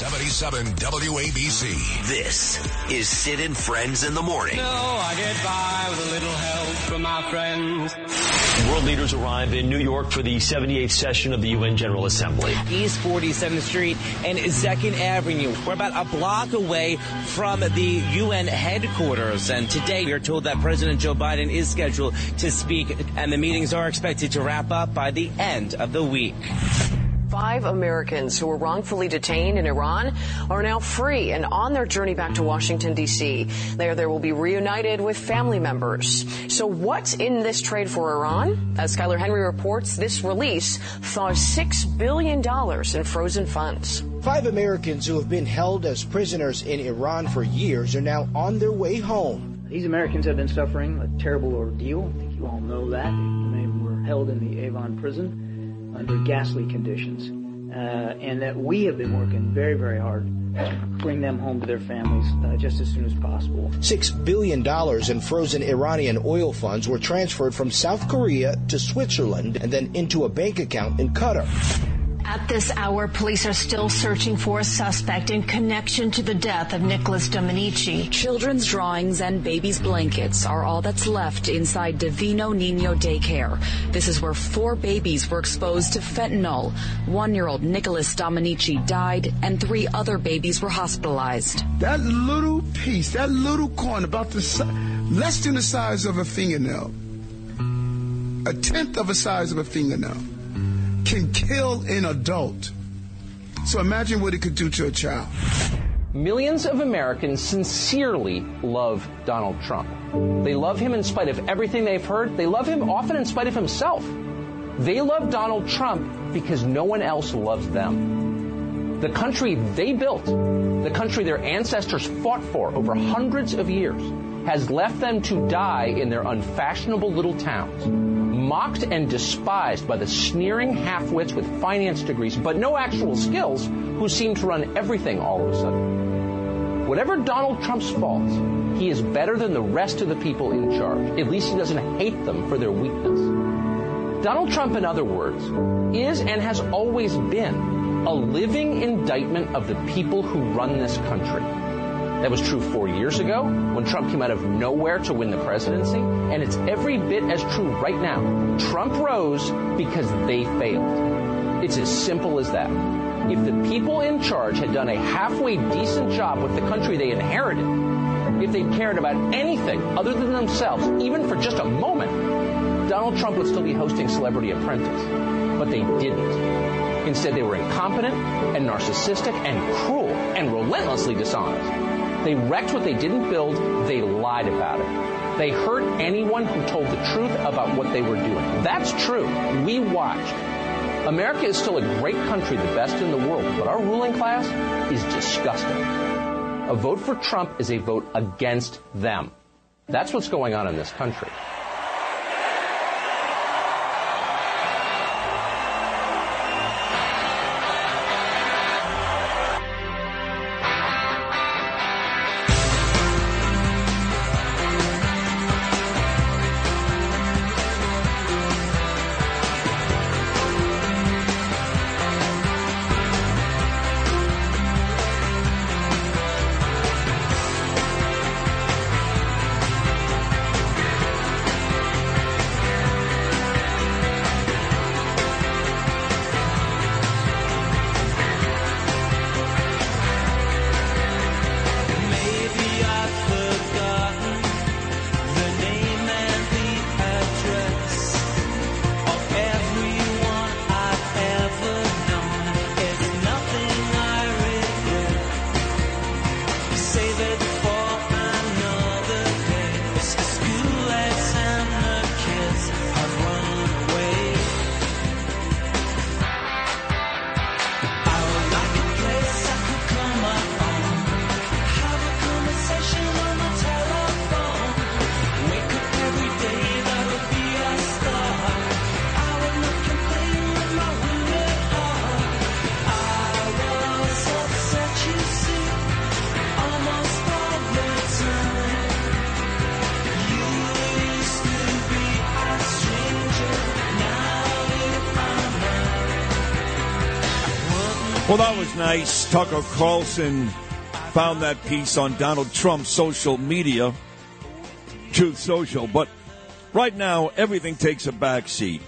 77 WABC. This is Sid and Friends in the Morning. No, I get by with a little help from my friends. World leaders arrive in New York for the 78th session of the UN General Assembly. East 47th Street and 2nd Avenue. We're about a block away from the UN headquarters. And today we are told that President Joe Biden is scheduled to speak and the meetings are expected to wrap up by the end of the week. Five Americans who were wrongfully detained in Iran are now free and on their journey back to Washington, D.C. There, they will be reunited with family members. So what's in this trade for Iran? As Skyler Henry reports, this release thaws $6 billion in frozen funds. Five Americans who have been held as prisoners in Iran for years are now on their way home. These Americans have been suffering a terrible ordeal. I think you all know that. They were held in the Evin prison under ghastly conditions, uh, and that we have been working very, very hard to bring them home to their families uh, just as soon as possible. Six billion dollars in frozen Iranian oil funds were transferred from South Korea to Switzerland and then into a bank account in Qatar. At this hour, police are still searching for a suspect in connection to the death of Nicholas Dominici. Children's drawings and babies' blankets are all that's left inside Divino Nino Daycare. This is where four babies were exposed to fentanyl. One-year-old Nicholas Dominici died, and three other babies were hospitalized. That little piece, that little coin, about the si- less than the size of a fingernail, a tenth of the size of a fingernail can kill an adult. So imagine what it could do to a child. Millions of Americans sincerely love Donald Trump. They love him in spite of everything they've heard. They love him often in spite of himself. They love Donald Trump because no one else loves them. The country they built, the country their ancestors fought for over hundreds of years, has left them to die in their unfashionable little towns mocked and despised by the sneering half-wits with finance degrees but no actual skills who seem to run everything all of a sudden. Whatever Donald Trump's faults, he is better than the rest of the people in charge. At least he doesn't hate them for their weakness. Donald Trump, in other words, is and has always been a living indictment of the people who run this country. That was true four years ago when Trump came out of nowhere to win the presidency, and it's every bit as true right now. Trump rose because they failed. It's as simple as that. If the people in charge had done a halfway decent job with the country they inherited, if they cared about anything other than themselves, even for just a moment, Donald Trump would still be hosting Celebrity Apprentice. But they didn't. Instead, they were incompetent and narcissistic and cruel and relentlessly dishonest. They wrecked what they didn't build. They lied about it. They hurt anyone who told the truth about what they were doing. That's true. We watched. America is still a great country, the best in the world, but our ruling class is disgusting. A vote for Trump is a vote against them. That's what's going on in this country. Well, that was nice. Tucker Carlson found that piece on Donald Trump's social media, Truth Social. But right now, everything takes a back seat.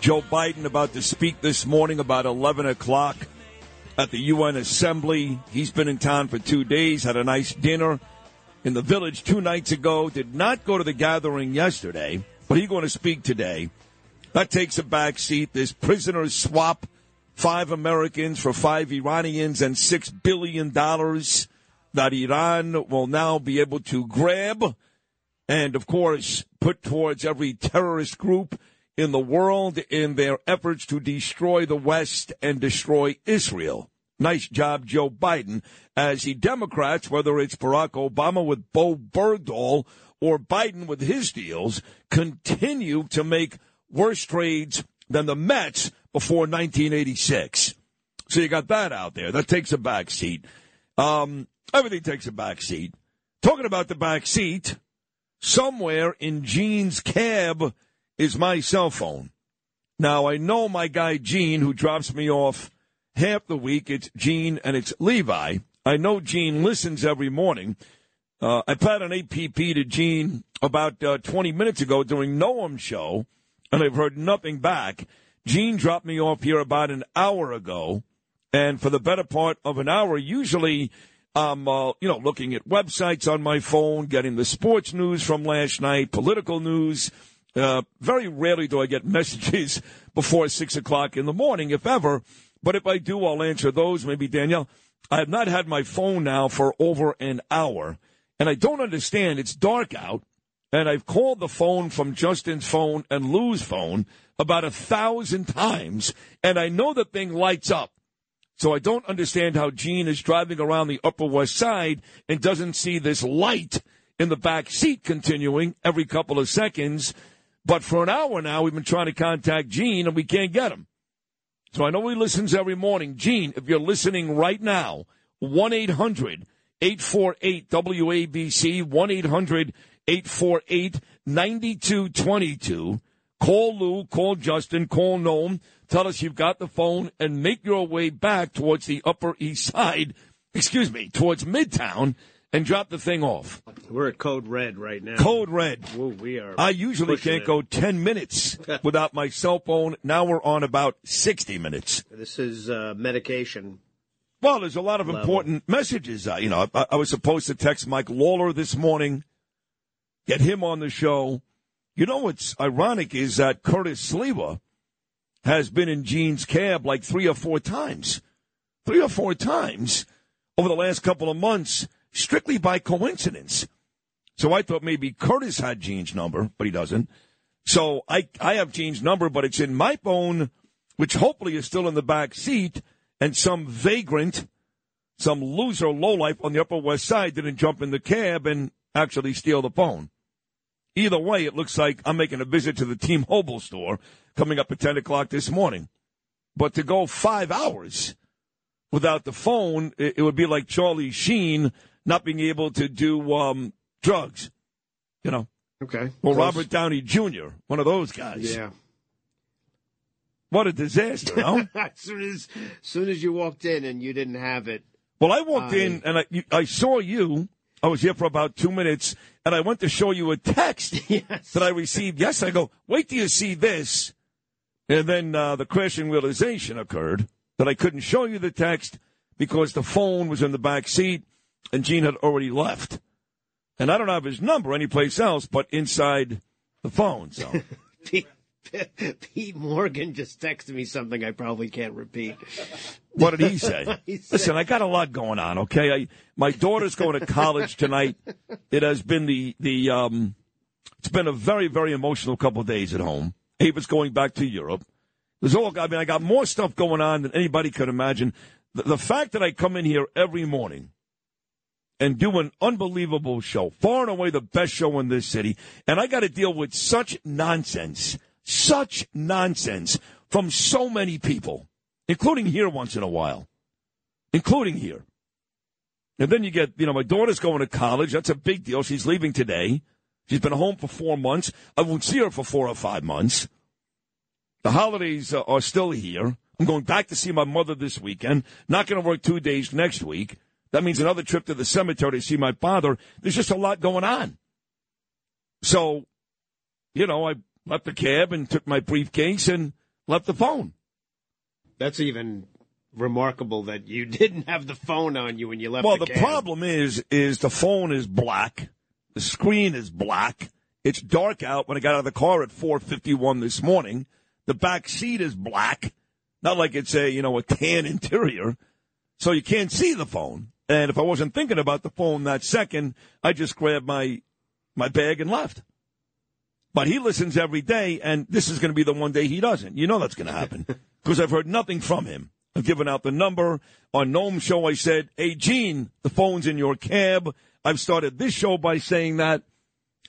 Joe Biden about to speak this morning about 11 o'clock at the UN Assembly. He's been in town for two days, had a nice dinner in the village two nights ago, did not go to the gathering yesterday, but he's going to speak today. That takes a back seat. This prisoner swap five Americans for five Iranians and six billion dollars that Iran will now be able to grab and, of course, put towards every terrorist group in the world in their efforts to destroy the West and destroy Israel. Nice job, Joe Biden. As the Democrats, whether it's Barack Obama with Bo Bergdahl or Biden with his deals, continue to make worse trades than the Mets before 1986. So you got that out there. That takes a back seat. Um, everything takes a back seat. Talking about the back seat, somewhere in Gene's cab is my cell phone. Now, I know my guy Gene, who drops me off half the week. It's Gene and it's Levi. I know Gene listens every morning. Uh, I put an APB to Gene about uh, 20 minutes ago during Noam's show, and I've heard nothing back. Gene dropped me off here about an hour ago, and for the better part of an hour, usually I'm, uh, you know, looking at websites on my phone, getting the sports news from last night, political news. Uh, very rarely do I get messages before six o'clock in the morning, if ever. But if I do, I'll answer those. Maybe Danielle. I have not had my phone now for over an hour, and I don't understand. It's dark out, and I've called the phone from Justin's phone and Lou's phone about a thousand times, and I know the thing lights up. So I don't understand how Gene is driving around the Upper West Side and doesn't see this light in the back seat continuing every couple of seconds. But for an hour now, we've been trying to contact Gene and we can't get him. So I know he listens every morning. Gene, if you're listening right now, 1 800 848 WABC, 1 800 848 9222. Call Lou, call Justin, call Noam. Tell us you've got the phone and make your way back towards the Upper East Side, excuse me, towards Midtown and drop the thing off. We're at Code Red right now. Code Red. Whoa, we are. I usually can't it. go 10 minutes without my cell phone. Now we're on about 60 minutes. This is uh, medication. Well, there's a lot of Level. important messages. Uh, you know, I, I was supposed to text Mike Lawler this morning, get him on the show. You know what's ironic is that Curtis Sliwa has been in Gene's cab like three or four times. Three or four times over the last couple of months, strictly by coincidence. So I thought maybe Curtis had Gene's number, but he doesn't. So I, I have Gene's number, but it's in my phone, which hopefully is still in the back seat, and some vagrant, some loser lowlife on the Upper West Side didn't jump in the cab and actually steal the phone. Either way, it looks like I'm making a visit to the T-Mobile store coming up at 10 o'clock this morning. But to go five hours without the phone, it, would be like Charlie Sheen not being able to do um, drugs, you know. Okay. Well. Robert Downey Jr., one of those guys. Yeah. What a disaster, no? as soon as, as soon as you walked in and you didn't have it. Well, I walked I- in and I, you, I saw you. I was here for about two minutes, and I went to show you a text that I received. Yes, I go, wait till you see this. And then uh, the crashing realization occurred that I couldn't show you the text because the phone was in the back seat and Gene had already left. And I don't have his number anyplace else but inside the phone. So Pete, Morgan just texted me something I probably can't repeat. What did he say? He said- Listen, I got a lot going on. Okay, I, my daughter's going to college tonight. It has been the the um, it's been a very very emotional couple of days at home. Ava's going back to Europe. There's all. I mean, I got more stuff going on than anybody could imagine. The, the fact that I come in here every morning and do an unbelievable show, far and away the best show in this city, and I got to deal with such nonsense, such nonsense from so many people, including here once in a while, including here. And then you get, you know, my daughter's going to college. That's a big deal. She's leaving today. She's been home for four months. I won't see her for four or five months. The holidays uh, are still here. I'm going back to see my mother this weekend. Not going to work two days next week. That means another trip to the cemetery to see my father. There's just a lot going on. So, you know, I left the cab and took my briefcase and left the phone. That's even remarkable that you didn't have the phone on you when you left. Well, the, the problem is, is the phone is black. The screen is black. It's dark out when I got out of the car at 4:51 this morning. The back seat is black, not like it's a you know a tan interior, so you can't see the phone. And if I wasn't thinking about the phone that second, I just grabbed my my bag and left. But he listens every day, and this is going to be the one day he doesn't. You know that's going to happen because I've heard nothing from him. I've given out the number on Noam Show. I said, "Hey, Gene, the phone's in your cab." I've started this show by saying that,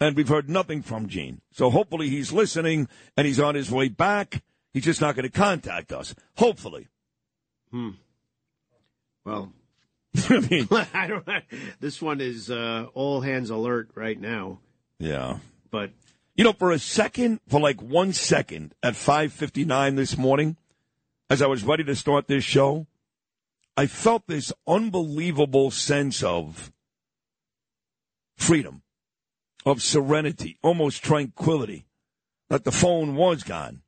and we've heard nothing from Gene. So hopefully he's listening and he's on his way back. He's just not going to contact us. Hopefully. Hmm. Well, I mean, I don't. This one is uh, all hands alert right now. yeah. But You know, for a second, for like one second at 5:59 this morning, as I was ready to start this show, I felt this unbelievable sense of freedom, of serenity, almost tranquility that the phone was gone.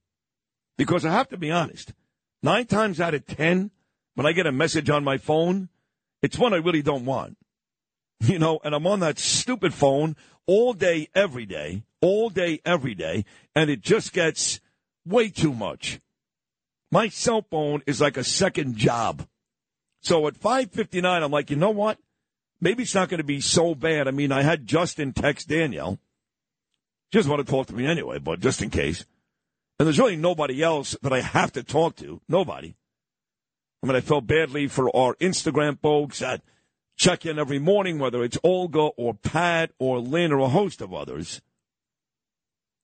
Because I have to be honest, nine times out of ten, when I get a message on my phone, it's one I really don't want. You know, and I'm on that stupid phone all day, every day, all day, every day, and it just gets way too much. My cell phone is like a second job. So at 5:59, I'm like, you know what? Maybe it's not going to be so bad. I mean, I had Justin text Danielle. Doesn't want to talk to me anyway, but just in case. And there's really nobody else that I have to talk to. Nobody. I mean, I felt badly for our Instagram folks that check in every morning, whether it's Olga or Pat or Lynn or a host of others.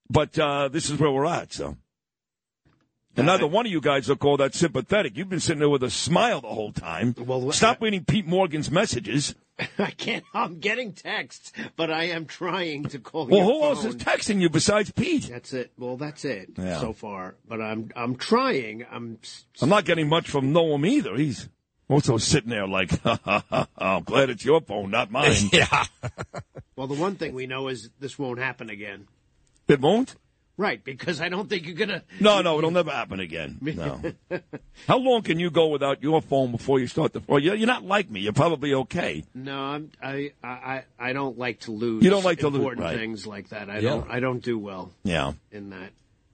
But uh, this is where we're at, so. And neither one of you guys look all that sympathetic. You've been sitting there with a smile the whole time. Well, Stop reading Pete Morgan's messages. I can't. I'm getting texts, but I am trying to call. Well, your who else is texting you besides Pete? That's it. Well, that's it Yeah. so far. But I'm I'm trying. I'm I'm not getting much from Noam either. He's also sitting there like, ha, ha, ha, ha, I'm glad it's your phone, not mine. yeah. well, the one thing we know is this won't happen again. It won't? Right, because I don't think you're gonna. No, no, it'll never happen again. No. How long can you go without your phone before you start the? Well, you're you're not like me. You're probably okay. No, I'm, I, I, I don't like to lose. You don't like to lose, important right. things like that. I Yeah. don't. I don't do well Yeah. in that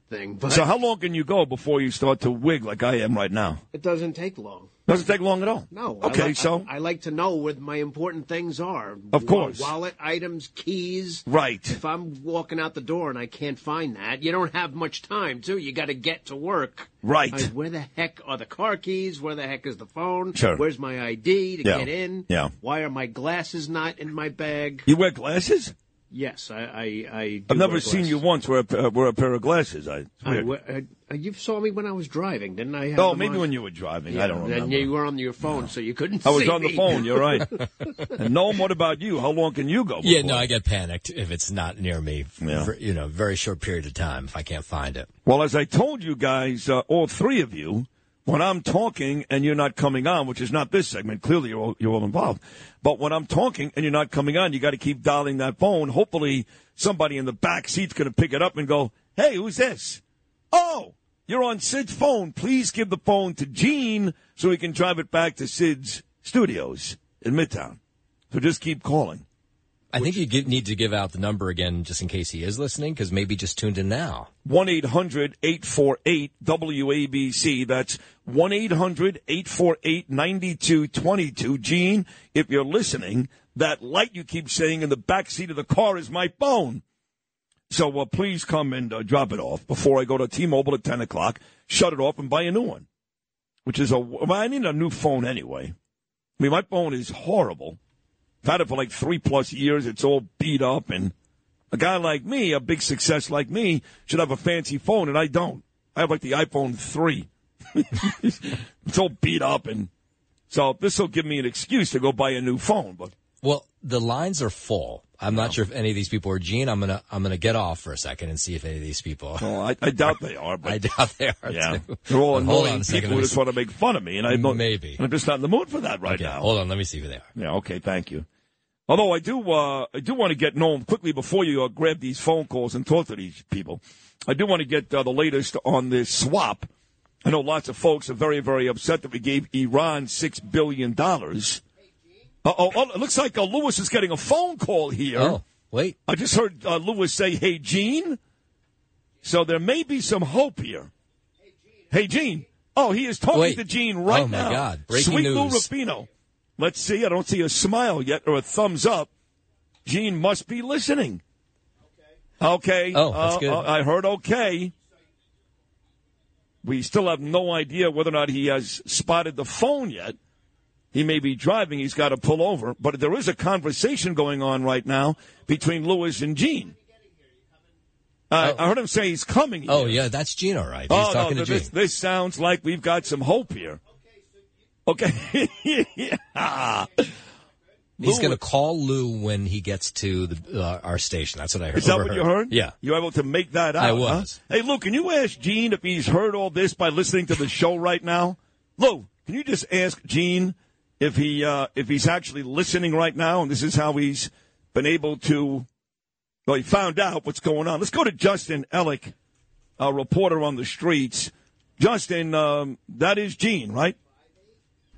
thing. But So how long can you go before you start to wig like I am right now? it doesn't take long. Doesn't take long at all. No. Okay, I like, so I, I like to know where my important things are. Of course. Wallet items, keys. Right. If I'm walking out the door and I can't find that, you don't have much time, too. You got to get to work. Right. Like, where the heck are the car keys? Where the heck is the phone? Sure. Where's my ID to Yeah. get in? Yeah. Why are my glasses not in my bag? you wear glasses? Yes, I. I, I do I've never wear seen you once wear a, pa- wear a pair of glasses. I, it's I, weird. we- uh, you saw me when I was driving, didn't I? have oh, maybe on? when you were driving. Yeah, I don't remember. And you were on your phone, so you couldn't. I was see on the phone. You're right. and Noam, what about you? How long can you go? Yeah, no, I get panicked if it's not near me. Yeah. For, you know, very short period of time if I can't find it. Well, as I told you guys, uh, all three of you, when I'm talking and you're not coming on, which is not this segment, clearly you're all, you're all involved. But when I'm talking and you're not coming on, you got to keep dialing that phone. Hopefully, somebody in the back seat's going to pick it up and go, "Hey, who's this? Oh, you're on Sid's phone. Please give the phone to Gene so he can drive it back to Sid's studios in Midtown." So just keep calling. I think you give, need to give out the number again just in case he is listening because maybe just tuned in now. 1 800 848 WABC. That's 1 800 848 9222. Gene, if you're listening, that light you keep saying in the back seat of the car is my phone. So uh, please come and uh, drop it off before I go to T Mobile at 10 o'clock. Shut it off and buy a new one, which is a. Well, I need a new phone anyway. I mean, my phone is horrible. I've had it for like three plus years. It's all beat up and. A guy like me, a big success like me, should have a fancy phone, and I don't. I have like the iPhone 3. it's all beat up, and so this will give me an excuse to go buy a new phone. But Well, the lines are full. I'm not sure if any of these people are Gene. I'm gonna I'm gonna get off for a second and see if any of these people. Well, I, I doubt they are. But I doubt they are. yeah, too. they're all But hold on annoying people who just want to make fun of me, and I don't, Maybe. I'm just not in the mood for that right Okay, now. Hold on, let me see who they are. Yeah, okay, thank you. Although I do, uh, I do want to get Noam quickly before you uh, grab these phone calls and talk to these people. I do want to get uh, the latest on this swap. I know lots of folks are very, very upset that we gave Iran six billion dollars. Uh, oh, oh, it looks like uh, Lewis is getting a phone call here. Oh, wait. I just heard uh, Lewis say, "Hey, Gene." So there may be some hope here. Hey, Gene. Oh, he is talking Wait. to Gene right now. Oh, my now. God. Breaking Sweet Lou news. Rufino. Let's see. I don't see a smile yet or a thumbs up. Gene must be listening. Okay. Oh, that's Uh, good. uh, I heard okay. We still have no idea whether or not he has spotted the phone yet. He may be driving. He's got to pull over. But there is a conversation going on right now between Lewis and Gene. Uh, I heard him say he's coming. Oh yeah, that's Gene. All right. He's Oh, talking no, to Gene. this, this sounds like we've got some hope here. Okay. yeah. He's going to call Lou when he gets to the, uh, our station. That's what I heard. Is that what you heard? Yeah. You able to make that out? I huh? was. Hey, Lou, can you ask Gene if he's heard all this by listening to the show right now? Lou, can you just ask Gene if he uh, if he's actually listening right now, and this is how he's been able to. Well, he found out what's going on. Let's go to Justin Ellick, a reporter on the streets. Justin, um, that is Gene, right?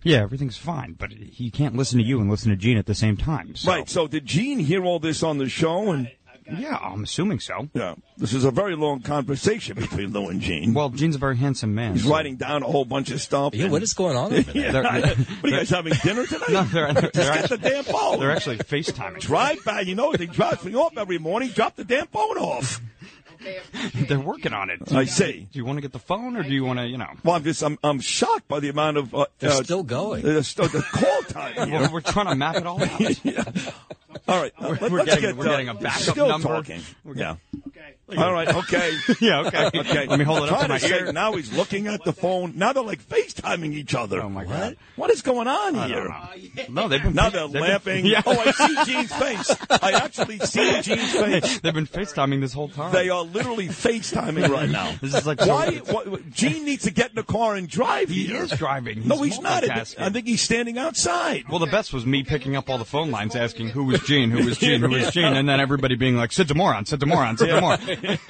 Yeah, everything's fine, but he can't listen to you and listen to Gene at the same time. So. Right. So did Gene hear all this on the show? And Yeah, I'm assuming so. yeah, this is a very long conversation between Lou and Gene. Well, Gene's a very handsome man. He's so- writing down a whole bunch of stuff. Yeah, and- what is going on over there? Yeah, They're- I- what are you guys having dinner tonight? No, they're, Just they're, get the damn phone. they're actually FaceTiming. drive by. You know, they drive me off every morning. Drop the damn phone off. They're working on it. I see. Do you want to get the phone, or do you want to, you know? Well, I'm just I'm I'm shocked by the amount of uh, They're uh, still going. uh, st- the call time. here. We're, we're trying to map it all out. yeah. All right, uh, let, we're us getting- get, we're uh, getting a backup still number. talking. Yeah. All right. Okay. Yeah, okay. Okay. Let me hold it up to my say, ear. Now he's looking at the phone. Now they're like FaceTiming each other. Oh my What? God. What is going on I here? don't. Oh, no, they've been Now face- they're they've been- laughing. yeah. Oh, I see Gene's face. I actually see Gene's face. They've been FaceTiming this whole time. They are literally FaceTiming right now. This is like so- why? What, Gene needs to get in the car and drive He here. is driving. No, he's not. I think- I think he's standing outside. Well, the best was me picking up all the phone lines, asking who was Gene, who was Gene, who was Gene, and then everybody being like, "Sid Demoron, Sid Demoron, Sid Demoron."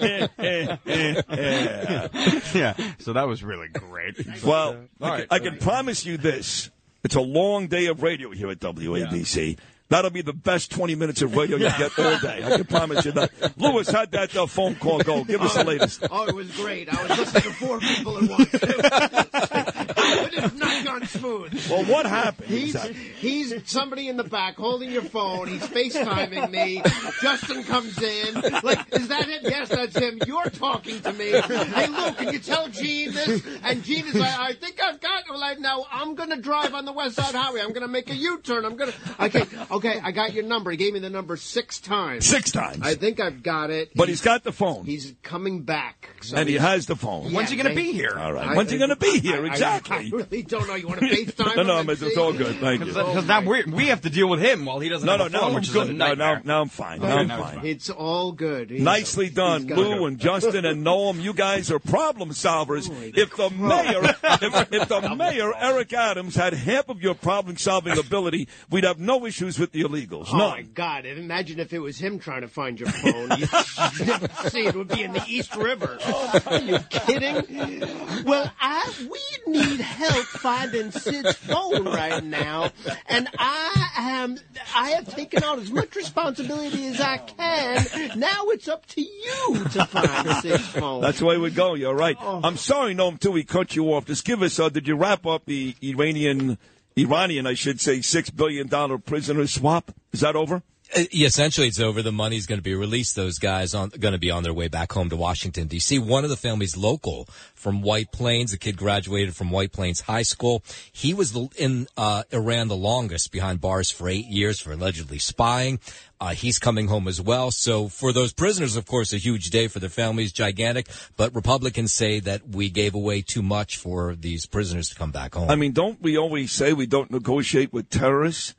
yeah. So that was really great. Well, But, I, can, right. I can promise you this: it's a long day of radio here at WABC. That'll be the best 20 minutes of radio you get all day. I can promise you that. Lewis, how'd that uh, phone call go? Give us the latest. Oh, it was great. I was listening to four people at once. It has not gone smooth. Well, what happened? He's, exactly? he's somebody in the back holding your phone. He's FaceTiming me. Justin comes in. Like, is that it? Yes, that's him. You're talking to me. Hey, Lou, can you tell Gene this? And Gene is like, I think I've got it. Like, now I'm going to drive on the West Side Highway. I'm going to make a U-turn. I'm going to. Okay, okay, I got your number. He gave me the number six times. Six times. I think I've got it. But he's got the phone. He's coming back. So and he has the phone. When's he going to be here? All right. I- When's he going to be here? I- I- exactly. I, really don't know. You want to FaceTime no, no, and it's, it's all good. Thank you. Because now we we have to deal with him while he doesn't No, have no, a now phone, I'm which is a good. No, now, now I'm fine. Now I'm now fine. fine. It's all good. He's- Nicely done, Lou it. and Justin and Noam. You guys are problem solvers. if the mayor, if, if the mayor Eric Adams had half of your problem solving ability, we'd have no issues with the illegals. Oh my God! And imagine if it was him trying to find your phone. You see, it would be in the East River. Oh, are you kidding? Well, I we need help finding Sid's phone right now, and I am I have taken on as much responsibility as I can. Now it's up to you to find Sid's phone. That's the way we go. You're right. I'm sorry, Noam, too. We cut you off. Just give us. Uh, did you wrap up the Iranian, Iranian, I should say, six billion dollar prisoner swap? Is that over? Essentially, it's over. The money's going to be released. Those guys are going to be on their way back home to Washington D.C. One of the families local from White Plains. The kid graduated from White Plains High School. He was in uh, Iran the longest, behind bars for eight years for allegedly spying. Uh, he's coming home as well. So for those prisoners, of course, a huge day for their families, gigantic. But Republicans say that we gave away too much for these prisoners to come back home. I mean, don't we always say we don't negotiate with terrorists?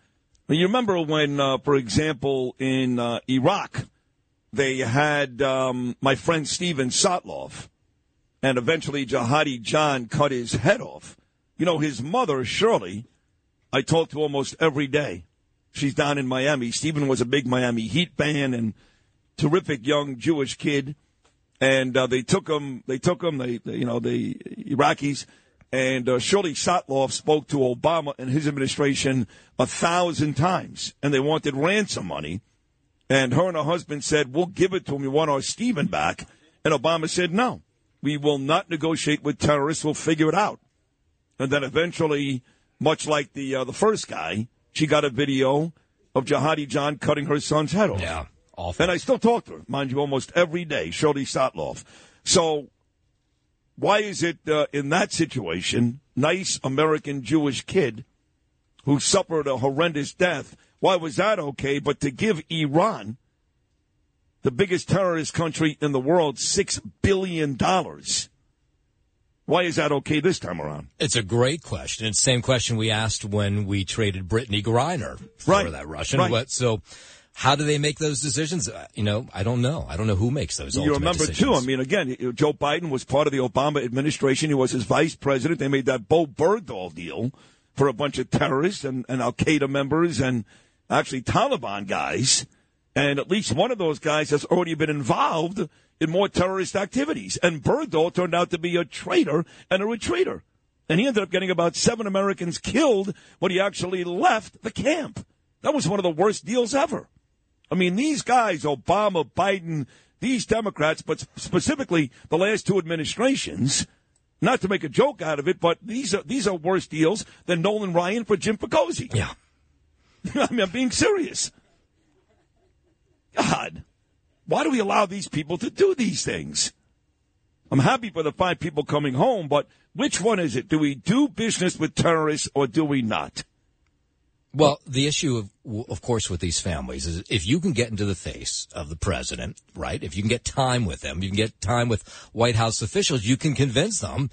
You remember when, uh, for example, in uh, Iraq, they had um, my friend Steven Sotloff, and eventually Jihadi John cut his head off. You know, his mother, Shirley, I talk to almost every day. She's down in Miami. Steven was a big Miami Heat fan and terrific young Jewish kid. And uh, they took him, they took him, they, they you know, the Iraqis and uh, Shirley Sotloff spoke to Obama and his administration a thousand times, and they wanted ransom money. And her and her husband said, We'll give it to him. We want our Stephen back. And Obama said, No, we will not negotiate with terrorists. We'll figure it out. And then eventually, much like the uh, the first guy, she got a video of Jihadi John cutting her son's head off. Yeah, awful. And I still talk to her, mind you, almost every day, Shirley Sotloff. So why is it uh, in that situation, nice American Jewish kid who suffered a horrendous death, why was that okay? But to give Iran, the biggest terrorist country in the world, $6 billion, why is that okay this time around? It's a great question. It's the same question we asked when we traded Brittney Griner for Right. that Russian. Right. What, so how do they make those decisions? Uh, You know, I don't know. I don't know who makes those decisions. You remember decisions. too. I mean, again, Joe Biden was part of the Obama administration. He was his vice president. They made that Bo Bergdahl deal for a bunch of terrorists and, and Al Qaeda members and actually Taliban guys. And at least one of those guys has already been involved in more terrorist activities. And Bergdahl turned out to be a traitor and a retreater. And he ended up getting about seven Americans killed when he actually left the camp. That was one of the worst deals ever. I mean, these guys, Obama, Biden, these Democrats, but specifically the last two administrations, not to make a joke out of it, but these are these are worse deals than Nolan Ryan for Jim Fregosi. Yeah. I mean, I'm being serious. God, why do we allow these people to do these things? I'm happy for the five people coming home, but which one is it? Do we do business with terrorists or do we not? Well, the issue of, of course, with these families is if you can get into the face of the president, right? If you can get time with them, you can get time with White House officials, you can convince them.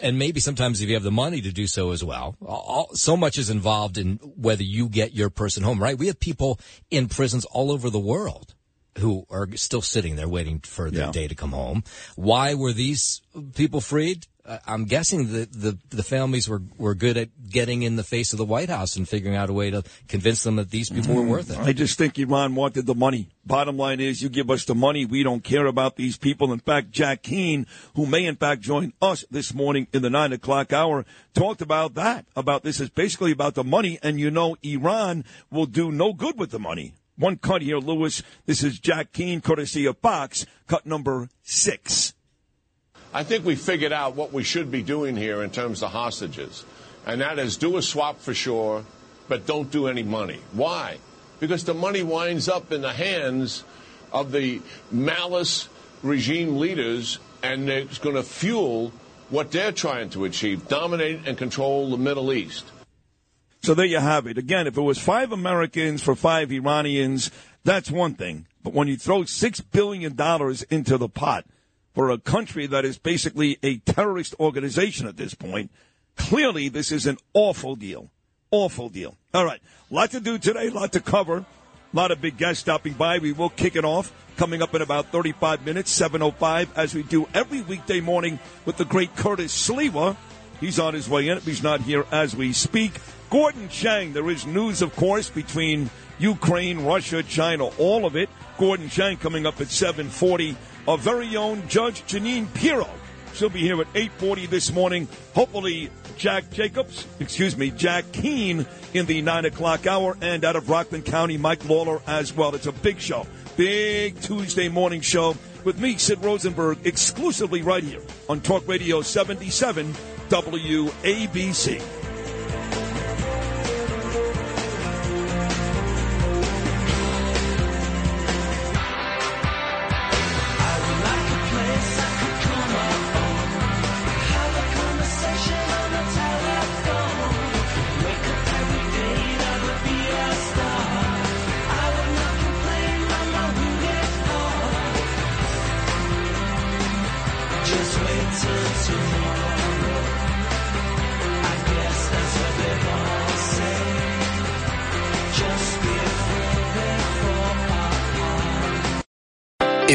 And maybe sometimes if you have the money to do so as well. All, so much is involved in whether you get your person home, right? We have people in prisons all over the world who are still sitting there waiting for their Yeah. day to come home. Why were these people freed? Uh, I'm guessing that the the families were were good at getting in the face of the White House and figuring out a way to convince them that these people were worth it. I just think Iran wanted the money. Bottom line is, you give us the money, we don't care about these people. In fact, Jack Keane, who may in fact join us this morning in the nine o'clock hour, talked about that. About this is basically about the money, and you know, Iran will do no good with the money. One cut here, Lewis. This is Jack Keane, courtesy of Fox, cut number six. I think we figured out what we should be doing here in terms of hostages. And that is do a swap for sure, but don't do any money. Why? Because the money winds up in the hands of the mullahs regime leaders, and it's going to fuel what they're trying to achieve dominate and control the Middle East. So there you have it. Again, if it was five Americans for five Iranians, that's one thing. But when you throw six billion dollars into the pot for a country that is basically a terrorist organization at this point, clearly this is an awful deal. Awful deal. All right. Lot to do today, a lot to cover. A lot of big guests stopping by. We will kick it off coming up in about 35 minutes, 7.05, as we do every weekday morning with the great Curtis Sliwa. He's on his way in. He's not here as we speak. Gordon Chang, there is news, of course, between Ukraine, Russia, China, all of it. Gordon Chang coming up at 740. Our very own Judge Jeanine Pirro. She'll be here at 840 this morning. Hopefully, Jack Jacobs, excuse me, Jack Keane in the 9 o'clock hour. And out of Rockland County, Mike Lawler as well. It's a big show. Big Tuesday morning show with me, Sid Rosenberg, exclusively right here on Talk Radio 77 WABC.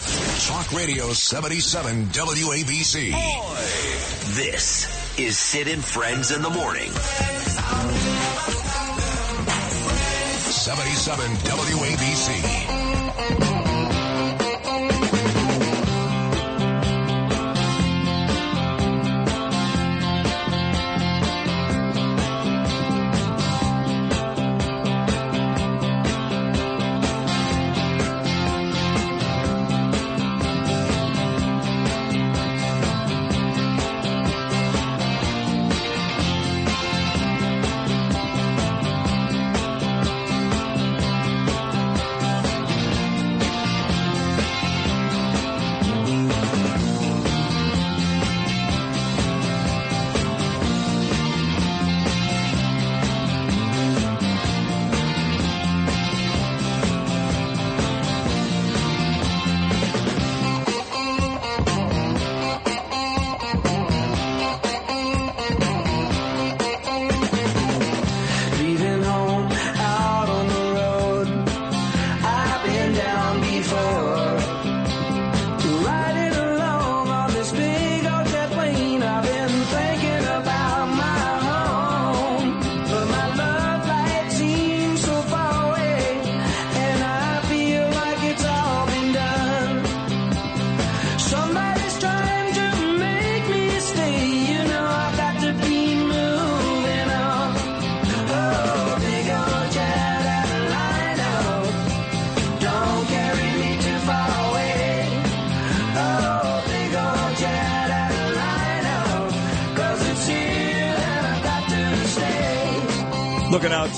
Talk Radio 77 WABC. This is Sid and Friends in the Morning. 77 WABC.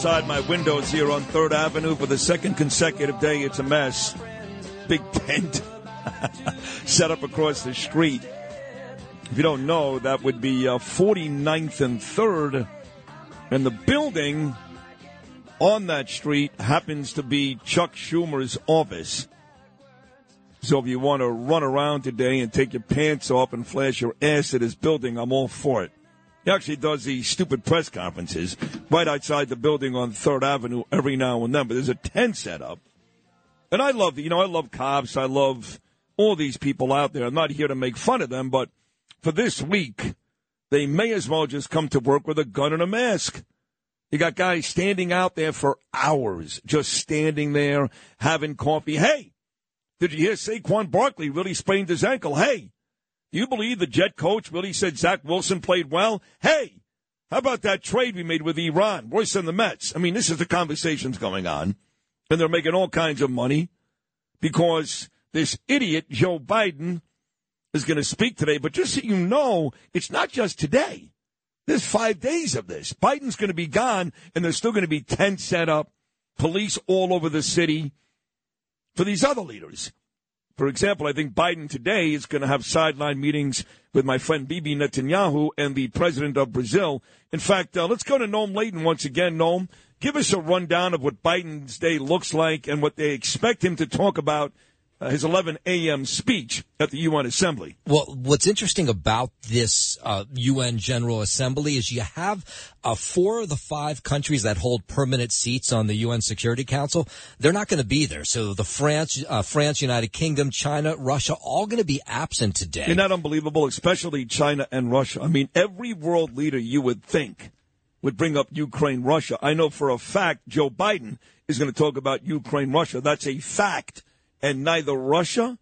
Outside my windows here on Third Avenue for the second consecutive day, it's a mess. Big tent set up across the street. If you don't know, that would be uh, 49th and 3rd. And the building on that street happens to be Chuck Schumer's office. So if you want to run around today and take your pants off and flash your ass at his building, I'm all for it. He actually does these stupid press conferences right outside the building on Third Avenue every now and then. But there's a tent set up, and I love you know I love cops. I love all these people out there. I'm not here to make fun of them, but for this week, they may as well just come to work with a gun and a mask. You got guys standing out there for hours, just standing there having coffee. Hey, did you hear Saquon Barkley really sprained his ankle? Hey, you believe the Jet coach really said Zach Wilson played well? Hey, how about that trade we made with Iran? Royce and the Mets. I mean, this is the conversations going on, and they're making all kinds of money because this idiot Joe Biden is going to speak today. But just so you know, it's not just today. There's five days of this. Biden's going to be gone, and there's still going to be tents set up, police all over the city for these other leaders. For example, I think Biden today is going to have sideline meetings with my friend Bibi Netanyahu and the president of Brazil. In fact, uh, let's go to Noam Laden once again. Noam, give us a rundown of what Biden's day looks like and what they expect him to talk about uh, his 11 a.m. speech at the UN Assembly. Well, what's interesting about this uh, UN General Assembly is you have uh, four of the five countries that hold permanent seats on the UN Security Council. They're not going to be there. So the France, uh, France, United Kingdom, China, Russia, all going to be absent today. Isn't that unbelievable? Especially China and Russia. I mean, every world leader you would think would bring up Ukraine, Russia. I know for a fact Joe Biden is going to talk about Ukraine, Russia. That's a fact. And neither Russia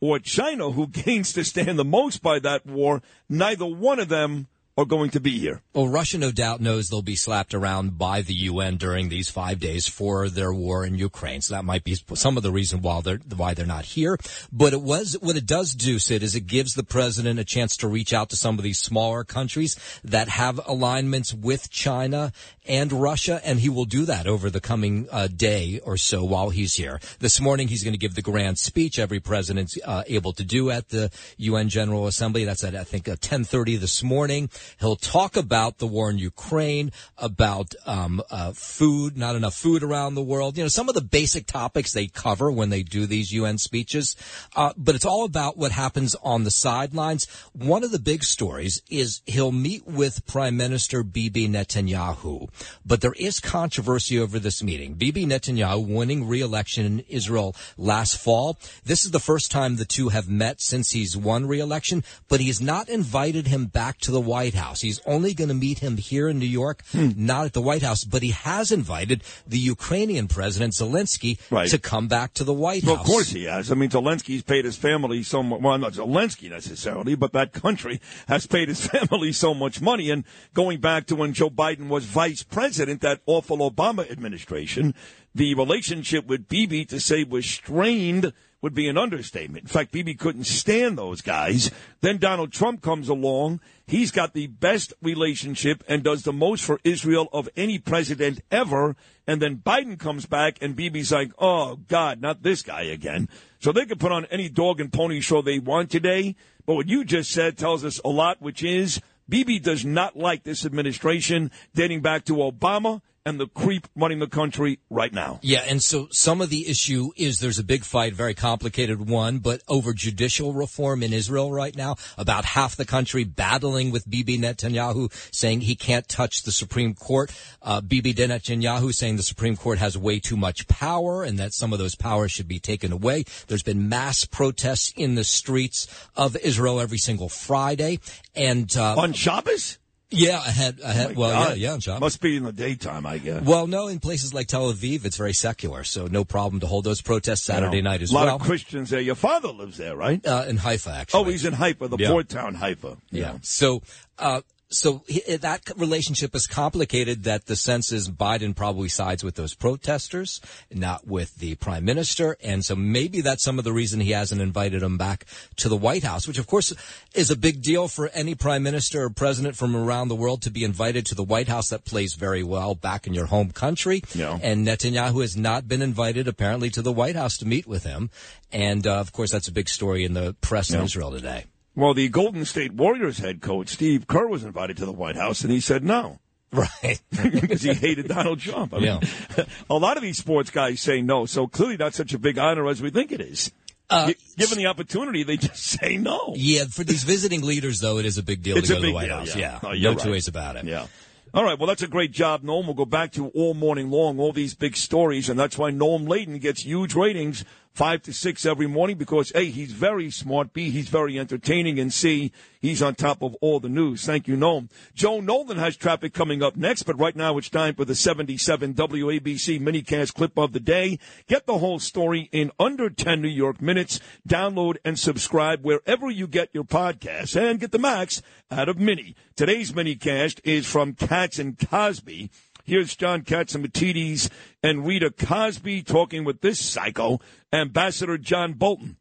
or China, who gains to stand the most by that war, neither one of them are going to be here. Well, Russia no doubt knows they'll be slapped around by the UN during these five days for their war in Ukraine. So that might be some of the reason why they're why they're not here. But it was what it does do, Sid, is it gives the president a chance to reach out to some of these smaller countries that have alignments with China and Russia, and he will do that over the coming uh, day or so while he's here. This morning, he's going to give the grand speech every president's uh, able to do at the UN General Assembly. That's at I think uh, ten thirty this morning. He'll talk about the war in Ukraine, about um, uh, food, not enough food around the world. You know, some of the basic topics they cover when they do these UN speeches. Uh, but it's all about what happens on the sidelines. One of the big stories is he'll meet with Prime Minister Bibi Netanyahu. But there is controversy over this meeting. Bibi Netanyahu winning re-election in Israel last fall. This is the first time the two have met since he's won re-election, but he's not invited him back to the White House. He's only going to meet him here in New York, hmm. not at the White House, but he has invited the Ukrainian president Zelensky Right. to come back to the White Well, House. of course he has. I mean, Zelensky's paid his family so much. Well, not Zelensky necessarily, but that country has paid his family so much money. And going back to when Joe Biden was vice president, that awful Obama administration, the relationship with Bibi to say was strained would be an understatement. In fact, Bibi couldn't stand those guys. Then Donald Trump comes along. He's got the best relationship and does the most for Israel of any president ever. And then Biden comes back and Bibi's like, oh, God, not this guy again. So they can put on any dog and pony show they want today. But what you just said tells us a lot, which is Bibi does not like this administration dating back to Obama and the creep running the country right now. Yeah, and so some of the issue is there's a big fight, very complicated one, but over judicial reform in Israel right now. About half the country battling with Bibi Netanyahu, saying he can't touch the Supreme Court. Uh, Bibi Netanyahu saying the Supreme Court has way too much power and that some of those powers should be taken away. There's been mass protests in the streets of Israel every single Friday, and uh, On Shabbos? Yeah, I had, I had, My well, God. yeah, yeah, Shabbos. Must be in the daytime, I guess. Well, no, in places like Tel Aviv, it's very secular, so no problem to hold those protests Saturday You know, night as well. a lot well. of Christians there. Your father lives there, right? Uh, in Haifa, actually. Oh, he's in Haifa, the Yeah. port town Haifa. Yeah. So, uh, so he- that relationship is complicated. That the sense is Biden probably sides with those protesters, not with the prime minister, and so maybe that's some of the reason he hasn't invited him back to the White House, which of course is a big deal for any prime minister or president from around the world to be invited to the White House. That plays very well back in your home country. Yeah. And Netanyahu has not been invited apparently to the White House to meet with him, and uh, of course that's a big story in the press in Israel today. Well, the Golden State Warriors head coach, Steve Kerr, was invited to the White House, and he said no. Right. because he hated Donald Trump. I mean, a lot of these sports guys say no, so clearly not such a big honor as we think it is. Uh, Given the opportunity, they just say no. Yeah, for these visiting leaders, though, it is a big deal It's to go to the White deal, House. yeah. Yeah, Oh, no you're two ways about it. Yeah. All right, well, that's a great job, Noam. We'll go back to all morning long, all these big stories, and that's why Noam Laden gets huge ratings, five to six every morning, because A, he's very smart, B, he's very entertaining, and C, he's on top of all the news. Thank you, Noam. Joe Nolan has traffic coming up next, but right now it's time for the 77 WABC minicast clip of the day. Get the whole story in under 10 New York minutes. Download and subscribe wherever you get your podcasts, and get the max out of Mini. Today's minicast is from Katz and Cosby. Here's John Catsimatidis and Rita Cosby talking with this psycho, Ambassador John Bolton.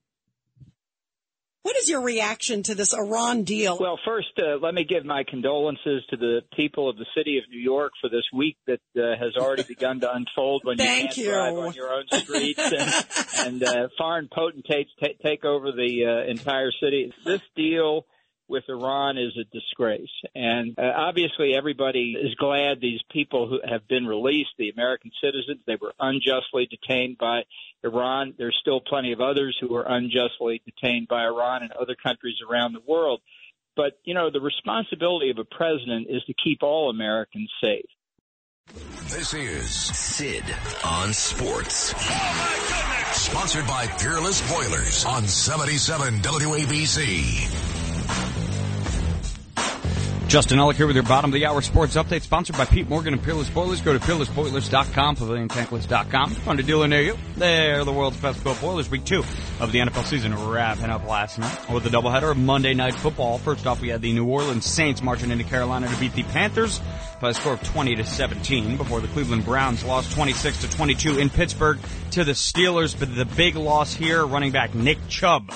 What is your reaction to this Iran deal? Well, first, uh, let me give my condolences to the people of the city of New York for this week that uh, has already begun to unfold when Thank you you. can't drive on your own streets and, and uh, foreign potentates ta take over the uh, entire city. This deal with Iran is a disgrace. And uh, obviously, everybody is glad these people who have been released, the American citizens, they were unjustly detained by Iran. There's still plenty of others who are unjustly detained by Iran and other countries around the world. But, you know, the responsibility of a president is to keep all Americans safe. This is Sid on Sports. sponsored by Peerless Boilers on 77 WABC. Justin Ellick here with your bottom of the hour sports update, sponsored by Pete Morgan and Peerless Boilers. Go to peerlessboilers.com, paviliontankless.com. Find a dealer near you. They're the world's best built boilers. Week two of the NFL season wrapping up last night with a doubleheader of Monday Night Football. First off, we had the New Orleans Saints marching into Carolina to beat the Panthers by a score of 20 to 17 before the Cleveland Browns lost 26 to 22 in Pittsburgh to the Steelers. But the big loss here, running back Nick Chubb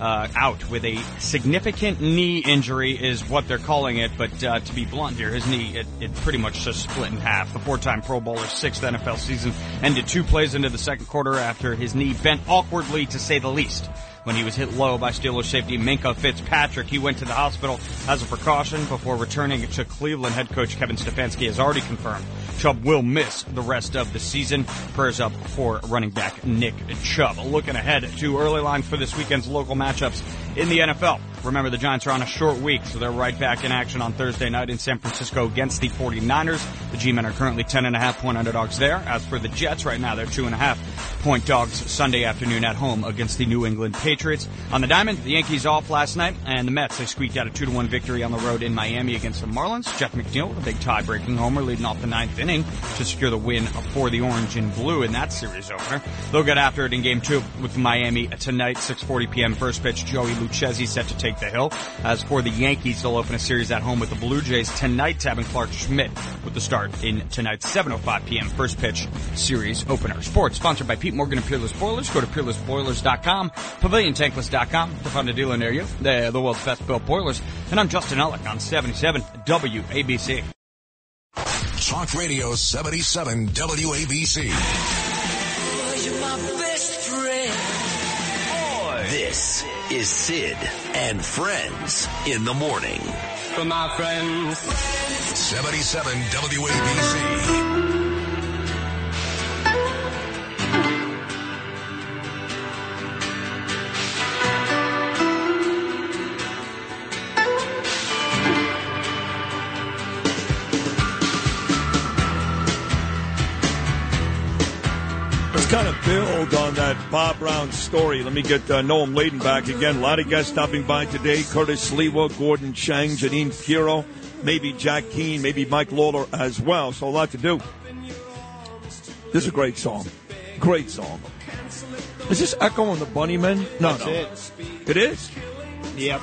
uh, out with a significant knee injury is what they're calling it. But uh, to be blunt here, his knee it, it pretty much just split in half. The four-time Pro Bowler's sixth NFL season ended two plays into the second quarter after his knee bent awkwardly, to say the least. When he was hit low by Steelers safety Minkah Fitzpatrick, he went to the hospital as a precaution before returning to Cleveland. Head coach Kevin Stefanski has already confirmed Chubb will miss the rest of the season. Prayers up for running back Nick Chubb. Looking ahead to early lines for this weekend's local matchups in the NFL. Remember, the Giants are on a short week, so they're right back in action on Thursday night in San Francisco against the 49ers. The G-men are currently 10.5 point underdogs there. As for the Jets, right now they're 2.5 point dogs Sunday afternoon at home against the New England Patriots. On the diamond, the Yankees off last night, and the Mets, they squeaked out a 2-1 victory on the road in Miami against the Marlins. Jeff McNeil with a big tie-breaking homer leading off the ninth inning to secure the win for the Orange and Blue in that series opener. They'll get after it in game two with Miami tonight, 6.40 p.m. First pitch, Joey Lucchesi set to take the hill. As for the Yankees, they'll open a series at home with the Blue Jays tonight, tapping Clarke Schmidt with the start in tonight's 7.05 p.m. first pitch series opener. Sports sponsored by Pete Morgan and Peerless Boilers. Go to peerlessboilers.com, paviliontankless.com to find a dealer near you. They're the world's best built boilers. And I'm Justin Ellick on 77 WABC. Talk Radio 77 WABC. This is Sid and Friends in the morning. For my friends. 77 WABC. Bob Brown's story. Let me get uh, Noam Laden back again. A lot of guests stopping by today. Curtis Sliwa, Gordon Chang, Jeanine Pirro, maybe Jack Keane, maybe Mike Lawler as well. So a lot to do. This is a great song. Great song. Is this Echo and the Bunnymen? No, That's no. it. It is? Yep.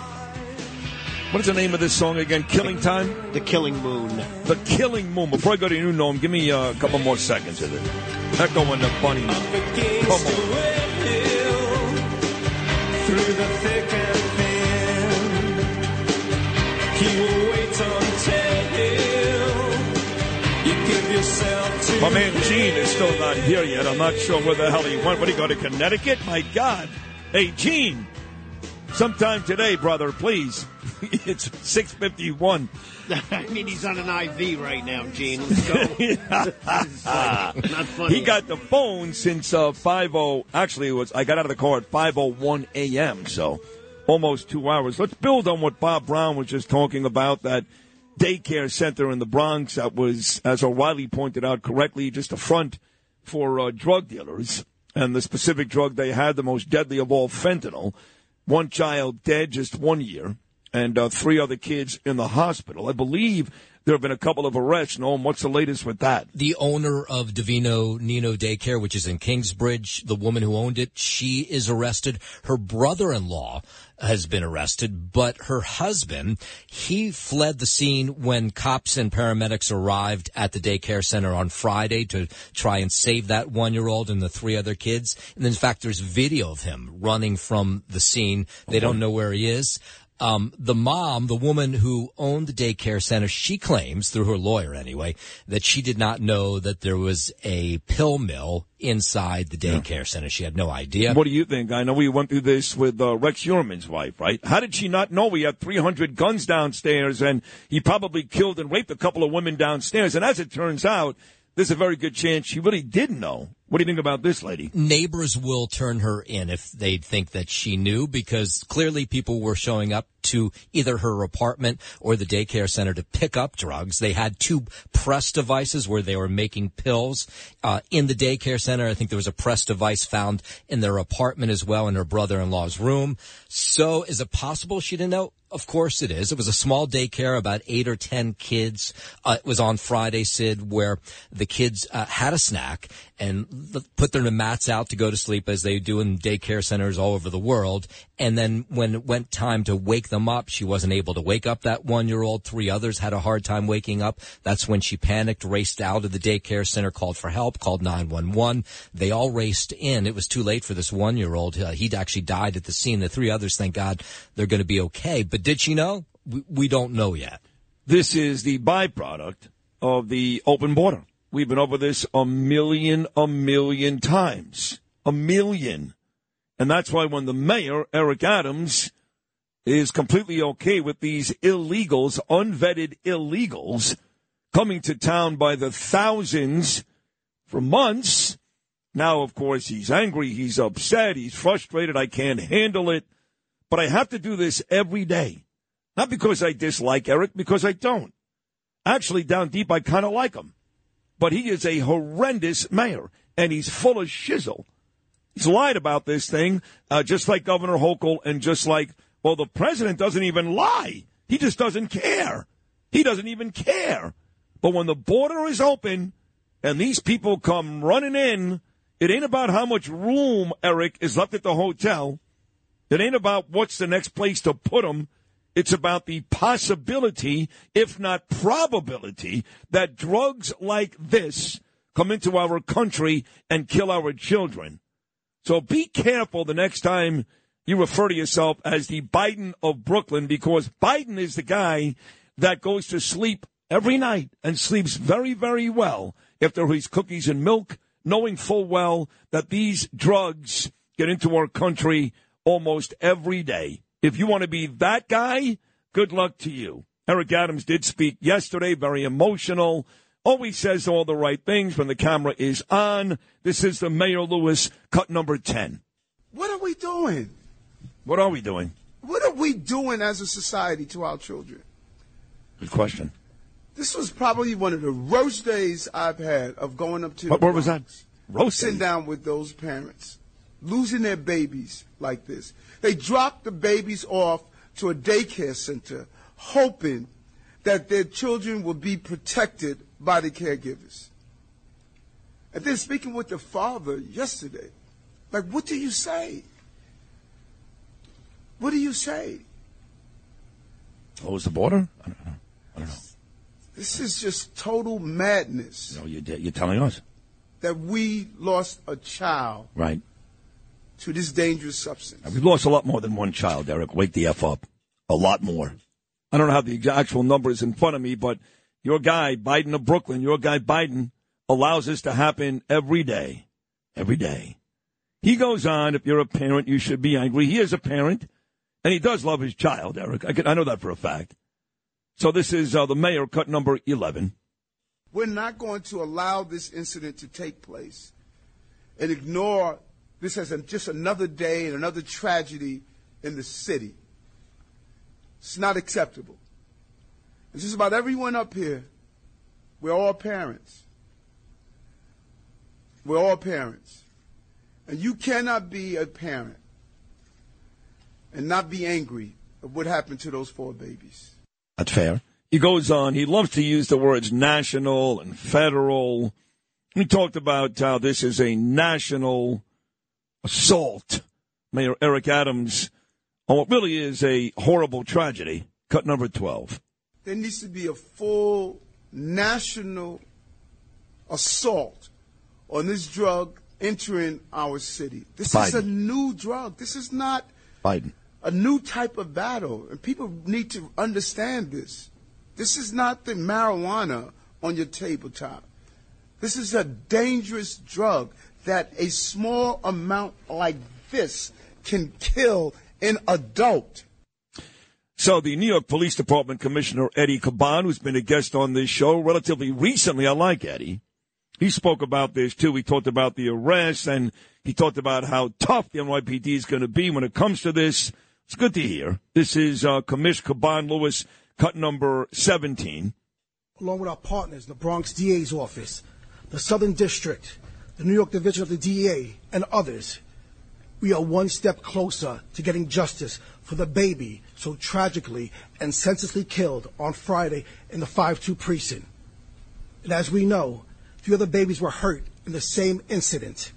What is the name of this song again? Killing Time? The Killing Moon. The Killing Moon. Before I go to you, Noam, give me uh, a couple more seconds of it. Echo and the Bunnymen. Come on. My man Gene is still not here yet. I'm not sure where the hell he went. What, he go to Connecticut? My God. Hey, Gene. Sometime today, brother, please. it's 651. I mean, he's on an IV right now, Gene. Let's go. Like, not funny. He got the phone since uh, 50. Actually, it was I got out of the car at 5:01 a.m. So almost two hours. Let's build on what Bob Brown was just talking about. That daycare center in the Bronx that was, as O'Reilly pointed out correctly, just a front for uh, drug dealers and the specific drug they had, the most deadly of all, fentanyl. One child dead, just one year, and uh, three other kids in the hospital. I believe there have been a couple of arrests. Noam, what's the latest with that? The owner of Divino Nino Daycare, which is in Kingsbridge, the woman who owned it, she is arrested. Her brother-in-law has been arrested, but her husband, he fled the scene when cops and paramedics arrived at the daycare center on Friday to try and save that one-year-old and the three other kids. And in fact, there's video of him running from the scene. They don't know where he is. Um, the mom, the woman who owned the daycare center, she claims, through her lawyer anyway, that she did not know that there was a pill mill inside the daycare center. She had no idea. What do you think? I know we went through this with uh, Rex Heuermann's wife, right? How did she not know we had 300 guns downstairs and he probably killed and raped a couple of women downstairs? And as it turns out, there's a very good chance she really did know. What do you think about this lady? Neighbors will turn her in if they think that she knew because clearly people were showing up to either her apartment or the daycare center to pick up drugs. They had two press devices where they were making pills uh, in the daycare center. I think there was a press device found in their apartment as well in her brother-in-law's room. So is it possible she didn't know? Of course it is. It was a small daycare, about eight or ten kids. Uh, it was on Friday, Sid, where the kids uh, had a snack and put their mats out to go to sleep as they do in daycare centers all over the world. And then when it went time to wake them up, she wasn't able to wake up that one year old. Three others had a hard time waking up. That's when she panicked, raced out of the daycare center, called for help, called 911. They all raced in. It was too late for this one year old. Uh, he'd actually died at the scene. The three others, thank God, they're going to be okay. But did she know? We, we don't know yet. This is the byproduct of the open border. We've been over this a million, a million times. A million. And that's why when the mayor, Eric Adams, is completely okay with these illegals, unvetted illegals, coming to town by the thousands for months, now, of course, he's angry, he's upset, he's frustrated, I can't handle it. But I have to do this every day. Not because I dislike Eric, because I don't. Actually, down deep, I kind of like him. But he is a horrendous mayor, and he's full of shizzle. He's lied about this thing, uh, just like Governor Hochul, and just like, well, the president doesn't even lie. He just doesn't care. He doesn't even care. But when the border is open and these people come running in, it ain't about how much room, Eric, is left at the hotel. It ain't about what's the next place to put them. It's about the possibility, if not probability, that drugs like this come into our country and kill our children. So be careful the next time you refer to yourself as the Biden of Brooklyn because Biden is the guy that goes to sleep every night and sleeps very, very well after his cookies and milk, knowing full well that these drugs get into our country almost every day. If you want to be that guy, good luck to you. Eric Adams did speak yesterday, very emotional. Always says all the right things when the camera is on. This is the Mayor Lewis cut number 10. What are we doing? What are we doing? What are we doing as a society to our children? Good question. This was probably one of the worst days I've had of going up to. What, where was that? Roast Sitting down with those parents, losing their babies like this. They dropped the babies off to a daycare center, hoping that their children will be protected by the caregivers. And then speaking with the father yesterday, like, what do you say? What do you say? Oh, Close the border? I don't know. I don't know. This is just total madness No, you did. You're telling us. that we lost a child Right. to this dangerous substance. We've lost a lot more than one child, Eric. Wake the F up. A lot more. I don't have the actual numbers in front of me, but your guy, Biden of Brooklyn, your guy, Biden, allows this to happen every day. Every day. He goes on, if you're a parent, you should be angry. He is a parent, and he does love his child, Eric. I, can, I know that for a fact. So this is uh, the mayor, cut number 11. We're not going to allow this incident to take place and ignore this as a, just another day and another tragedy in the city. It's not acceptable. It's just about everyone up here. We're all parents. We're all parents. And you cannot be a parent and not be angry at what happened to those four babies. That's fair. He goes on. He loves to use the words national and federal. He talked about how this is a national assault. Mayor Eric Adams on what really is a horrible tragedy. Cut number 12. There needs to be a full national assault on this drug entering our city. This is a new drug. This is not Biden. a new type of battle. And people need to understand this. This is not the marijuana on your tabletop. This is a dangerous drug that a small amount like this can kill an adult. So the New York Police Department Commissioner Eddie Caban, who's been a guest on this show relatively recently, I like Eddie. He spoke about this too. He talked about the arrest and he talked about how tough the NYPD is going to be when it comes to this. It's good to hear. This is uh, Commish Caban Lewis, cut number 17. along with our partners, the Bronx DA's office, the Southern District, the New York Division of the DEA, and others, we are one step closer to getting justice for the baby so tragically and senselessly killed on Friday in the 5-2 precinct. And as we know, three other babies were hurt in the same incident.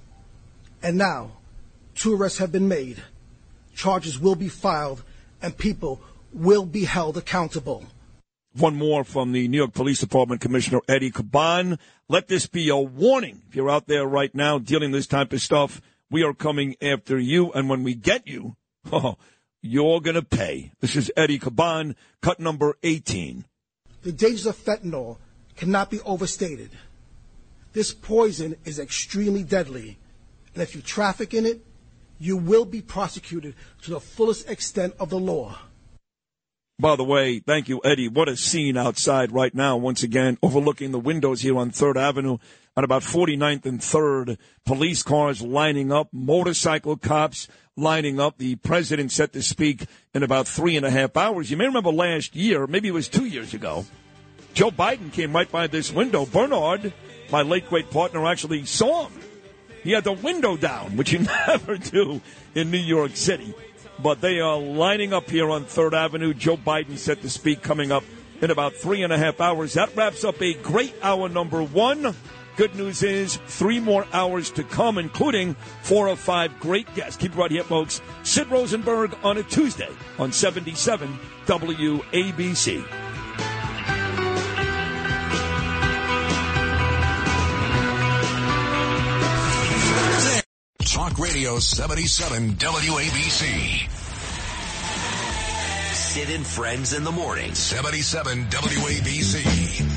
And now, two arrests have been made, charges will be filed, and people will be held accountable. One more from the New York Police Department Commissioner Eddie Caban. Let this be a warning. If you're out there right now dealing this type of stuff, we are coming after you. And when we get you, oh, you're going to pay. This is Eddie Caban, cut number 18. The dangers of fentanyl cannot be overstated. This poison is extremely deadly, and if you traffic in it, you will be prosecuted to the fullest extent of the law. By the way, thank you, Eddie. What a scene outside right now, once again, overlooking the windows here on 3rd Avenue on about 49th and 3rd. Police cars lining up, motorcycle cops lining up. The president set to speak in about three and a half hours. You may remember last year, maybe it was two years ago, Joe Biden came right by this window. Bernard, my late great partner, actually saw him. He had the window down, which you never do in New York City. But they are lining up here on 3rd Avenue. Joe Biden set to speak coming up in about three and a half hours. That wraps up a great hour number one. Good news is three more hours to come, including four or five great guests. Keep it right here, folks. Sid Rosenberg on a Tuesday on 77 WABC. Talk Radio 77 WABC. Sid and Friends in the morning. 77 WABC.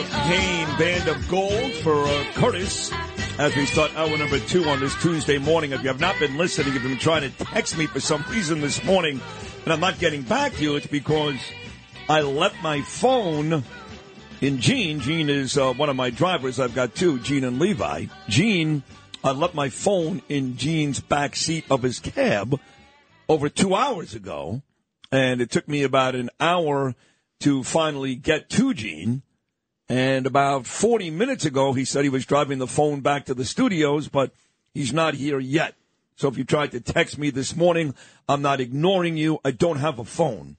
Freda Payne Band of Gold for uh, Curtis as we start hour number two on this Tuesday morning. If you have not been listening, if you've been trying to text me for some reason this morning and I'm not getting back to you, it's because I left my phone in Gene. Gene is uh, one of my drivers. I've got two, Gene and Levi. Gene, I left my phone in Gene's back seat of his cab over two hours ago, and it took me about an hour to finally get to Gene. And about 40 minutes ago, he said he was driving the phone back to the studios, but he's not here yet. So if you tried to text me this morning, I'm not ignoring you. I don't have a phone.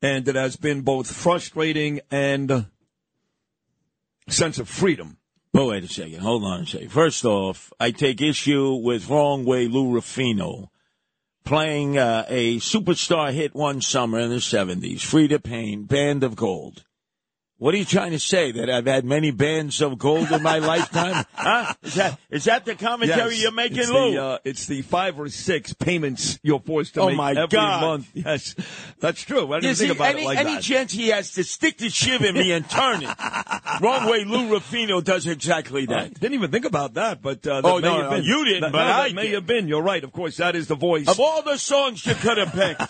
And it has been both frustrating and sense of freedom. Well, wait a second. Hold on a second. First off, I take issue with Wrong Way Lou Rufino playing uh, a superstar hit one summer in the 70s, Freda Payne, Band of Gold. What are you trying to say? That I've had many bands of gold in my lifetime? Huh? Is that, is that the commentary Yes, you're making, it's Lou? The, uh, it's the five or six payments you're forced to Oh, make my every God. month. Yes, that's true. I didn't think about any, it like any that. chance he has to stick the shiv in me and turn it? Wrong way, Lou Rufino does exactly that. I didn't even think about that, but uh, that Oh, no, been. you didn't, that, but no, that I may did. have been. You're right. Of course, that is the voice Of all the songs you could have picked,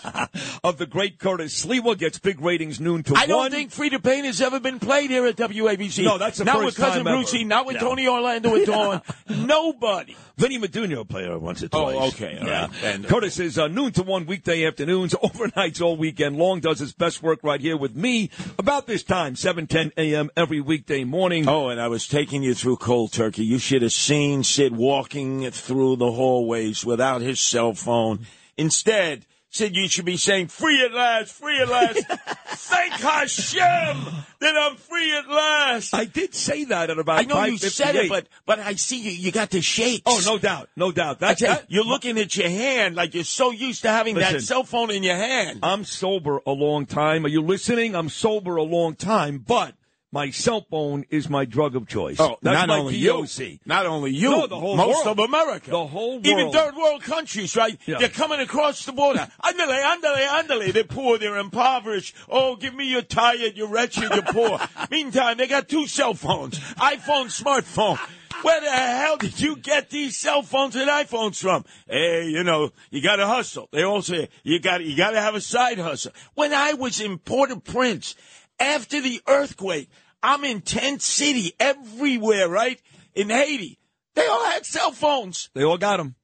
of the great Curtis Sliwa. Gets big ratings noon to 1. I don't think Freda Payne has ever been played here at WABC. No, that's the not first with cousin time ever. Brucey, not with No. Tony Orlando with Dawn. Nobody. Vinny Maduno played her once or twice. Oh, okay, all yeah. right. And- Curtis is uh, noon to one weekday afternoons, overnights all weekend long. Does his best work right here with me about this time, seven ten a.m. every weekday morning. Oh, and I was taking you through cold turkey. You should have seen Sid walking through the hallways without his cell phone. Instead, Sid, you should be saying, free at last, free at last. Thank Hashem that I'm free at last. I did say that at about. I know you said it, but but I see you. You got the shakes. Oh, no doubt, no doubt. That's you, that- you're looking at your hand like you're so used to having that cell phone in your hand. I'm sober a long time. Are you listening? I'm sober a long time, but My cell phone is my drug of choice. Oh, That's not my only DOC. you, not only you, No, the whole most world. of America, The whole even third world countries, right? Yeah. They're coming across the border. Andale, andale, andale. They're poor, they're impoverished. Oh, give me your tired, you're wretched, you're poor. Meantime, they got two cell phones, iPhone, smartphone. Where the hell did you get these cell phones and iPhones from? Hey, you know, you got to hustle. They all say you got you got to have a side hustle. When I was in Port-au-Prince after the earthquake, I'm in tent city everywhere, right? In Haiti, they all had cell phones. They all got them.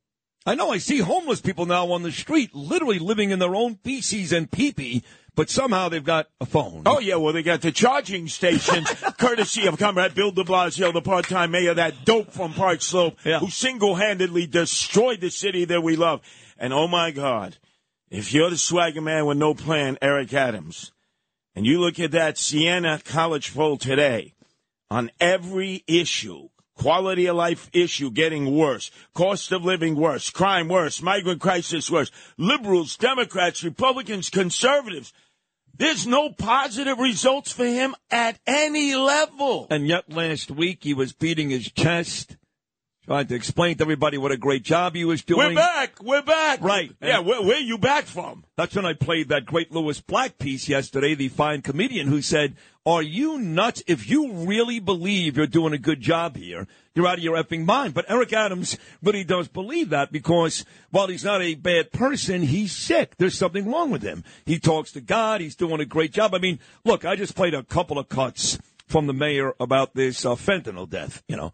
I know. I see homeless people now on the street, literally living in their own feces and pee-pee, but somehow they've got a phone. Oh yeah, well they got the charging stations, courtesy of Comrade Bill De Blasio, the part-time mayor, that dope from Park Slope, who single-handedly destroyed the city that we love. And oh my God, if you're the swagger man with no plan, Eric Adams, and you look at that Siena College poll today, on every issue, quality of life issue getting worse, cost of living worse, crime worse, migrant crisis worse, liberals, Democrats, Republicans, conservatives. There's no positive results for him at any level. And yet last week he was beating his chest, trying to explain to everybody what a great job he was doing. We're back. We're back. Right. Yeah, And- where, where you back from? That's when I played that great Lewis Black piece yesterday, the fine comedian who said, Are you nuts? If you really believe you're doing a good job here, you're out of your effing mind. But Eric Adams really does believe that because while he's not a bad person, he's sick. There's something wrong with him. He talks to God. He's doing a great job. I mean, look, I just played a couple of cuts from the mayor about this uh, fentanyl death, you know.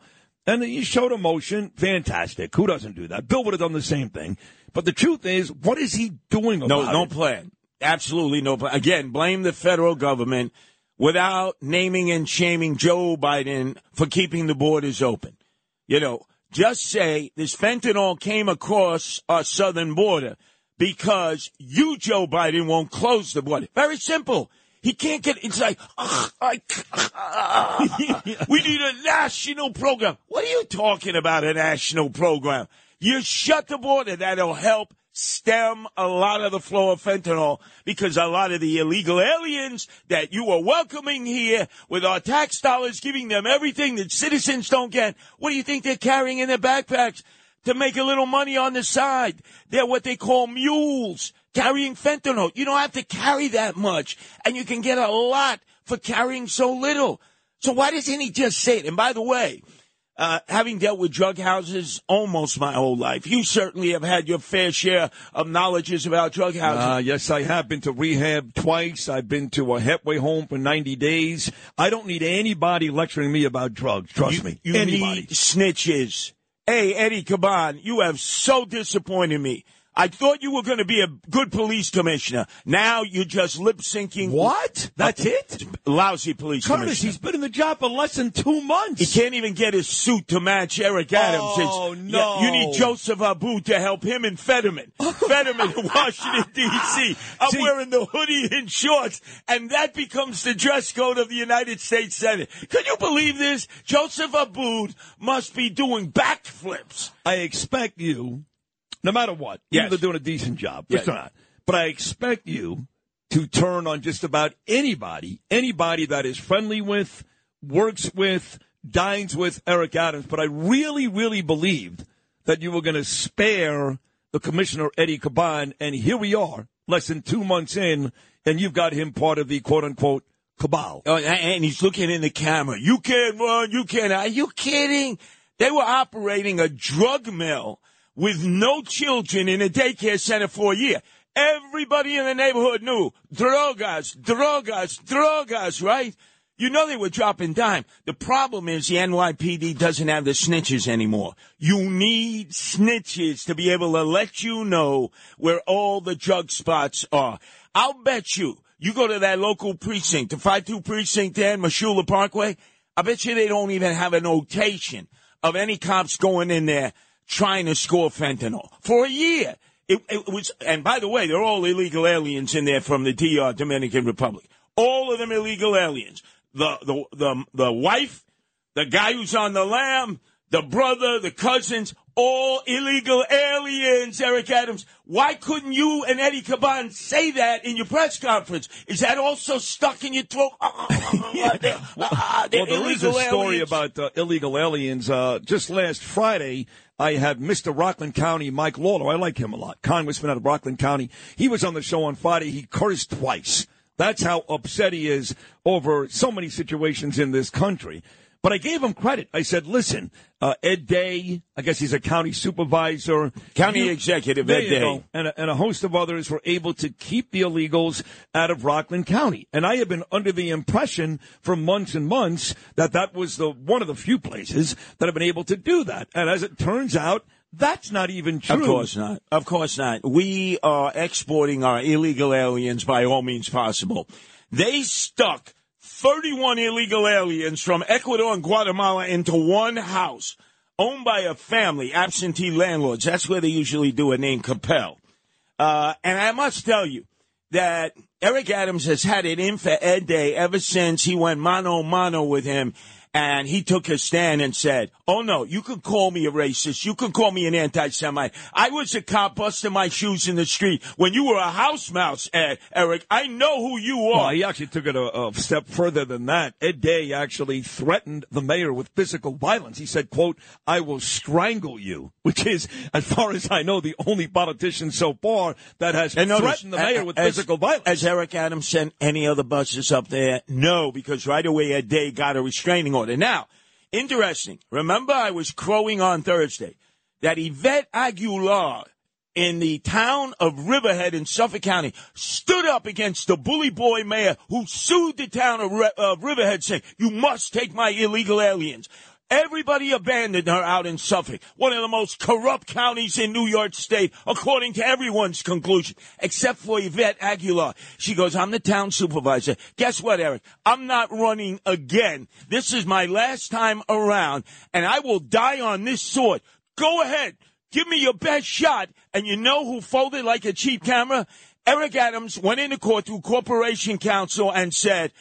And he showed emotion. Fantastic. Who doesn't do that? Bill would have done the same thing. But the truth is, what is he doing about No, no it? plan. Absolutely no plan. Again, blame the federal government without naming and shaming Joe Biden for keeping the borders open. You know, just say this fentanyl came across our southern border because you, Joe Biden, won't close the border. Very simple. He can't get. It's like "Ugh, I, we need a national program. What are you talking about? A national program? You shut the border. That'll help stem a lot of the flow of fentanyl because a lot of the illegal aliens that you are welcoming here with our tax dollars, giving them everything that citizens don't get. What do you think they're carrying in their backpacks? to make a little money on the side. They're what they call mules carrying fentanyl. You don't have to carry that much and you can get a lot for carrying so little. So why doesn't he just say it? And by the way, uh, having dealt with drug houses almost my whole life, you certainly have had your fair share of knowledges about drug houses. Uh, yes, I have been to rehab twice. I've been to a halfway home for 90 days. I don't need anybody lecturing me about drugs. Trust me. You anybody. need snitches. Hey, Eddie Caban, you have so disappointed me. I thought you were going to be a good police commissioner. Now you're just lip syncing. What? That's uh, it? Lousy police commissioner. Curtis, commissioner. he's been in the job for less than two months. He can't even get his suit to match Eric oh, Adams. Oh, It's- no. yeah, you need Joseph Abboud to help him in Fetterman. Fetterman in Washington, D.C. I'm See- wearing the hoodie and shorts, and that becomes the dress code of the United States Senate. Can you believe this? Joseph Abboud must be doing backflips. I expect you, no matter what, Yes. you're doing a decent job. Yes. Not. But I expect you to turn on just about anybody, anybody that is friendly with, works with, dines with Eric Adams. But I really, really believed that you were going to spare the commissioner, Eddie Caban. And here we are, less than two months in, and you've got him part of the quote unquote cabal. Oh, and he's looking in the camera. You can't run. You can't. Are you kidding? They were operating a drug mill with no children in a daycare center for a year. Everybody in the neighborhood knew drogas, drogas, drogas, right? You know they were dropping dime. The problem is the NYPD doesn't have the snitches anymore. You need snitches to be able to let you know where all the drug spots are. I'll bet you, you go to that local precinct, the 5-2 precinct there in Mosholu Parkway, I bet you they don't even have a notation of any cops going in there trying to score fentanyl for a year. It, it was, and by the way, they're all illegal aliens in there from the DR, Dominican Republic. All of them illegal aliens. The, the, the, the wife, the guy who's on the lam, the brother, the cousins, all illegal aliens, Eric Adams. Why couldn't you and Eddie Caban say that in your press conference? Is that also stuck in your throat? they're, ah, well, there is a story aliens. about uh, illegal aliens. Uh, just last Friday, I had Mr. Rockland County, Mike Lawler. I like him a lot. Congressman out of Rockland County. He was on the show on Friday. He cursed twice. That's how upset he is over so many situations in this country. But I gave him credit. I said, listen, uh, Ed Day, I guess he's a county supervisor. County You- executive, Ed Day. go. And a, and a host of others were able to keep the illegals out of Rockland County. And I have been under the impression for months and months that that was the one of the few places that have been able to do that. And as it turns out, that's not even true. Of course not. Of course not. We are exporting our illegal aliens by all means possible. They stuck 31 illegal aliens from Ecuador and Guatemala into one house owned by a family, absentee landlords. That's where they usually do it named Capel. Uh, and I must tell you that Eric Adams has had it in for Ed Day ever since he went mano mano with him. And he took his stand and said, Oh no, you can call me a racist. You can call me an anti-Semite. I was a cop busting my shoes in the street when you were a house mouse, Ed, Eric. I know who you are. Well, he actually took it a, a step further than that. Ed Day actually threatened the mayor with physical violence. He said, quote, I will strangle you, which is, as far as I know, the only politician so far that has And notice, threatened the mayor with as- physical violence. Has Eric Adams sent any other buses up there? No, because right away Ed Day got a restraining order. Now, interesting. Remember, I was crowing on Thursday that Yvette Aguiar in the town of Riverhead in Suffolk County stood up against the bully boy mayor who sued the town of, Ri- of Riverhead saying, you must take my illegal aliens. Everybody abandoned her out in Suffolk, one of the most corrupt counties in New York State, according to everyone's conclusion, except for Yvette Aguiar. She goes, I'm the town supervisor. Guess what, Eric? I'm not running again. This is my last time around, and I will die on this sword. Go ahead. Give me your best shot. And you know who folded like a cheap camera? Eric Adams went into court through Corporation Counsel and said,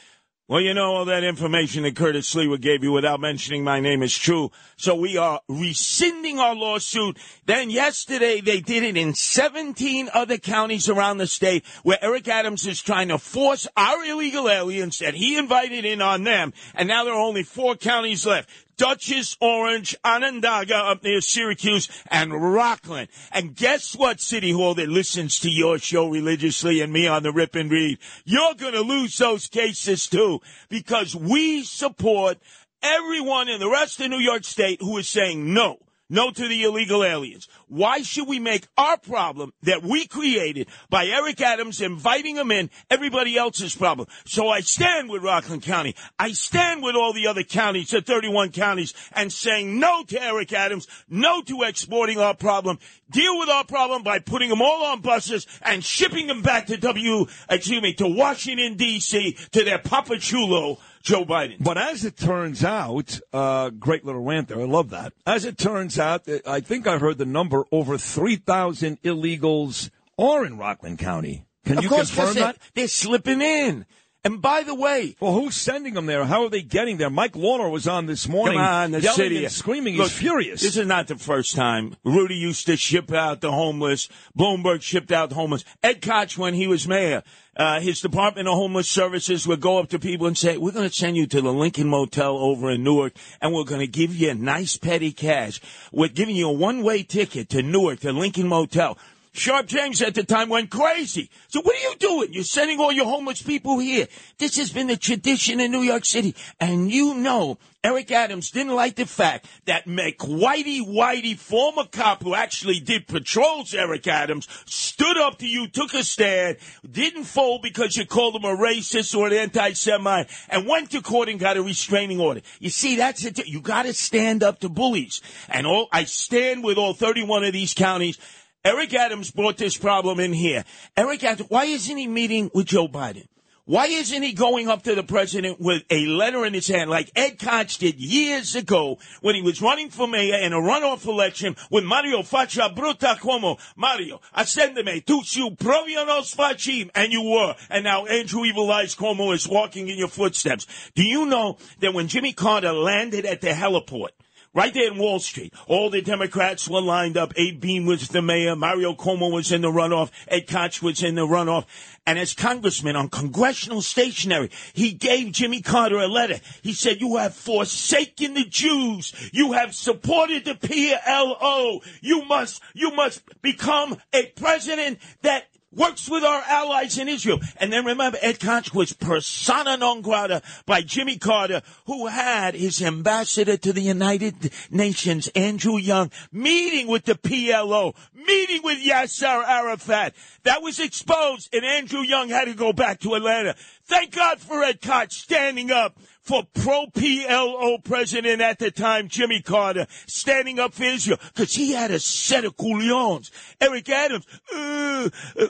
well, you know, all that information that Curtis Sliwa gave you without mentioning my name is true. So we are rescinding our lawsuit. Then yesterday they did it in 17 other counties around the state where Eric Adams is trying to force our illegal aliens that he invited in on them. And now there are only four counties left. Dutchess, Orange, Onondaga up near Syracuse, and Rockland. And guess what, City Hall that listens to your show religiously and me on the Rip and Read? You're gonna lose those cases too, because we support everyone in the rest of New York State who is saying no. No to the illegal aliens. Why should we make our problem that we created by Eric Adams inviting them in everybody else's problem? So I stand with Rockland County. I stand with all the other counties, the 31 counties, and saying no to Eric Adams, no to exporting our problem. Deal with our problem by putting them all on buses and shipping them back to W, excuse me, to Washington D.C. to their Papa Chulo, Joe Biden. But as it turns out, uh, great little rant there. I love that. As it turns out, uh, I think I heard the number over 3,000 illegals are in Rockland County. Can Of you course, confirm that? They're slipping in. And by the way, well, who's sending them there? How are they getting there? Mike Lawler was on this morning, Come on, the yelling city. and screaming. Look, He's furious. This is not the first time. Rudy used to ship out the homeless. Bloomberg shipped out the homeless. Ed Koch, when he was mayor, uh, his Department of Homeless Services would go up to people and say, we're going to send you to the Lincoln Motel over in Newark, and we're going to give you a nice petty cash. We're giving you a one-way ticket to Newark, to Lincoln Motel. Sharpe James at the time went crazy. So what are you doing? You're sending all your homeless people here. This has been the tradition in New York City. And you know, Eric Adams didn't like the fact that McWhitey Whitey, former cop who actually did patrols, Eric Adams, stood up to you, took a stand, didn't fold because you called him a racist or an anti-Semite, and went to court and got a restraining order. You see, that's it. You gotta stand up to bullies. And all, I stand with all 31 of these counties. Eric Adams brought this problem in here. Eric Adams, why isn't he meeting with Joe Biden? Why isn't he going up to the president with a letter in his hand like Ed Koch did years ago when he was running for mayor in a runoff election with Mario Faccia Bruta Cuomo? Mario, ascendeme, tu su provianos facim, and you were. And now Andrew Evil Eyes Cuomo is walking in your footsteps. Do you know that when Jimmy Carter landed at the heliport, Right there in Wall Street. All the Democrats were lined up. Abe Beame was the mayor. Mario Cuomo was in the runoff. Ed Koch was in the runoff. And as congressman on congressional stationery, he gave Jimmy Carter a letter. He said, you have forsaken the Jews. You have supported the PLO. You must, you must become a president that works with our allies in Israel. And then remember, Ed Koch was persona non grata by Jimmy Carter, who had his ambassador to the United Nations, Andrew Young, meeting with the PLO, meeting with Yasser Arafat. That was exposed, and Andrew Young had to go back to Atlanta. Thank God for Ed Koch standing up for pro PLO president at the time, Jimmy Carter, standing up for Israel, because he had a set of coolions. Eric Adams, uh, uh,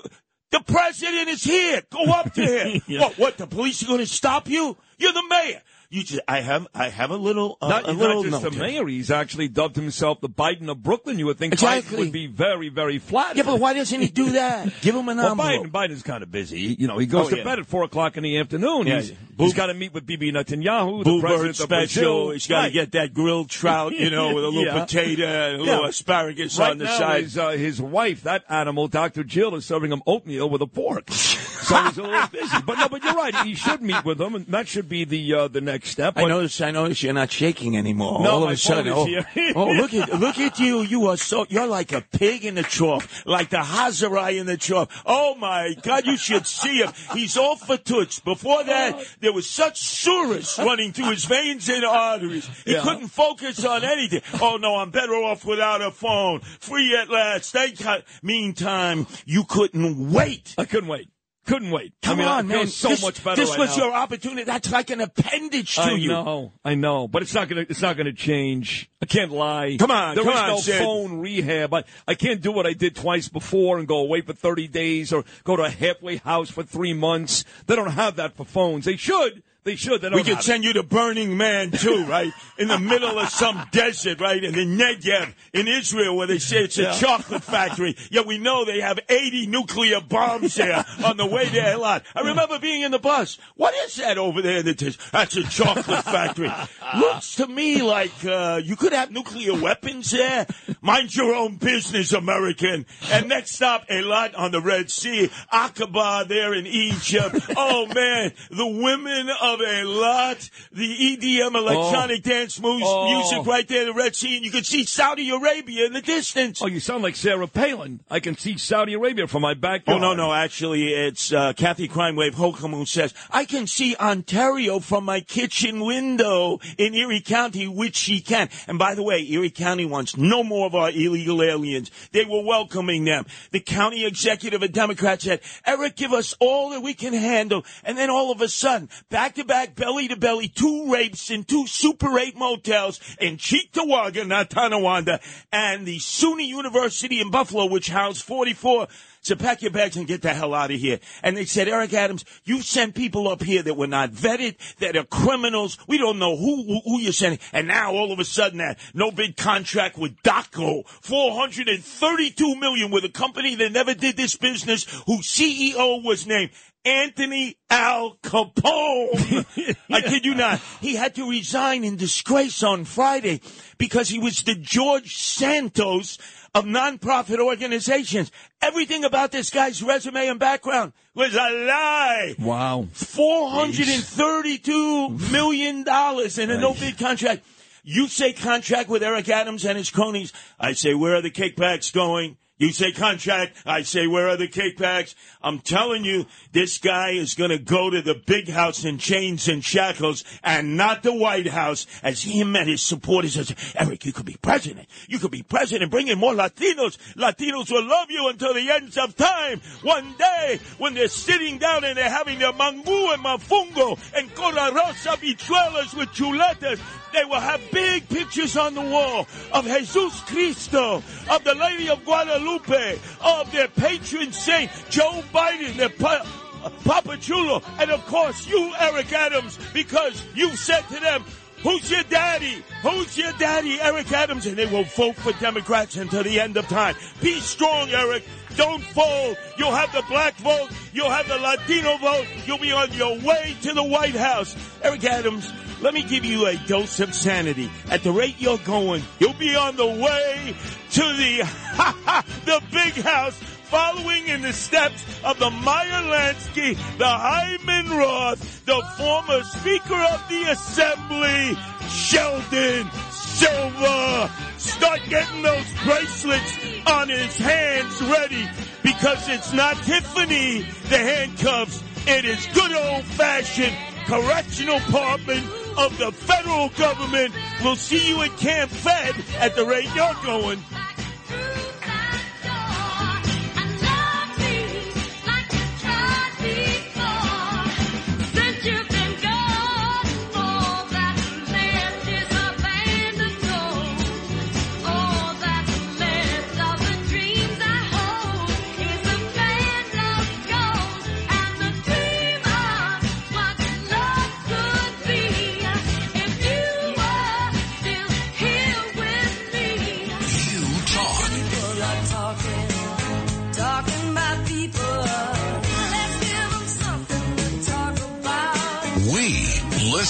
the president is here. Go up to him. What? What? The police are going to stop you? You're the mayor. You just, I have, I have a little, uh, not, a little not just note the mayor. He's actually dubbed himself the Biden of Brooklyn. You would think Exactly. Biden would be very, very flattered. Yeah, but why doesn't he do that? Give him an well, envelope. Biden, Biden's kind of busy. You know, he goes Oh, to yeah. bed at four o'clock in the afternoon. Yeah, he's, he's got to meet with Bibi Netanyahu, the Boo president Bird of special. Brazil. He's got to Right. get that grilled trout, you know, with a little Yeah. potato and a little asparagus right on the now, side. His, uh, his wife, that animal, Dr. Jill, is serving him oatmeal with a fork. so he's a little busy. But no, but you're right. He should meet with them, and that should be the uh, the next step. I notice. I notice you're not shaking anymore. No, All of a sudden, oh, oh, look at look at you! You are so you're like a pig in the trough, like the Hazarai in the trough. Oh my God! You should see him. He's all for toots. Before that, oh. there was such surus running through his veins and arteries. He Yeah. couldn't focus on anything. Oh no, I'm better off without a phone. Free at last. Thank God. Meantime, you couldn't wait. I couldn't wait. Couldn't wait. Come I mean, on, I feel man! so this, much better This right was now. your opportunity. That's like an appendage to I you. I know, I know, but it's not gonna. It's not gonna change. I can't lie. Come on, there come is on, no Sid. phone rehab. I, I can't do what I did twice before and go away for thirty days or go to a halfway house for three months. They don't have that for phones. They should. They should. They We could send you to Burning Man too, right? In the middle of some desert, right? In the Negev in Israel, where they say it's a Yeah. chocolate factory. Yet we know they have 80 nuclear bombs there on the way there a lot. I remember being in the bus. What is that over there in the dis- That's a chocolate factory. Looks to me like uh, you could have nuclear weapons there. Mind your own business, American. And next stop, Eilat on the Red Sea. Aqaba there in Egypt. Oh man, the women of Eilat, the EDM electronic dance moves, Oh. music right there in the Red Sea, and you can see Saudi Arabia in the distance. Oh, you sound like Sarah Palin. I can see Saudi Arabia from my Oh backyard. no, no, actually, it's uh, Kathy Crime Wave Hochul who says I can see Ontario from my kitchen window in Erie County, which she can. And by the way, Erie County wants no more of our illegal aliens. They were welcoming them. The county executive, a Democrat, said, "Eric, give us all that we can handle." And then all of a sudden, back to back, belly to belly, two rapes in two Super Eight motels in Cheektowaga, not Tonawanda, and the SUNY University in Buffalo, which housed 44 so pack your bags and get the hell out of here. And they said, Eric Adams, you sent people up here that were not vetted, that are criminals. We don't know who, who, who you're sending. And now all of a sudden that no big contract with DocGo, 432 million with a company that never did this business, whose CEO was named Anthony Al Capone. I kid you not. He had to resign in disgrace on Friday because he was the George Santos of nonprofit organizations. Everything about this guy's resume and background was a lie. Wow. Four hundred and thirty-two million dollars in a no bid contract. You say contract with Eric Adams and his cronies. I say, where are the kickbacks going? You say contract. I say, where are the kickbacks? I'm telling you, this guy is going to go to the big house in chains and shackles and not the White House as him and his supporters say, Eric, you could be president. You could be president. Bring in more Latinos. Latinos will love you until the ends of time. One day, when they're sitting down and they're having their mangu and mafungo and cola rosa bichuelas with chuletas, they will have big pictures on the wall of Jesus Cristo, of the Lady of Guadalupe, of their patron saint, Joe Biden, their pa- Papa Chulo, and of course you, Eric Adams, because you said to them, Who's your daddy? Who's your daddy? Eric Adams. And they will vote for Democrats until the end of time. Be strong, Eric. Don't fold. You'll have the black vote. You'll have the Latino vote. You'll be on your way to the White House. Eric Adams, let me give you a dose of sanity. At the rate you're going, you'll be on the way to the, the big house following in the steps of the Meyer Lansky, the Hyman Roth, the former Speaker of the Assembly, Sheldon Silver. Start getting those bracelets on his hands ready because it's not Tiffany, the handcuffs. It is good old fashioned correctional department of the federal government. We'll see you at Camp Fed at the rate you're going.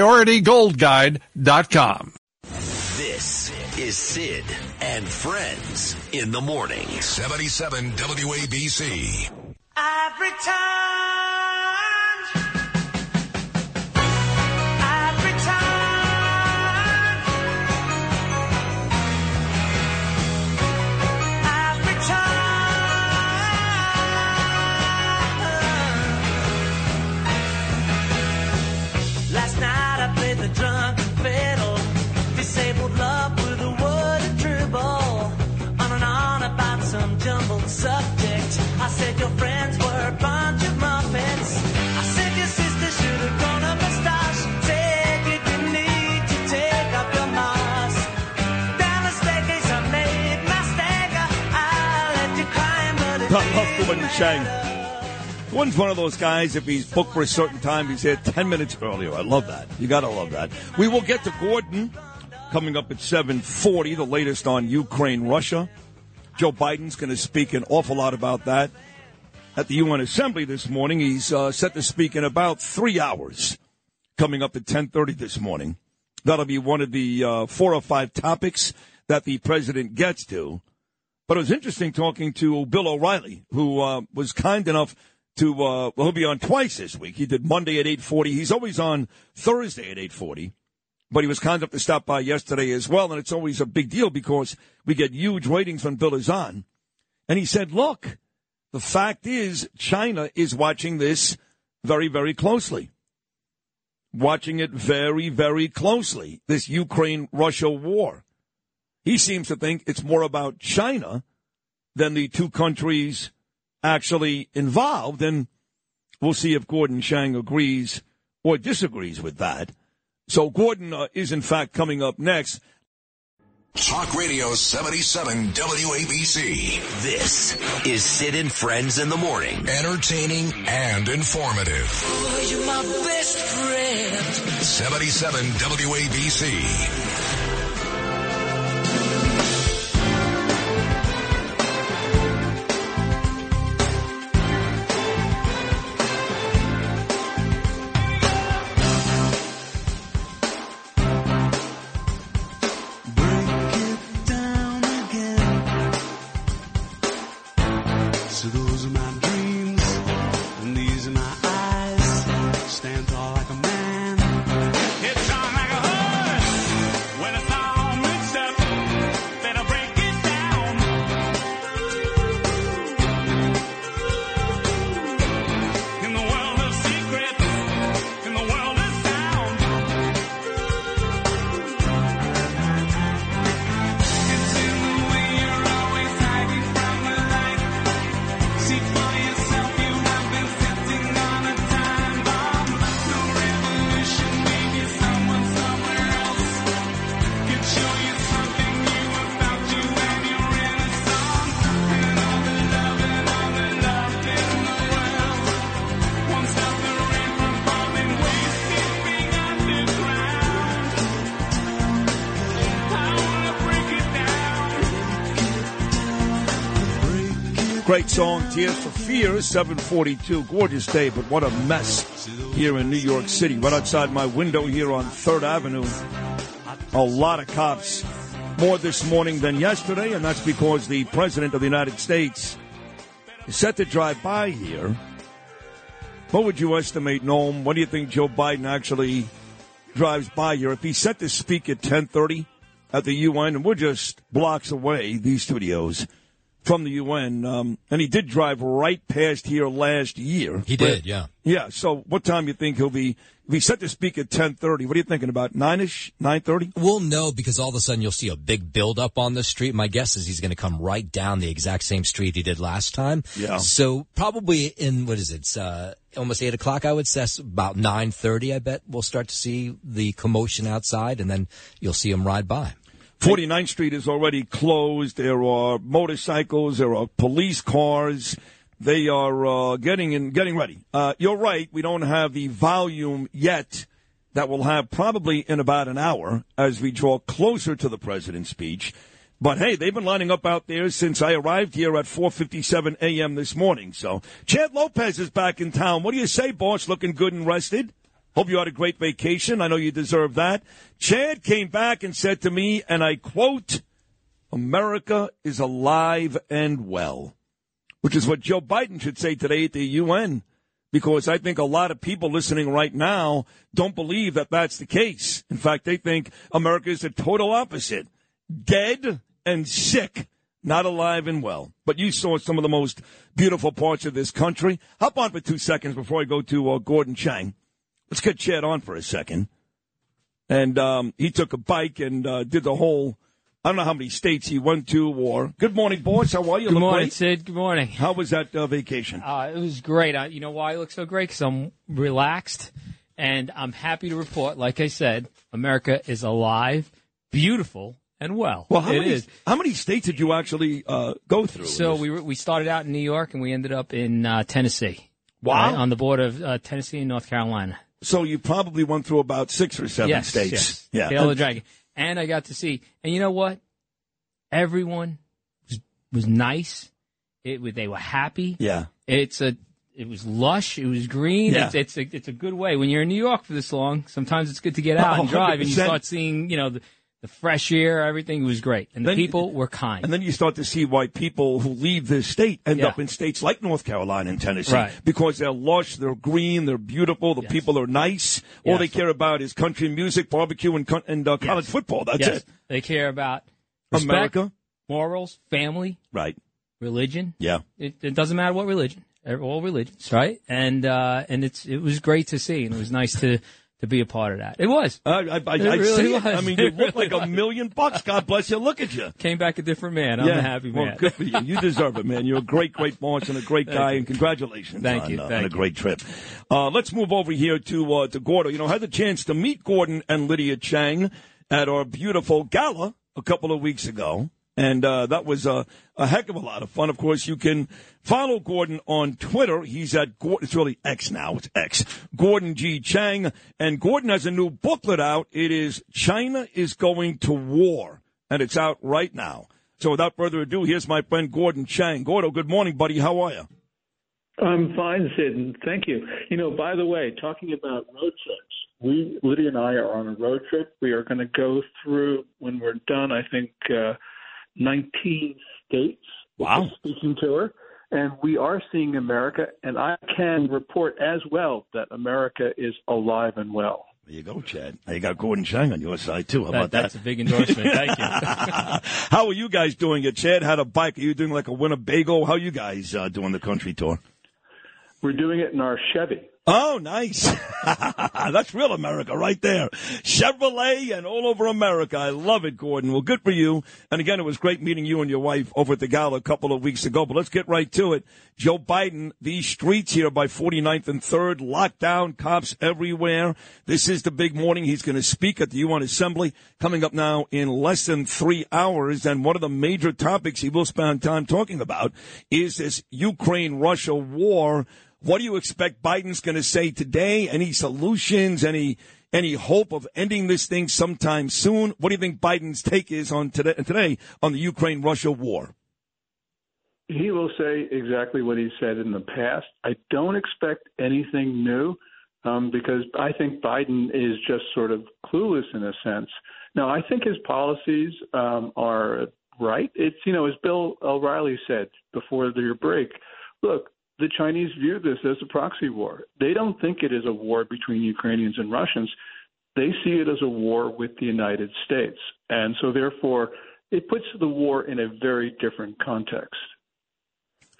PriorityGoldGuide.com. This is Sid and Friends in the morning. 77 WABC. Every time. Chang. Gordon's one of those guys, if he's booked for a certain time, he's here 10 minutes earlier. I love that. You gotta love that. We will get to Gordon coming up at 740, the latest on Ukraine, Russia. Joe Biden's going to speak an awful lot about that at the UN Assembly this morning. He's uh, set to speak in about three hours, coming up at 10:30 this morning. That'll be one of the uh, four or five topics that the president gets to. But it was interesting talking to Bill O'Reilly, who uh, was kind enough to. Uh, well, he'll be on twice this week. He did Monday at 8:40. He's always on Thursday at 8:40 but he was kind enough to stop by yesterday as well. And it's always a big deal because we get huge ratings when Bill is on. And he said, look, the fact is China is watching this very, very closely. Watching it very, very closely, this Ukraine Russia war. He seems to think it's more about China than the two countries actually involved. And we'll see if Gordon Chang agrees or disagrees with that. So Gordon uh, is in fact coming up next. Talk Radio 77 WABC. This is Sid and Friends in the morning. Entertaining and informative. Oh, you're my best friend. 77 WABC. Great song, Tears for Fears, 742. Gorgeous day, but what a mess here in New York City. Right outside my window here on 3rd Avenue. A lot of cops. More this morning than yesterday, and that's because the President of the United States is set to drive by here. What would you estimate, Noam? What do you think Joe Biden actually drives by here? If he's set to speak at 1030 at the UN, and we're just blocks away, these studios, from the UN, um, and he did drive right past here last year. He did, yeah. Yeah. So, what time do you think he'll be? If he's set to speak at ten thirty, what are you thinking about? Nine ish, nine thirty? We'll know because all of a sudden you'll see a big buildup on the street. My guess is he's going to come right down the exact same street he did last time. Yeah. So probably in what is it? Uh, almost eight o'clock. I would say about nine thirty. I bet we'll start to see the commotion outside, and then you'll see him ride by. 49th Street is already closed. There are motorcycles. There are police cars. They are uh, getting in, getting ready. Uh, you're right. We don't have the volume yet that we'll have probably in about an hour as we draw closer to the president's speech. But hey, they've been lining up out there since I arrived here at 4:57 a.m. this morning. So Chad Lopez is back in town. What do you say, boss? Looking good and rested. Hope you had a great vacation. I know you deserve that. Chad came back and said to me, and I quote, America is alive and well, which is what Joe Biden should say today at the UN, because I think a lot of people listening right now don't believe that that's the case. In fact, they think America is the total opposite dead and sick. Not alive and well. But you saw some of the most beautiful parts of this country. Hop on for two seconds before I go to uh, Gordon Chang. Let's get Chad on for a second. And um, he took a bike and uh, did the whole. I don't know how many states he went to. Or good morning, boys. How are you? Good Look morning, great. Sid. Good morning. How was that uh, vacation? Uh, it was great. I, you know why I look so great? Because I'm relaxed, and I'm happy to report. Like I said, America is alive, beautiful, and well. Well, how It many is. how many states did you actually uh, go through? So we were, we started out in New York, and we ended up in uh, Tennessee. Wow. Right, on the border of uh, Tennessee and North Carolina. So you probably went through about six or seven yes, states. Yes. Yeah. Tail of the dragon. And I got to see, and you know what? Everyone was, was nice. It they were happy. Yeah. It's a, it was lush. It was green. Yeah. It's, it's a, it's a good way. When you're in New York for this long, sometimes it's good to get out Oh, and drive and you start seeing, you know, the, the fresh air, everything was great. And the Then- people were kind. And then you start to see why people who leave this state end Yeah. up in states like North Carolina and Tennessee. Right. Because they're lush, they're green, they're beautiful, the people are nice. All they care about is country music, barbecue, and, and uh, college football. That's yes. it. They care about respect, America. morals, family, Right. religion. Yeah. It, it doesn't matter what religion, all religions, right? And uh, and it's it was great to see, and it was nice to to be a part of that. It was. I, I, I, It I really see it. was. I mean, you It look like a million bucks. God bless you. Look at you. Came back a different man. I'm a happy man. Well, good for you. You deserve it, man. You're a great, great boss and a great guy, and congratulations Thank on, you. uh, Thank on a you. great trip. Uh, let's move over here to uh, to Gordo. You know, I had the chance to meet Gordon and Lydia Chang at our beautiful gala a couple of weeks ago. And uh, that was a, a heck of a lot of fun. Of course, you can follow Gordon on Twitter. He's at Gordon. It's really X now. It's X. Gordon G. Chang. And Gordon has a new booklet out. It is China is Going to War. And it's out right now. So without further ado, here's my friend Gordon Chang. Gordo, good morning, buddy. How are you? I'm fine, Sid, thank you. You know, by the way, talking about road trips, we Lydia and I are on a road trip. We are going to go through when we're done. I think uh, 19 states. Wow. Speaking to her. And we are seeing America, and I can report as well that America is alive and well. There you go, Chad. Now you got Gordon Chang on your side too. How That- about that? that's a big endorsement. Thank you. How are you guys doing it? Chad had a bike. Are you doing like a Winnebago? How you guys uh, doing the country tour? We're doing it in our Chevy. Oh, nice. That's real America right there. Chevrolet and all over America. I love it, Gordon. Well, good for you. And again, it was great meeting you and your wife over at the gala a couple of weeks ago. But let's get right to it. Joe Biden, these streets here by 49th and 3rd, lockdown, cops everywhere. This is the big morning. He's going to speak at the UN Assembly coming up now in less than three hours. And one of the major topics he will spend time talking about is this Ukraine-Russia war. What do you expect Biden's going to say today? Any solutions? Any any hope of ending this thing sometime soon? What do you think Biden's take is on today, today on the Ukraine-Russia war? He will say exactly what he said in the past. I don't expect anything new um, because I think Biden is just sort of clueless in a sense. Now, I think his policies um, are right. It's, you know, as Bill O'Reilly said before the break, look, the Chinese view this as a proxy war. They don't think it is a war between Ukrainians and Russians. They see it as a war with the United States. And so, therefore, it puts the war in a very different context.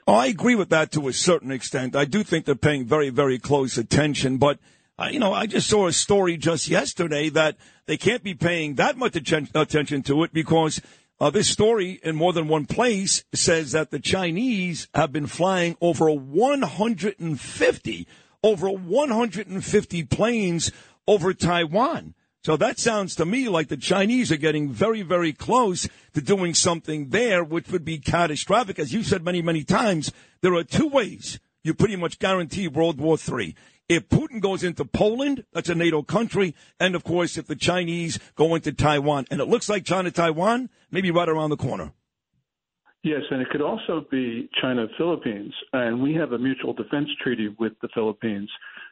Oh, I agree with that to a certain extent. I do think they're paying very, very close attention. But, uh, you know, I just saw a story just yesterday that they can't be paying that much attention to it because uh, this story in more than one place says that the Chinese have been flying over 150, over 150 planes over Taiwan. So that sounds to me like the Chinese are getting very, very close to doing something there, which would be catastrophic. As you said many, many times, there are two ways you pretty much guarantee World War III. If Putin goes into Poland, that's a NATO country, and of course, if the Chinese go into Taiwan, and it looks like China Taiwan, maybe right around the corner. Yes, and it could also be China Philippines. And we have a mutual defense treaty with the Philippines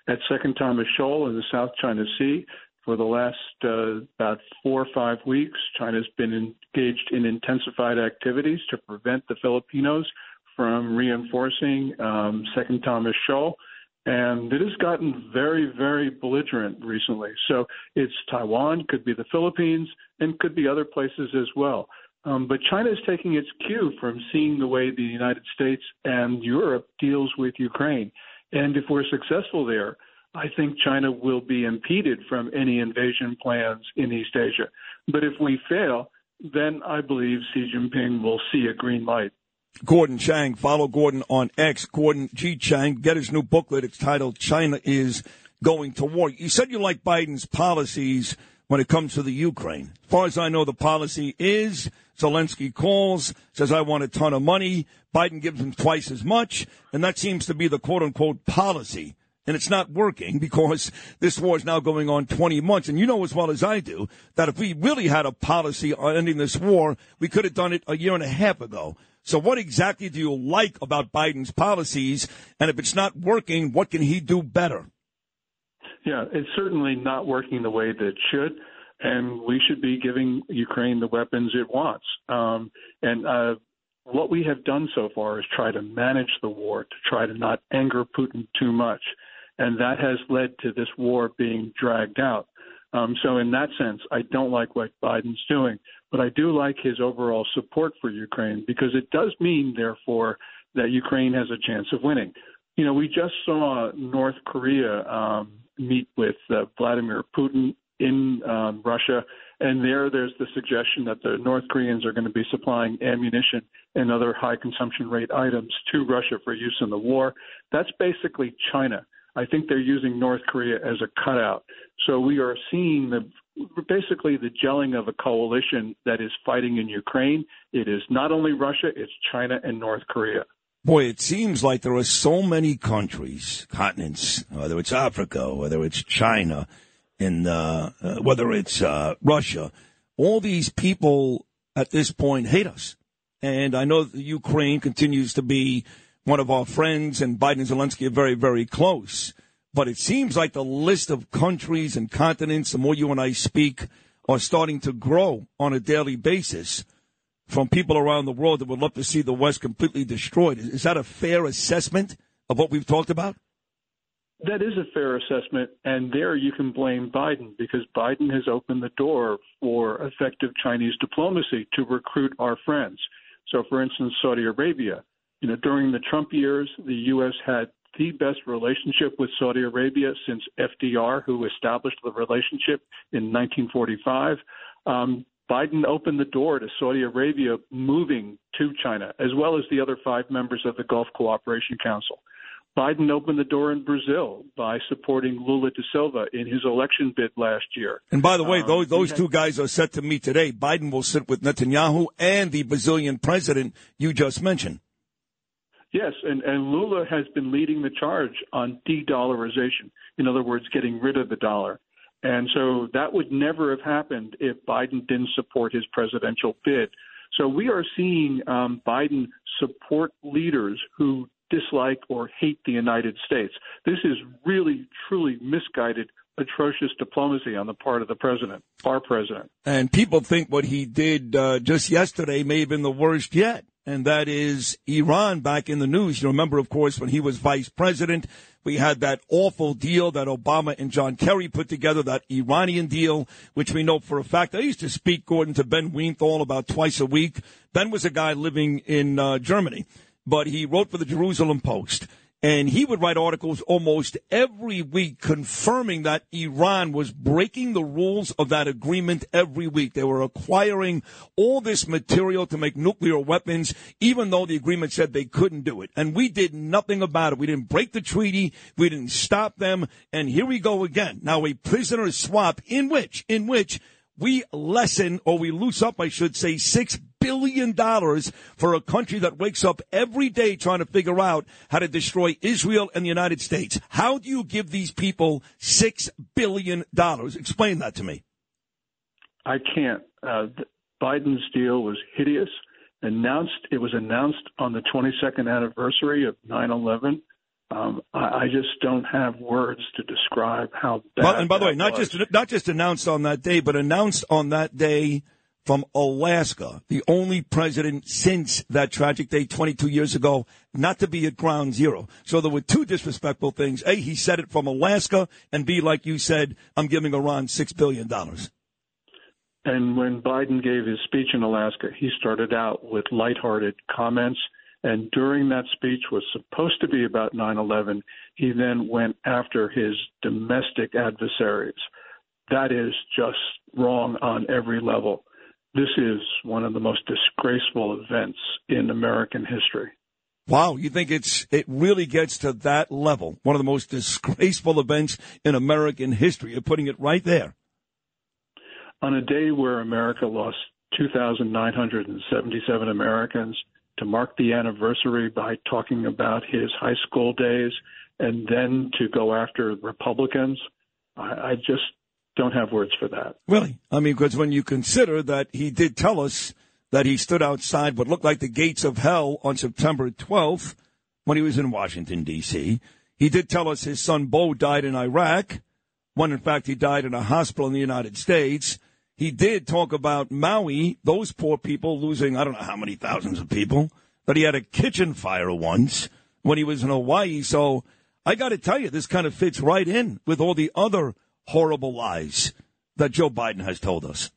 at Second Thomas Shoal in the South China Sea. For the last uh, about four or five weeks, China's been engaged in intensified activities to prevent the Filipinos from reinforcing um, Second Thomas Shoal. And it has gotten very, very belligerent recently. So it's Taiwan, could be the Philippines, and could be other places as well. Um, but China is taking its cue from seeing the way the United States and Europe deals with Ukraine. And if we're successful there, I think China will be impeded from any invasion plans in East Asia. But if we fail, then I believe Xi Jinping will see a green light. Gordon Chang. Follow Gordon on X. Gordon G. Chang. Get his new booklet. It's titled China is Going to War. You said you like Biden's policies when it comes to the Ukraine. As far as I know, the policy is Zelensky calls, says, I want a ton of money. Biden gives him twice as much. And that seems to be the quote unquote policy. And it's not working because this war is now going on 20 months. And you know as well as I do that if we really had a policy on ending this war, we could have done it a year and a half ago. So what exactly do you like about Biden's policies? And if it's not working, what can he do better? Yeah, it's certainly not working the way that it should, and we should be giving Ukraine the weapons it wants. Um, and uh, what we have done so far is try to manage the war, to try to not anger Putin too much, and that has led to this war being dragged out. Um, so, in that sense, I don't like what Biden's doing, but I do like his overall support for Ukraine because it does mean, therefore, that Ukraine has a chance of winning. You know, we just saw North Korea um, meet with uh, Vladimir Putin in um, Russia, and there, there's the suggestion that the North Koreans are going to be supplying ammunition and other high consumption rate items to Russia for use in the war. That's basically China. I think they're using North Korea as a cutout. So we are seeing the basically the gelling of a coalition that is fighting in Ukraine. It is not only Russia, it's China and North Korea. Boy, it seems like there are so many countries, continents, whether it's Africa, whether it's China, and uh, uh, whether it's uh, Russia. All these people at this point hate us. And I know Ukraine continues to be one of our friends, and Biden and Zelensky are very, very close. But it seems like the list of countries and continents, the more you and I speak, are starting to grow on a daily basis. from people around the world that would love to see the West completely destroyed. Is, that a fair assessment of what we've talked about? That is a fair assessment, and there you can blame Biden because Biden has opened the door for effective Chinese diplomacy to recruit our friends. So, for instance, Saudi Arabia. You know, during the Trump years, the U.S. had the best relationship with Saudi Arabia since FDR, who established the relationship in 1945. Um, Biden opened the door to Saudi Arabia moving to China, as well as the other five members of the Gulf Cooperation Council. Biden opened the door in Brazil by supporting Lula da Silva in his election bid last year. And by the way, Um, those those two guys are set to meet today. Biden will sit with Netanyahu and the Brazilian president you just mentioned. Yes, and, and Lula has been leading the charge on de-dollarization. In other words, getting rid of the dollar. And so that would never have happened if Biden didn't support his presidential bid. So we are seeing um, Biden support leaders who dislike or hate the United States. This is really, truly misguided, atrocious diplomacy on the part of the president, our president. And people think what he did uh, just yesterday may have been the worst yet. And that is Iran back in the news. You remember, of course, when he was vice president, we had that awful deal that Obama and John Kerry put together, that Iranian deal, which we know for a fact. I used to speak, Gordon, to Ben Weinthal about twice a week. Ben was a guy living in uh, Germany, but he wrote for the Jerusalem Post. And he would write articles almost every week confirming that Iran was breaking the rules of that agreement every week. They were acquiring all this material to make nuclear weapons, even though the agreement said they couldn't do it. And we did nothing about it. We didn't break the treaty. We didn't stop them. And here we go again. Now a prisoner swap in which, in which we lessen or we loose up, I should say, six billion dollars for a country that wakes up every day trying to figure out how to destroy Israel and the United States. How do you give these people six billion dollars? Explain that to me. I can't. Uh, Biden's deal was hideous. Announced it was announced on the 22nd anniversary of 9/11. Um, I, I just don't have words to describe how bad. Well, and by the way, not was. just not just announced on that day, but announced on that day from Alaska, the only president since that tragic day 22 years ago not to be at ground zero. So there were two disrespectful things. A, he said it from Alaska, and B, like you said, I'm giving Iran six billion dollars. And when Biden gave his speech in Alaska, he started out with lighthearted comments. And during that speech was supposed to be about 9/11. He then went after his domestic adversaries. That is just wrong on every level. This is one of the most disgraceful events in American history. Wow, you think it's it really gets to that level? One of the most disgraceful events in American history. You're putting it right there. On a day where America lost 2,977 Americans, to mark the anniversary by talking about his high school days and then to go after Republicans, I, I just don't have words for that. Really? I mean, because when you consider that he did tell us that he stood outside what looked like the gates of hell on September 12th when he was in Washington, D.C., he did tell us his son Bo died in Iraq, when in fact he died in a hospital in the United States. He did talk about Maui, those poor people losing, I don't know how many thousands of people, that he had a kitchen fire once when he was in Hawaii. So I got to tell you, this kind of fits right in with all the other horrible lies that Joe Biden has told us.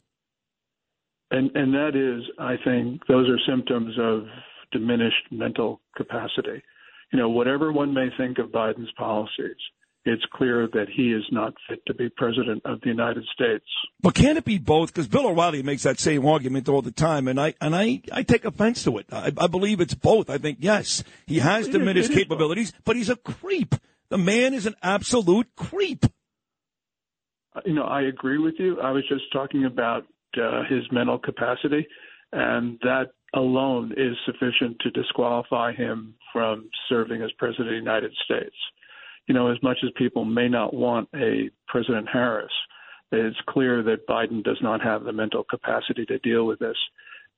And and that is, I think, those are symptoms of diminished mental capacity. You know, whatever one may think of Biden's policies, it's clear that he is not fit to be president of the United States. But can it be both? Because Bill O'Reilly makes that same argument all the time, and I and I, I take offense to it. I, I believe it's both. I think yes, he has diminished it is capabilities, but he's a creep. The man is an absolute creep. You know, I agree with you. I was just talking about uh, his mental capacity, and that alone is sufficient to disqualify him from serving as president of the United States. You know, as much as people may not want a President Harris, it's clear that Biden does not have the mental capacity to deal with this.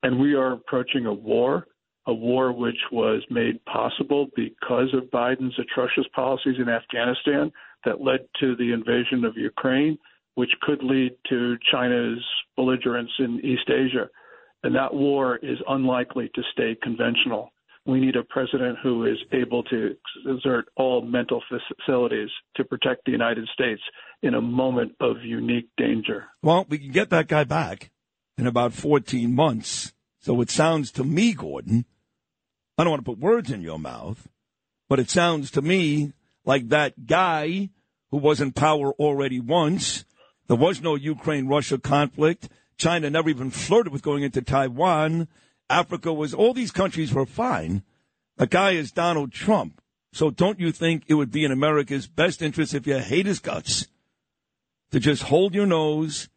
And we are approaching a war, a war which was made possible because of Biden's atrocious policies in Afghanistan that led to the invasion of Ukraine, which could lead to China's belligerence in East Asia. and that war is unlikely to stay conventional. We need a president who is able to exert all mental facilities to protect the United States in a moment of unique danger. Well, we can get that guy back in about 14 months. So it sounds to me, Gordon, I don't want to put words in your mouth, but it sounds to me like that guy who was in power already once. There was no Ukraine Russia conflict. China never even flirted with going into Taiwan. Africa was, all these countries were fine. The guy is Donald Trump. So don't you think it would be in America's best interest if you hate his guts to just hold your nose,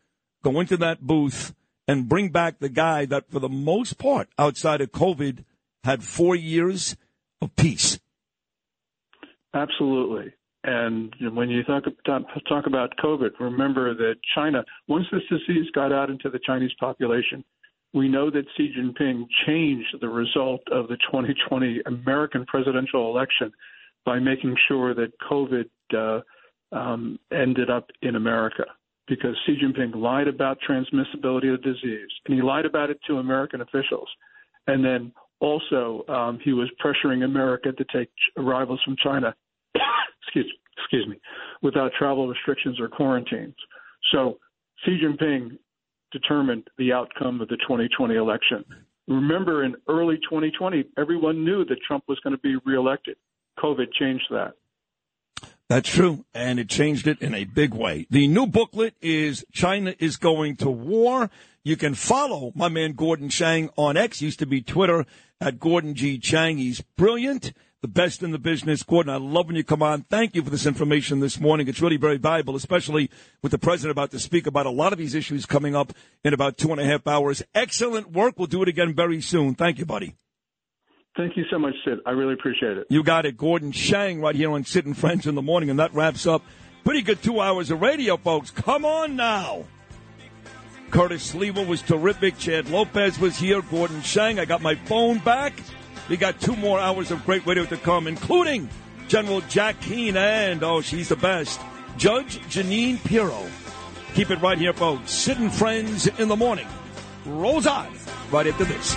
go into that booth, and bring back the guy that, for the most part, outside of COVID, had four years of peace? Absolutely. And when you talk, talk about COVID, remember that China, once this disease got out into the Chinese population, we know that Xi Jinping changed the result of the 2020 American presidential election by making sure that COVID uh, um, ended up in America because Xi Jinping lied about transmissibility of the disease and he lied about it to American officials. And then also, um, he was pressuring America to take arrivals from China excuse excuse me, without travel restrictions or quarantines. So Xi Jinping determined the outcome of the 2020 election. Remember, in early 2020, everyone knew that Trump was going to be reelected. COVID changed that. That's true, and it changed it in a big way. The new booklet is China is Going to War. You can follow my man Gordon Chang on X, used to be Twitter, at Gordon G. Chang. He's brilliant the best in the business. Gordon, I love when you come on. Thank you for this information this morning. It's really very valuable, especially with the president about to speak about a lot of these issues coming up in about two and a half hours. Excellent work. We'll do it again very soon. Thank you, buddy. Thank you so much, Sid. I really appreciate it. You got it. Gordon Chang right here on Sid and Friends in the morning, and that wraps up pretty good two hours of radio, folks. Come on now. Curtis Sliwa was terrific. Chad Lopez was here. Gordon Chang. I got my phone back. We got two more hours of great radio to come, including General Jack Keane and, oh, she's the best, Judge Jeanine Pirro. Keep it right here, folks. Sid and Friends in the morning. Rolls on right after this.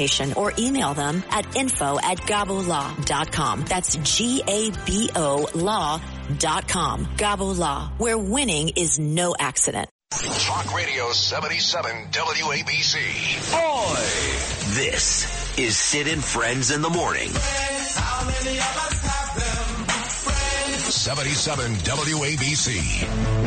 or email them at info at gabolaw.com. That's G-A-B-O law.com. Gabo Law, where winning is no accident. Talk Radio 77 WABC. Boy! This is Sid and Friends in the morning. 77 WABC.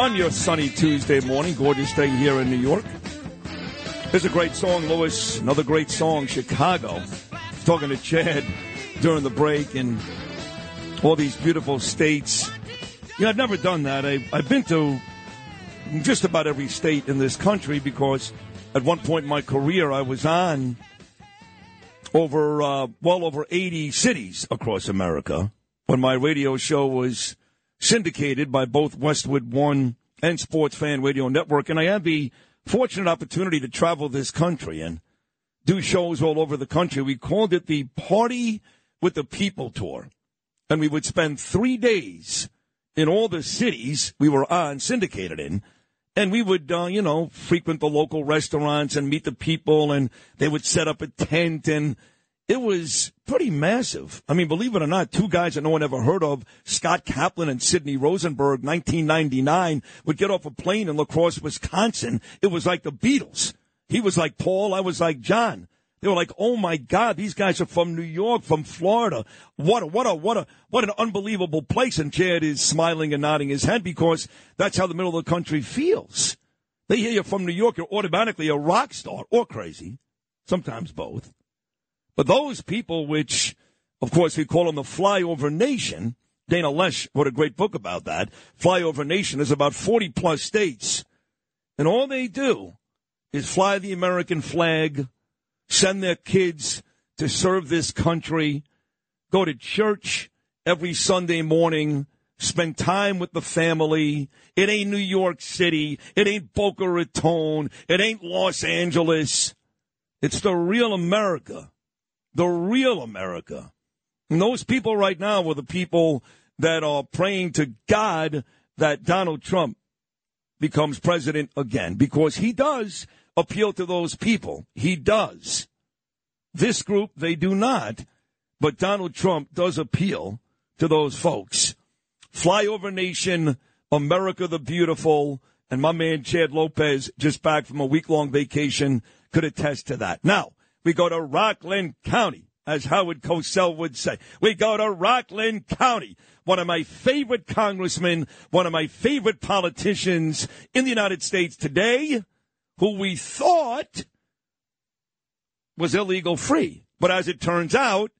On your sunny Tuesday morning. Gorgeous day here in New York. There's a great song, Lewis. Another great song, Chicago. Talking to Chad during the break and all these beautiful states. Yeah, I've never done that. I, I've been to just about every state in this country because at one point in my career I was on over uh, well over 80 cities across America when my radio show was syndicated by both Westwood One and Sports Fan Radio Network, and I had the fortunate opportunity to travel this country and do shows all over the country. We called it the Party with the People Tour, and we would spend three days in all the cities we were on syndicated in. And we would, uh, you know, frequent the local restaurants and meet the people, and they would set up a tent, and it was pretty massive. I mean, believe it or not, two guys that no one ever heard of, Scott Kaplan and Sidney Rosenberg, 1999, would get off a plane in La Crosse, Wisconsin. It was like the Beatles. He was like Paul, I was like John. They were like, "Oh my God, these guys are from New York, from Florida. What a what a what a what an unbelievable place!" And Chad is smiling and nodding his head because that's how the middle of the country feels. They hear you're from New York, you're automatically a rock star or crazy, sometimes both. But those people, which of course we call them the flyover nation, Dana Loesch wrote a great book about that. Flyover nation is about 40 plus states, and all they do is fly the American flag send their kids to serve this country, go to church every Sunday morning, spend time with the family. It ain't New York City. It ain't Boca Raton. It ain't Los Angeles. It's the real America. The real America. And those people right now are the people that are praying to God that Donald Trump becomes president again because he does appeal to those people. He does. This group, they do not. But Donald Trump does appeal to those folks. Flyover Nation, America the Beautiful, and my man Chad Lopez, just back from a week long vacation, could attest to that. Now, we go to Rockland County, as Howard Cosell would say. We go to Rockland County, one of my favorite congressmen, one of my favorite politicians in the United States today, who we thought was illegal free. But as it turns out,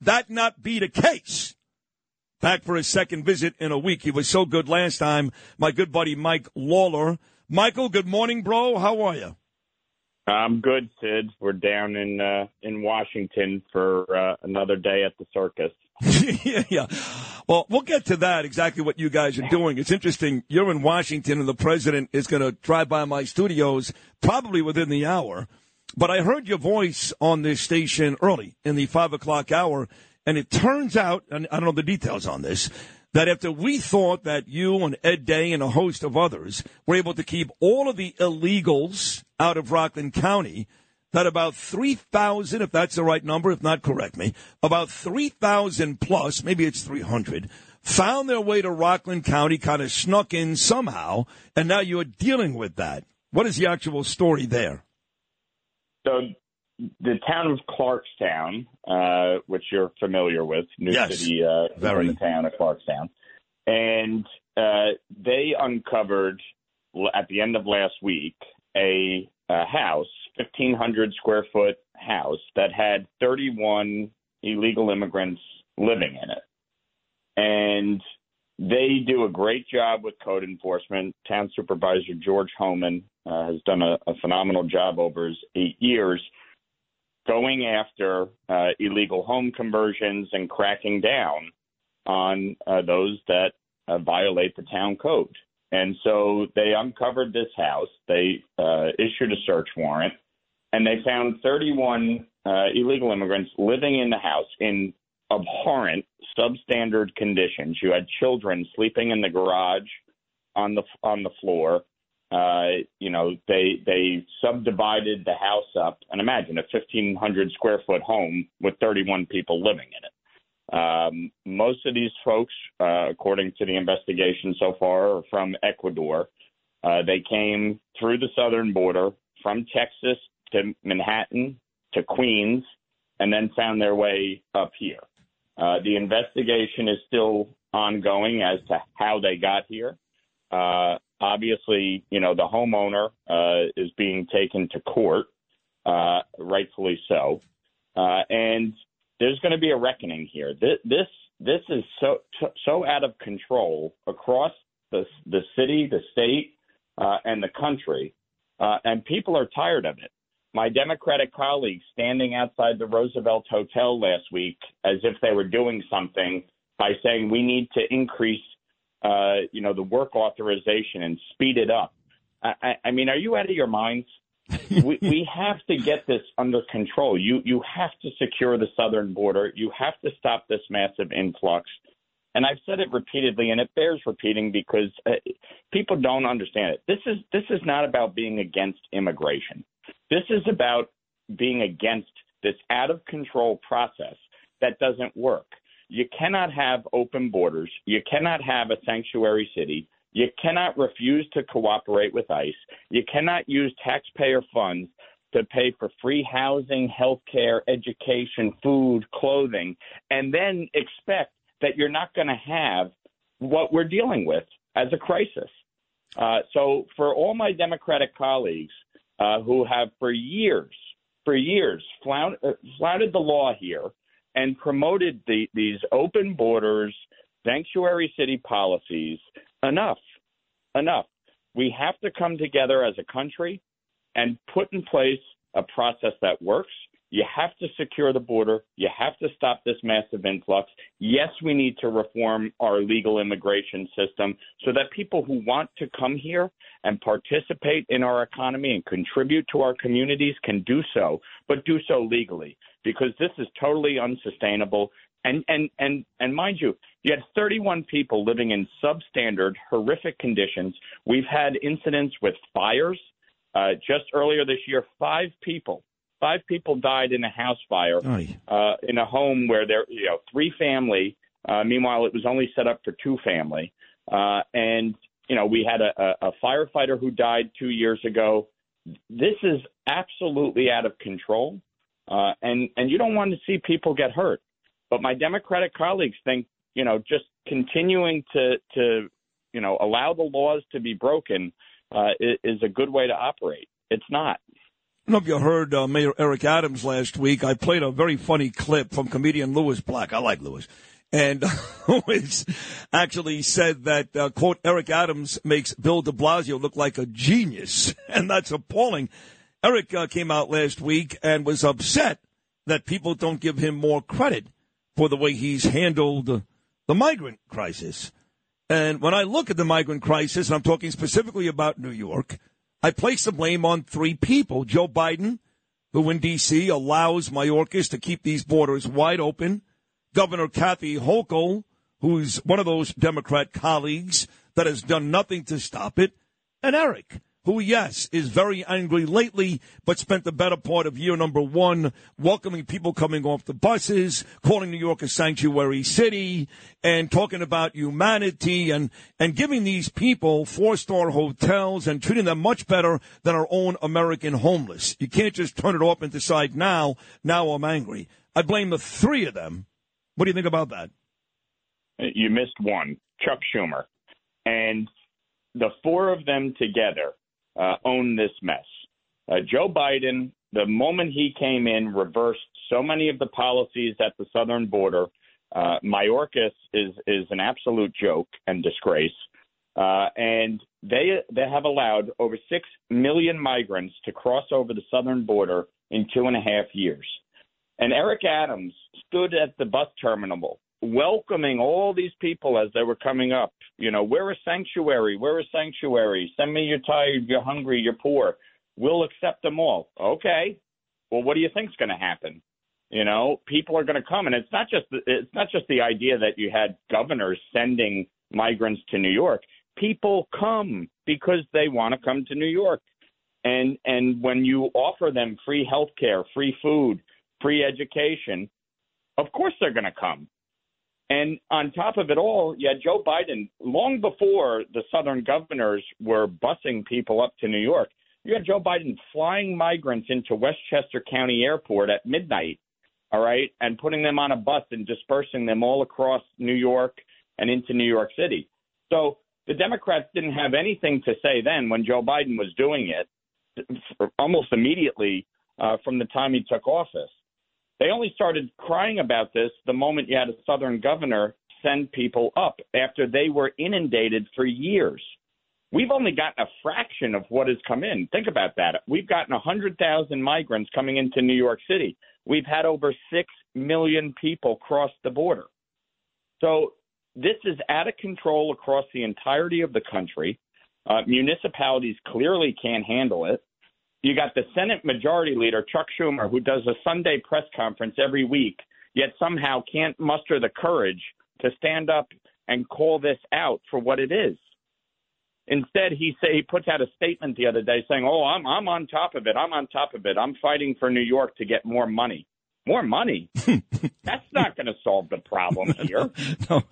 that not be the case. Back for his second visit in a week. He was so good last time. My good buddy Mike Lawler. Michael, good morning, bro. How are you? I'm good, Sid. We're down in uh, in Washington for uh, another day at the circus. yeah, yeah. Well, we'll get to that, exactly what you guys are doing. It's interesting. You're in Washington, and the president is going to drive by my studios probably within the hour. But I heard your voice on this station early in the five o'clock hour, and it turns out, and I don't know the details on this, that after we thought that you and Ed Day and a host of others were able to keep all of the illegals out of Rockland County, that about 3,000, if that's the right number, if not, correct me, about 3,000 plus, maybe it's 300, found their way to Rockland County, kind of snuck in somehow, and now you're dealing with that. What is the actual story there? So the town of Clarkstown, uh, which you're familiar with, New Yes. City, uh, Very. the town of Clarkstown, and uh, they uncovered at the end of last week a, a house, 1,500 square foot house that had 31 illegal immigrants living in it, and they do a great job with code enforcement. Town Supervisor George Hoehmann uh, has done a, a phenomenal job over his eight years going after uh, illegal home conversions and cracking down on uh, those that uh, violate the town code. And so they uncovered this house. They uh, issued a search warrant, and they found 31 uh, illegal immigrants living in the house in abhorrent, substandard conditions. You had children sleeping in the garage on the on the floor. Uh, you know, they they subdivided the house up, and imagine a 1,500 square foot home with 31 people living in it. Um, most of these folks, uh, according to the investigation so far, are from Ecuador. Uh, they came through the southern border from Texas to Manhattan to Queens, and then found their way up here. Uh, the investigation is still ongoing as to how they got here. Uh, obviously, you know, the homeowner uh, is being taken to court, uh, rightfully so. Uh, and there's going to be a reckoning here. This, this, this is so, so out of control across the, the city, the state, uh, and the country. Uh, and people are tired of it. My Democratic colleagues standing outside the Roosevelt Hotel last week as if they were doing something by saying we need to increase, uh, you know, the work authorization and speed it up. I, I, I mean, are you out of your minds? we, we have to get this under control. You you have to secure the southern border. You have to stop this massive influx. And I've said it repeatedly, and it bears repeating because uh, people don't understand it. This is this is not about being against immigration. This is about being against this out of control process that doesn't work. You cannot have open borders. You cannot have a sanctuary city. You cannot refuse to cooperate with ICE. You cannot use taxpayer funds to pay for free housing, health care, education, food, clothing, and then expect that you're not going to have what we're dealing with as a crisis. Uh, so, for all my Democratic colleagues uh, who have for years, for years, flout- uh, flouted the law here and promoted the, these open borders, sanctuary city policies, enough, enough. We have to come together as a country and put in place a process that works. You have to secure the border. You have to stop this massive influx. Yes, we need to reform our legal immigration system so that people who want to come here and participate in our economy and contribute to our communities can do so, but do so legally because this is totally unsustainable. And and and and mind you, you had 31 people living in substandard, horrific conditions. We've had incidents with fires. Uh, just earlier this year, five people five people died in a house fire uh, in a home where there, you know, three family. Uh, meanwhile, it was only set up for two family, uh, and you know, we had a, a, a firefighter who died two years ago. This is absolutely out of control, uh, and and you don't want to see people get hurt. But my Democratic colleagues think, you know, just continuing to to you know allow the laws to be broken uh, is, a good way to operate. It's not. I don't know if you heard uh, Mayor Eric Adams last week. I played a very funny clip from comedian Lewis Black. I like Lewis. And Lewis actually said that, uh, quote, Eric Adams makes Bill de Blasio look like a genius. And that's appalling. Eric uh, came out last week and was upset that people don't give him more credit for the way he's handled the migrant crisis. And when I look at the migrant crisis, and I'm talking specifically about New York, I place the blame on three people. Joe Biden, who in D.C. allows Mayorkas to keep these borders wide open. Governor Kathy Hochul, who's one of those Democrat colleagues that has done nothing to stop it. And Eric, who, yes, is very angry lately, but spent the better part of year number one welcoming people coming off the buses, calling New York a sanctuary city, and talking about humanity and, and giving these people four star hotels and treating them much better than our own American homeless. You can't just turn it off and decide now, now I'm angry. I blame the three of them. What do you think about that? You missed one, Chuck Schumer. And the four of them together uh, own this mess. Uh, Joe Biden, the moment he came in, reversed so many of the policies at the southern border. Uh, Mayorkas is is an absolute joke and disgrace, uh, and they they have allowed over six million migrants to cross over the southern border in two and a half years. And Eric Adams stood at the bus terminal welcoming all these people as they were coming up. You know, we're a sanctuary. We're a sanctuary. Send me you're tired, you're hungry, you're poor. We'll accept them all. Okay. Well, what do you think's going to happen? You know, people are going to come, and it's not just the, it's not just the idea that you had governors sending migrants to New York. People come because they want to come to New York, and and when you offer them free health care, free food, free education, of course they're going to come. And on top of it all, yeah, Joe Biden, long before the Southern governors were busing people up to New York, you had Joe Biden flying migrants into Westchester County Airport at midnight, all right, and putting them on a bus and dispersing them all across New York and into New York City. So The Democrats didn't have anything to say then when Joe Biden was doing it almost immediately uh, from the time he took office. They only started crying about this the moment you had a Southern governor send people up after they were inundated for years. We've only gotten a fraction of what has come in. Think about that. We've gotten 100,000 migrants coming into New York City. We've had over 6 million people cross the border. So this is out of control across the entirety of the country. Uh, municipalities clearly can't handle it. You got the Senate Majority Leader, Chuck Schumer, who does a Sunday press conference every week, yet somehow can't muster the courage to stand up and call this out for what it is. Instead, he say he puts out a statement the other day saying, "Oh, I'm I'm on top of it. I'm on top of it. I'm fighting for New York to get more money." More money. That's not going to solve the problem here. no,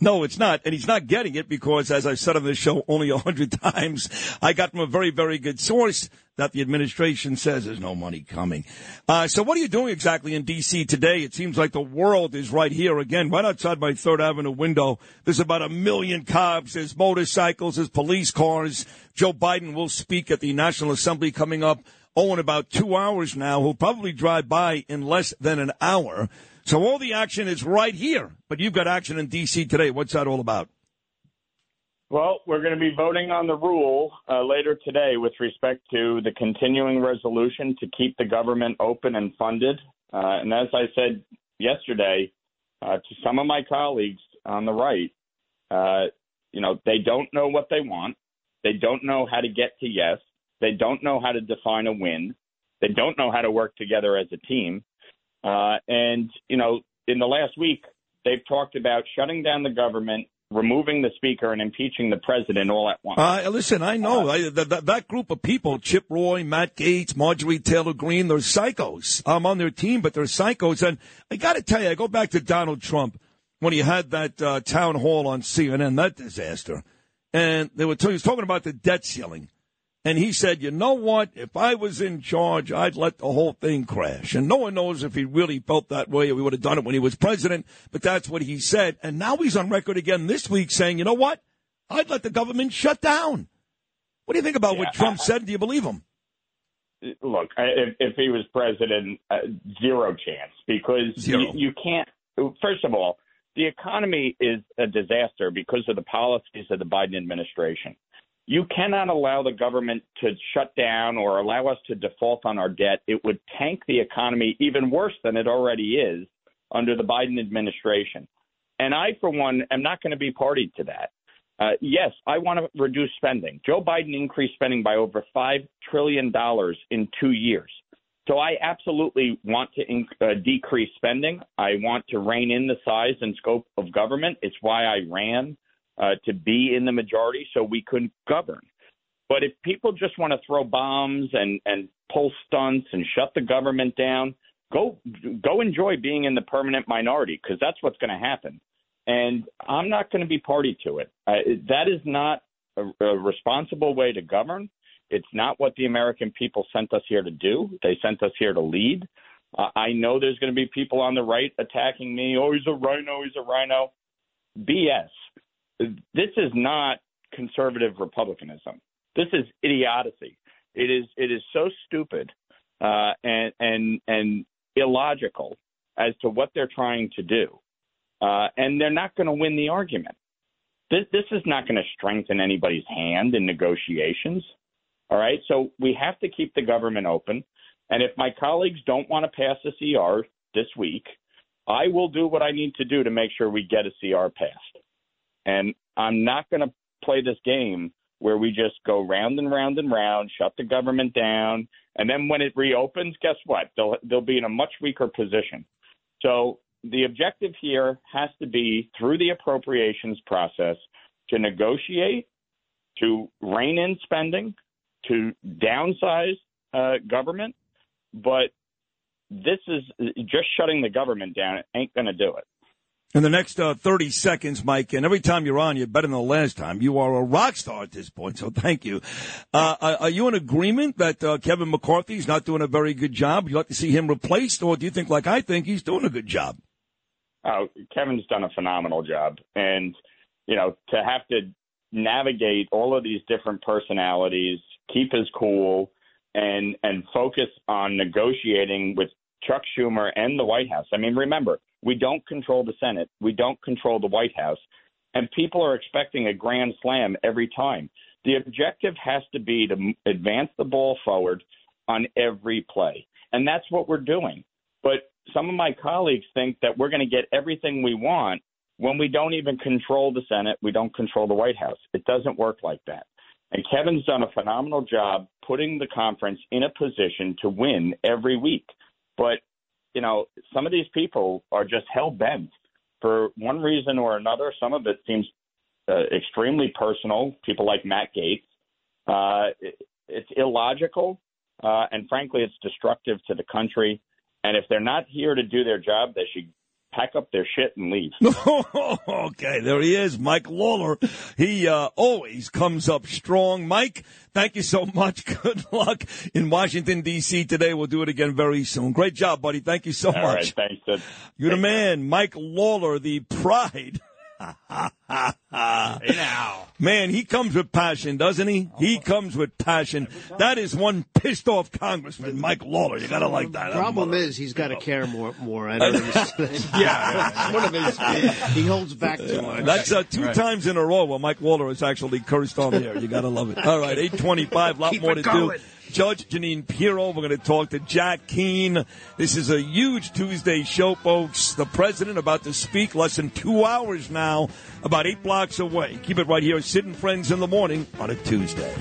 no, it's not. And he's not getting it because, as I've said on this show only a hundred times, I got from a very, very good source that the administration says there's no money coming. Uh, so what are you doing exactly in D.C. today? It seems like the world is right here again, right outside my Third Avenue window. There's about a million cops. There's motorcycles. There's police cars. Joe Biden will speak at the National Assembly coming up oh, in about two hours now. He'll probably drive by in less than an hour. So all the action is right here. But you've got action in D.C. today. What's that all about? Well, we're going to be voting on the rule uh, later today with respect to the continuing resolution to keep the government open and funded. Uh, and as I said yesterday uh, to some of my colleagues on the right, uh, you know, they don't know what they want. They don't know how to get to yes. They don't know how to define a win. They don't know how to work together as a team. Uh, and, you know, in the last week, they've talked about shutting down the government, removing the speaker, and impeaching the president all at once. Uh, listen, I know I, that, that group of people, Chip Roy, Matt Gaetz, Marjorie Taylor Greene, they're psychos. I'm on their team, but they're psychos. And I got to tell you, I go back to Donald Trump when he had that uh, town hall on CNN, that disaster. And they were t- he was talking about the debt ceiling. And he said, you know what? If I was in charge, I'd let the whole thing crash. And no one knows if he really felt that way or he would have done it when he was president, but that's what he said. And now he's on record again this week saying, you know what? I'd let the government shut down. What do you think about Yeah, what Trump I- said? Do you believe him? Look, if, if he was president, uh, zero chance because Zero. You, you can't. First of all, the economy is a disaster because of the policies of the Biden administration. You cannot allow the government to shut down or allow us to default on our debt. It would tank the economy even worse than it already is under the Biden administration. And I, for one, am not going to be party to that. Uh, yes, I want to reduce spending. Joe Biden increased spending by over $5 trillion in two years. So I absolutely want to inc- uh, decrease spending. I want to rein in the size and scope of government. It's why I ran uh, to be in the majority so we couldn't govern. But if people just want to throw bombs and, and pull stunts and shut the government down, go go enjoy being in the permanent minority because that's what's going to happen. And I'm not going to be party to it. That is not a, a responsible way to govern. It's not what the American people sent us here to do. They sent us here to lead. Uh, I know there's going to be people on the right attacking me. Oh, he's a rhino. He's a rhino. BS. This is not conservative republicanism. This is idiocy. It is. It is so stupid uh, and and and illogical as to what they're trying to do, uh, and they're not going to win the argument. This this is not going to strengthen anybody's hand in negotiations. All right, so we have to keep the government open. And if my colleagues don't want to pass a CR this week, I will do what I need to do to make sure we get a CR passed. And I'm not going to play this game where we just go round and round and round, shut the government down, and then when it reopens, guess what? They'll they'll be in a much weaker position. So the objective here has to be through the appropriations process to negotiate, to rein in spending, to downsize uh, government, but this is just shutting the government down. It ain't going to do it. In the next uh, 30 seconds, Mike, and every time you're on, you're better than the last time. You are a rock star at this point, so thank you. Uh, are- you in agreement that uh, Kevin is not doing a very good job? Would you like to see him replaced, or do you think, like I think, he's doing a good job? Oh, Kevin's done a phenomenal job, and you know to have to navigate all of these different personalities, keep his cool, and and focus on negotiating with Chuck Schumer and the White House. I mean, remember, we don't control the Senate, we don't control the White House, and people are expecting a grand slam every time. The objective has to be to advance the ball forward on every play, and that's what we're doing. But some of my colleagues think that we're going to get everything we want when we don't even control the Senate, we don't control the White House. It doesn't work like that. And Kevin's done a phenomenal job putting the conference in a position to win every week. But, you know, some of these people are just hell bent for one reason or another. Some of it seems uh, extremely personal. People like Matt Gaetz. Uh, it, it's illogical. Uh, and frankly, it's destructive to the country. And if they're not here to do their job, they should pack up their shit and leave. okay, there he is, Mike Lawler. He uh, always comes up strong. Mike, thank you so much. Good luck in Washington, D.C. today. We'll do it again very soon. Great job, buddy. Thank you so All much. right, thanks. Sid. You're the man, Mike Lawler, the pride. Now. Man, he comes with passion, doesn't he? He comes with passion. That is one pissed off congressman, Mike Lawler. You gotta like that. Problem is, he's got to care more. More. I don't understand. Yeah. one of his. He holds back too much. That's uh, two Right. times in a row where Mike Lawler has actually cursed on the air. You got to love it. All right, 825, lot Keep more it to going. Do. Judge Jeanine Pirro, we're going to talk to Jack Keane. This is a huge Tuesday show, folks. The president about to speak less than two hours now, about eight blocks away. Keep it right here, Sid and Friends in the morning on a Tuesday.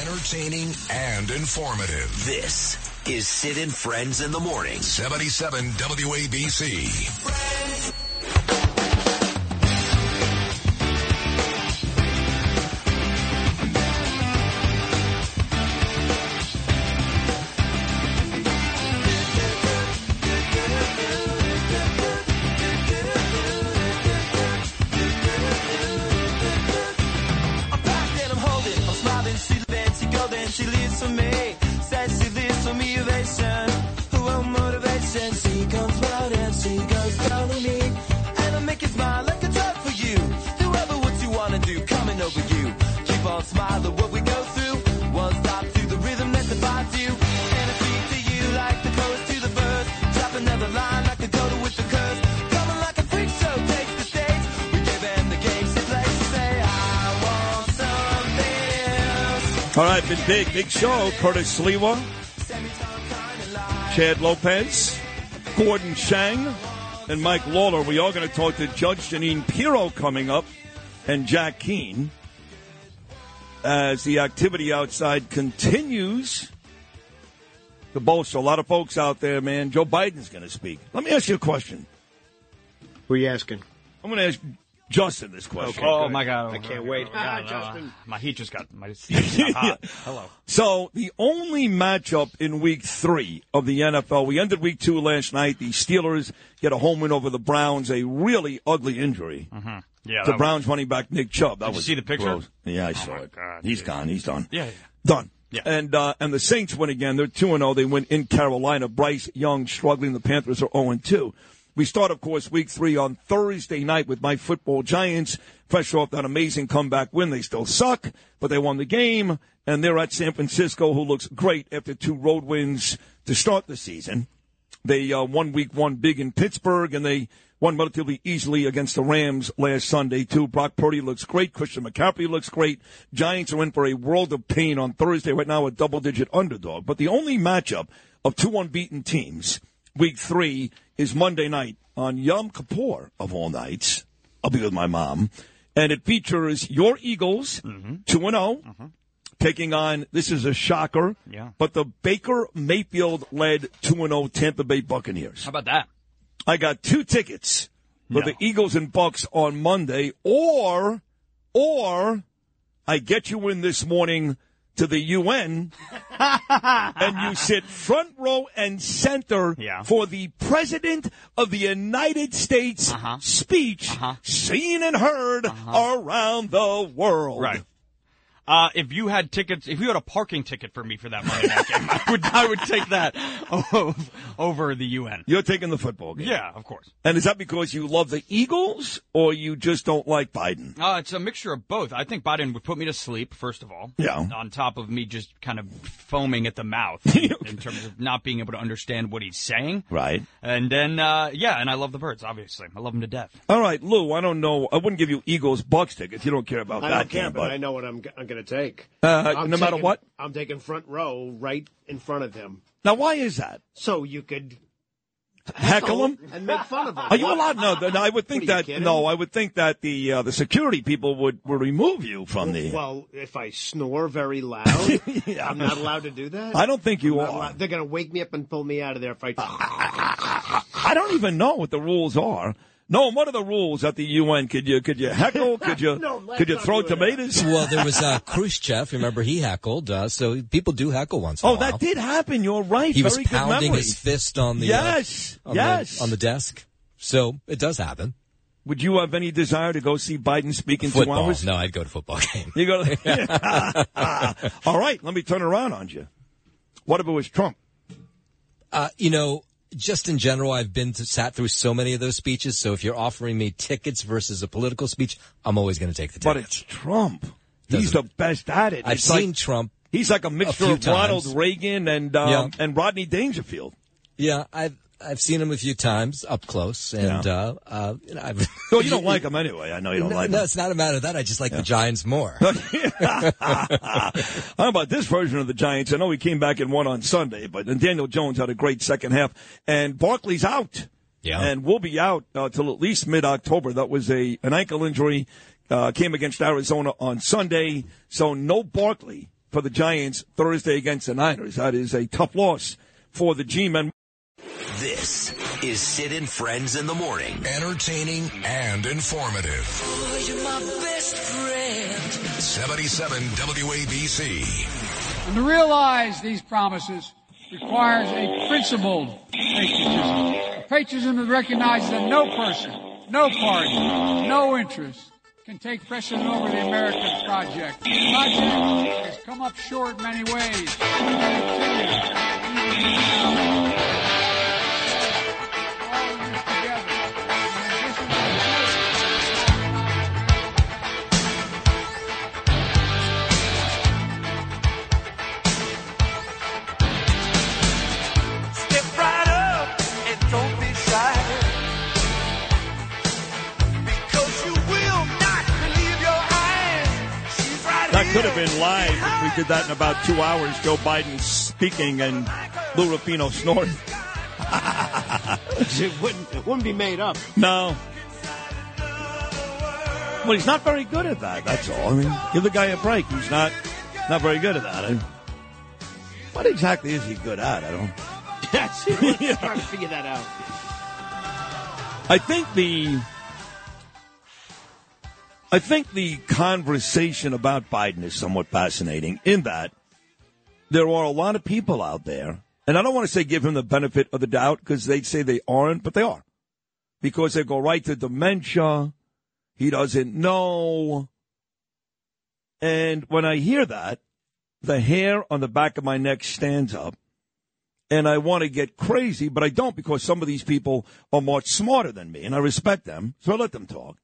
Entertaining and informative. This is Sid and Friends in the Morning. 77 WABC. Else. All right, been big, big show. Curtis Sliwa, Chad Lopez, Gordon Chang, and Mike Lawler. We are going to talk to Judge Jeanine Pirro coming up and Jack Keane as the activity outside continues to bolster. A lot of folks out there, man. Joe Biden's going to speak. Let me ask you a question. Who are you asking? I'm going to ask Justin this question. oh my God! I can't wait. Ah, Ah, Justin. My heat just got my seat just got hot. Hello. So the only matchup in week three of the NFL, we ended week two last night. The Steelers get a home win over the Browns, a really ugly injury. Mm-hmm. Yeah. the that Browns running back Nick Chubb. That Did you was see the picture? gross. Yeah, I Oh, saw my it. God, He's dude. gone. He's done. Yeah, yeah. Done. Yeah. And uh, and the Saints win again. They're two and zero. They win in Carolina. Bryce Young struggling. The Panthers are zero and two. We start, of course, week three on Thursday night with my football Giants, fresh off that amazing comeback win. They still suck, but they won the game, and they're at San Francisco, who looks great after two road wins to start the season. They uh, won week one big in Pittsburgh, and they won relatively easily against the Rams last Sunday, too. Brock Purdy looks great. Christian McCaffrey looks great. Giants are in for a world of pain on Thursday, right now, a double digit underdog. But the only matchup of two unbeaten teams, week three, is Monday night on Yom Kippur, of all nights. I'll be with my mom. And it features your Eagles, mm-hmm. 2 and 0 taking on this is a shocker. Yeah. But the Baker Mayfield led 2 0 Tampa Bay Buccaneers. How about that? I got two tickets for No. the Eagles and Bucks on Monday or or I get you in this morning to the UN and you sit front row and center Yeah. for the President of the United States Uh-huh. speech seen and heard around the world. Right. Uh, if you had tickets, if you had a parking ticket for me for that Monday night game, I would, I would take that o- over the UN. You're taking the football game. Yeah, of course. And is that because you love the Eagles or you just don't like Biden? Uh, it's a mixture of both. I think Biden would put me to sleep, first of all. Yeah. On top of me just kind of foaming at the mouth in, in terms of not being able to understand what he's saying. Right. And then, uh, yeah, and I love the birds, obviously. I love them to death. All right, Lou, I don't know. I wouldn't give you Eagles Bucks tickets. You don't care about I that don't care, game, but I know what I'm, g- I'm going to take. Uh, no matter what? I'm taking front row right in front of him. Now, why is that? So you could Heckle him? and make fun of him. Are you allowed? No, no, I would think What are you that. kidding? No, I would think that the uh, the security people would, would remove you from the. Well, if I snore very loud, I'm not allowed to do that. I don't think you are. allowed- They're going to wake me up and pull me out of there if I. I don't even know what the rules are. No, what are the rules at the UN? Could you could you heckle? Could you No, could you throw tomatoes? Well, there was uh, Khrushchev. Remember, he heckled. Uh, so people do heckle once in Oh, a while. that did happen. You're right. He was Very good pounding memory. his fist on the uh, Yes, on yes. the, on the desk. So it does happen. Would you have any desire to go see Biden speak in two Football. hours? No, I'd go to football game. You go. To, all right, let me turn around on you. What if it was Trump? Uh, you know, just in general, I've been to, sat through so many of those speeches. So if you're offering me tickets versus a political speech, I'm always going to take the tickets. But it's Trump. He's the best at it. I've It's seen like- Trump. He's like a mixture few of Ronald. Reagan and um, Yeah. and Rodney Dangerfield. Yeah, I've I've seen him a few times up close, and Yeah. uh, uh, you know, I've, No, you don't like him anyway. I know you don't no, like no, him. it's not a matter of that. I just like the Giants more. How about this version of the Giants? I know he came back and won on Sunday, but and Daniel Jones had a great second half, and Barkley's out. Yeah. and will be out uh, till at least mid October. That was a an ankle injury. Uh, came against Arizona on Sunday, so no Barkley for the Giants Thursday against the Niners. That is a tough loss for the G-men. This is Sid and Friends in the Morning. Entertaining and informative. Oh, you're my best friend. 77 WABC. And to realize these promises requires a principled patriotism. A patriotism that recognizes that no person, no party, no interest can take precedent over the American project. The project has come up short in many ways. Have been live if we did that in about two hours. Joe Biden speaking and Lou Rufino snoring. it wouldn't. It wouldn't be made up. No. Well, he's not very good at that. That's all. I mean, give the guy a break. He's not not very good at that. I, what exactly is he good at? I don't. Yes, we're trying to figure that out. I think the I think the conversation about Biden is somewhat fascinating in that there are a lot of people out there, and I don't want to say give him the benefit of the doubt because they say they aren't, but they are. Because they go right to dementia, he doesn't know. And when I hear that, the hair on the back of my neck stands up and I want to get crazy, but I don't because some of these people are much smarter than me, and I respect them, so I let them talk.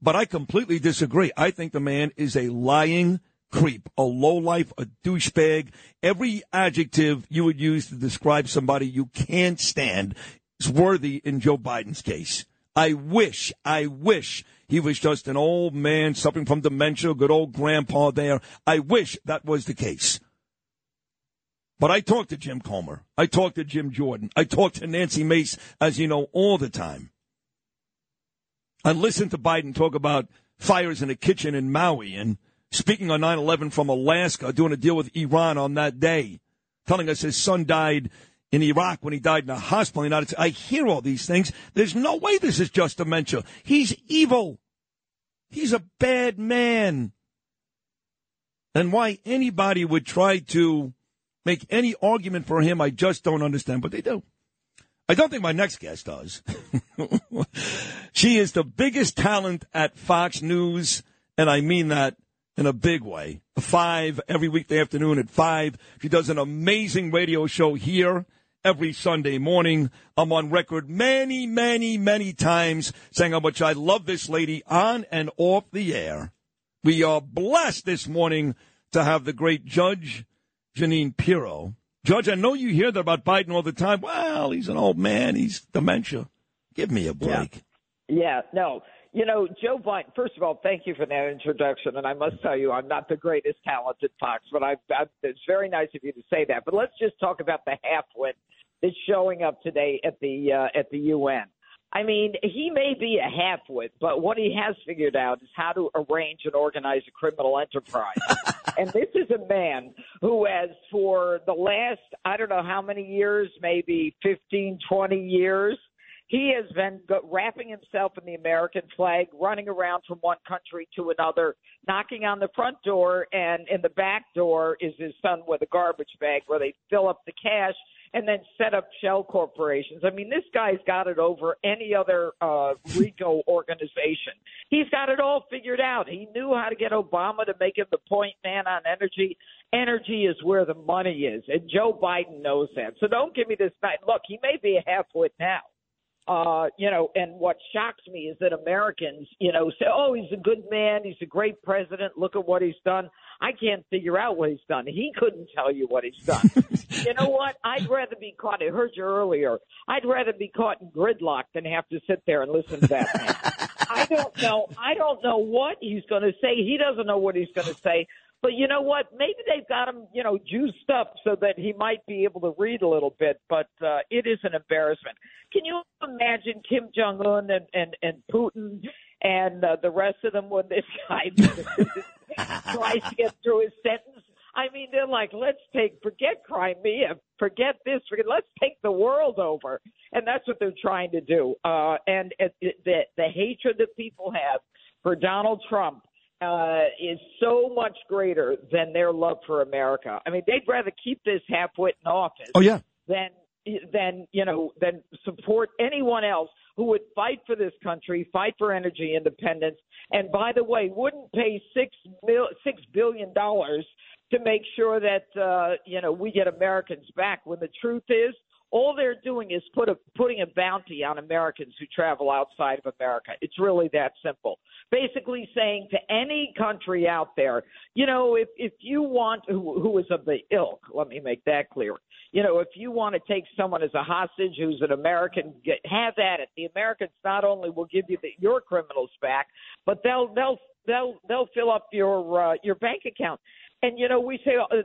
But I completely disagree. I think the man is a lying creep, a lowlife, a douchebag. Every adjective you would use to describe somebody you can't stand is worthy in Joe Biden's case. I wish, I wish he was just an old man suffering from dementia, good old grandpa there. I wish that was the case. But I talk to Jim Comer. I talk to Jim Jordan. I talk to Nancy Mace, as you know, all the time. I listened to Biden talk about fires in a kitchen in Maui and speaking on 9 11 from Alaska, doing a deal with Iran on that day, telling us his son died in Iraq when he died in a hospital in the United States. I hear all these things. There's no way this is just dementia. He's evil. He's a bad man. And why anybody would try to make any argument for him, I just don't understand, but they do. I don't think my next guest does. she is the biggest talent at Fox News, and I mean that in a big way. Five every weekday afternoon at five. She does an amazing radio show here every Sunday morning. I'm on record many, many, many times saying how much I love this lady on and off the air. We are blessed this morning to have the great Judge Jeanine Pirro. Judge, I know you hear that about Biden all the time. Well, he's an old man. He's dementia. Give me a break. Yeah, no. You know, Joe Biden, first of all, thank you for that introduction. And I must tell you, I'm not the greatest talented Fox, but I, I, it's very nice of you to say that. But let's just talk about the half-wit that's showing up today at the uh, at the UN. I mean, he may be a half-wit, but what he has figured out is how to arrange and organize a criminal enterprise. and this is a man who has, for the last, I don't know how many years, maybe 15, 20 years, he has been wrapping himself in the American flag, running around from one country to another, knocking on the front door, and in the back door is his son with a garbage bag where they fill up the cash and then set up shell corporations. I mean, this guy's got it over any other uh, RICO organization. He's got it all figured out. He knew how to get Obama to make him the point man on energy. Energy is where the money is, and Joe Biden knows that. So don't give me this. Night. Look, he may be a half-wit now. Uh, you know, and what shocks me is that Americans, you know, say, "Oh, he's a good man. He's a great president. Look at what he's done." I can't figure out what he's done. He couldn't tell you what he's done. you know what? I'd rather be caught. I heard you earlier. I'd rather be caught in gridlock than have to sit there and listen to that man. I don't know. I don't know what he's going to say. He doesn't know what he's going to say. But you know what? Maybe they've got him, you know, juiced up so that he might be able to read a little bit. But uh, it is an embarrassment. Can you imagine Kim Jong Un and and and Putin and uh, the rest of them when this guy tries to get through his sentence? I mean, they're like, let's take, forget Crimea, forget this, forget, let's take the world over, and that's what they're trying to do. Uh, and it, it, the the hatred that people have for Donald Trump uh, is so much greater than their love for America. I mean, they'd rather keep this halfwit in office. Oh, yeah. Than than you know than support anyone else who would fight for this country, fight for energy independence, and by the way, wouldn't pay six mil, six billion dollars to make sure that uh, you know we get Americans back. When the truth is, all they're doing is put a, putting a bounty on Americans who travel outside of America. It's really that simple. Basically saying to any country out there, you know, if if you want who, who is of the ilk, let me make that clear. You know, if you want to take someone as a hostage who's an American, get, have at it. The Americans not only will give you the, your criminals back, but they'll they'll they'll they'll fill up your uh, your bank account. And you know, we say uh,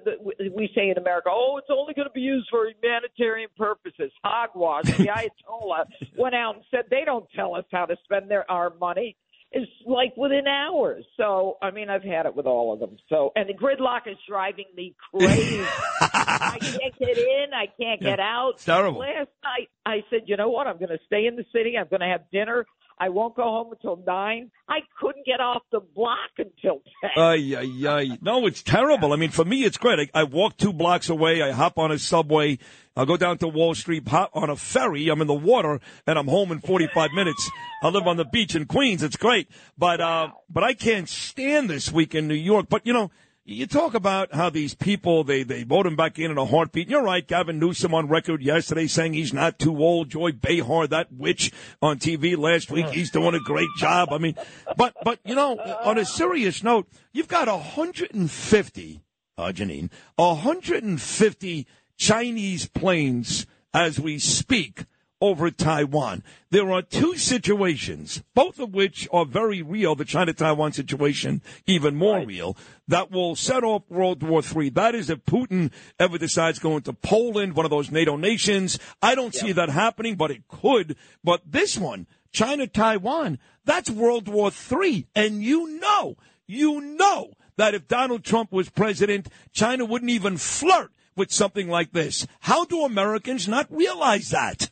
we say in America, oh, it's only going to be used for humanitarian purposes. Hogwash. The Ayatollah went out and said they don't tell us how to spend their our money. It's like within hours. So I mean, I've had it with all of them. So and the gridlock is driving me crazy. I can't get in. I can't get out. It's terrible. Last night I said, you know what? I'm going to stay in the city. I'm going to have dinner. I won't go home until nine. I couldn't get off the block until ten. Ay, ay, ay. No, it's terrible. I mean, for me, it's great. I, I walk two blocks away. I hop on a subway. I'll go down to Wall Street, hop on a ferry. I'm in the water, and I'm home in 45 minutes. I live on the beach in Queens. It's great. But, uh, but I can't stand this week in New York. But, you know, you talk about how these people they they vote him back in in a heartbeat. You're right, Gavin Newsom on record yesterday saying he's not too old. Joy Behar, that witch on TV last week, he's doing a great job. I mean, but but you know, on a serious note, you've got 150, uh, Janine, 150 Chinese planes as we speak over Taiwan. There are two situations, both of which are very real, the China Taiwan situation even more real, that will set off World War III. That is if Putin ever decides going to Poland, one of those NATO nations. I don't see that happening, but it could. But this one, China Taiwan, that's World War III. And you know, you know that if Donald Trump was president, China wouldn't even flirt with something like this. How do Americans not realize that?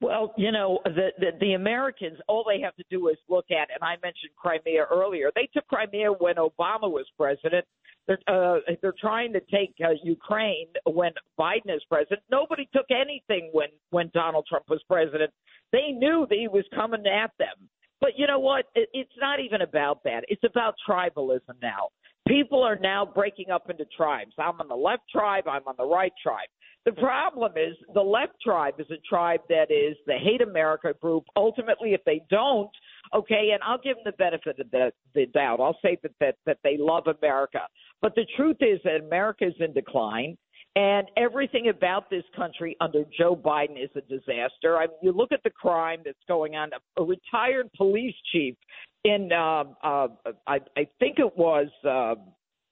Well, you know, the, the the Americans, all they have to do is look at, and I mentioned Crimea earlier. They took Crimea when Obama was president. They're uh, they're trying to take uh, Ukraine when Biden is president. Nobody took anything when when Donald Trump was president. They knew that he was coming at them. But you know what? It, it's not even about that. It's about tribalism now. People are now breaking up into tribes. I'm on the left tribe, I'm on the right tribe. The problem is the left tribe is a tribe that is the hate America group. Ultimately, if they don't, okay, and I'll give them the benefit of the, the doubt. I'll say that, that that they love America. But the truth is that America is in decline. And everything about this country under Joe Biden is a disaster. I mean, you look at the crime that's going on. A retired police chief in, uh, uh, I, I think it was, uh,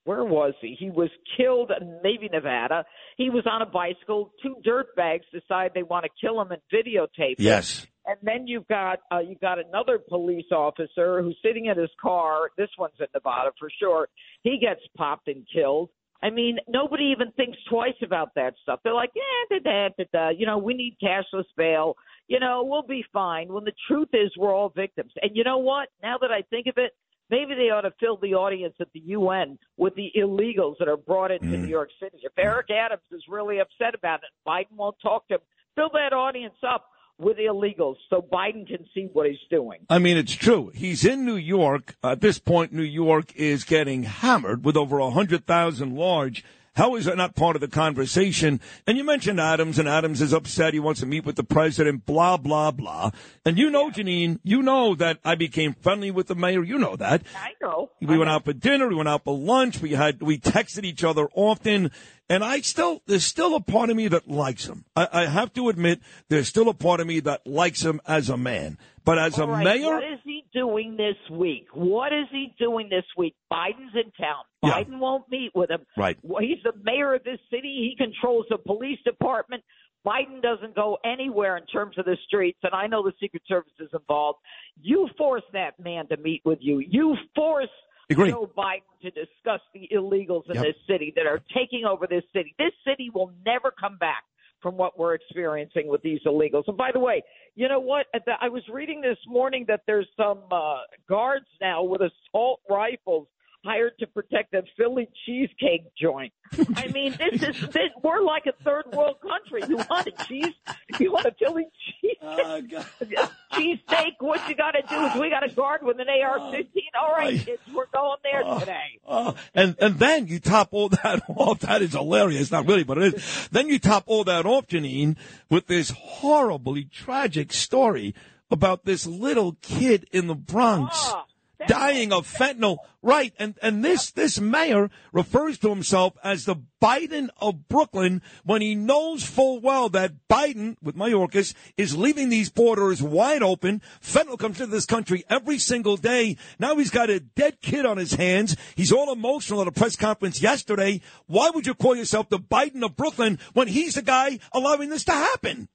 where was he? He was killed in maybe Nevada. He was on a bicycle. Two dirtbags decide they want to kill him and videotape him. Yes. And then you've got uh, you've got another police officer who's sitting in his car. This one's in Nevada for sure. He gets popped and killed. I mean, nobody even thinks twice about that stuff. They're like, yeah, da, da, da, da. you know, we need cashless bail. You know, we'll be fine. When the truth is, we're all victims. And you know what? Now that I think of it, maybe they ought to fill the audience at the UN with the illegals that are brought into mm. New York City. If Eric Adams is really upset about it, Biden won't talk to him. Fill that audience up with illegals so Biden can see what he's doing. I mean, it's true. He's in New York. At this point, New York is getting hammered with over 100,000 large. How is that not part of the conversation? And you mentioned Adams, and Adams is upset. He wants to meet with the president, blah, blah, blah. And you know, Jeanine, you know that I became friendly with the mayor. You know that. I know. We went out for dinner. We went out for lunch. We had, we texted each other often. And I still, there's still a part of me that likes him. I, I have to admit, there's still a part of me that likes him as a man. But as All a right, mayor, what is he doing this week? What is he doing this week? Biden's in town. Yeah. Biden won't meet with him. Right. Well, he's the mayor of this city. He controls the police department. Biden doesn't go anywhere in terms of the streets, and I know the Secret Service is involved. You force that man to meet with you. You force Agree. Joe Biden to discuss the illegals in Yep. this city that are taking over this city. This city will never come back from what we're experiencing with these illegals. And by the way, you know what? I was reading this morning that there's some uh, guards now with assault rifles hired to protect a Philly cheesecake joint. I mean, this is this, we're like a third world country. You want a cheese? You want a Philly cheese? cheesesteak? What you got to do is we got to guard with an AR-15. All right, kids, we're going there today. Oh, and and then you top all that off. That is hilarious. Not really, but it is. Then you top all that off, Jeanine, with this horribly tragic story about this little kid in the Bronx Ah, dying of fentanyl. Right, and and this this mayor refers to himself as the Biden of Brooklyn when he knows full well that Biden with Mayorkas is leaving these borders wide open. Fentanyl comes into this country every single day. Now he's got a dead kid on his hands. He's all emotional at a press conference yesterday. Why would you call yourself the Biden of Brooklyn when he's the guy allowing this to happen?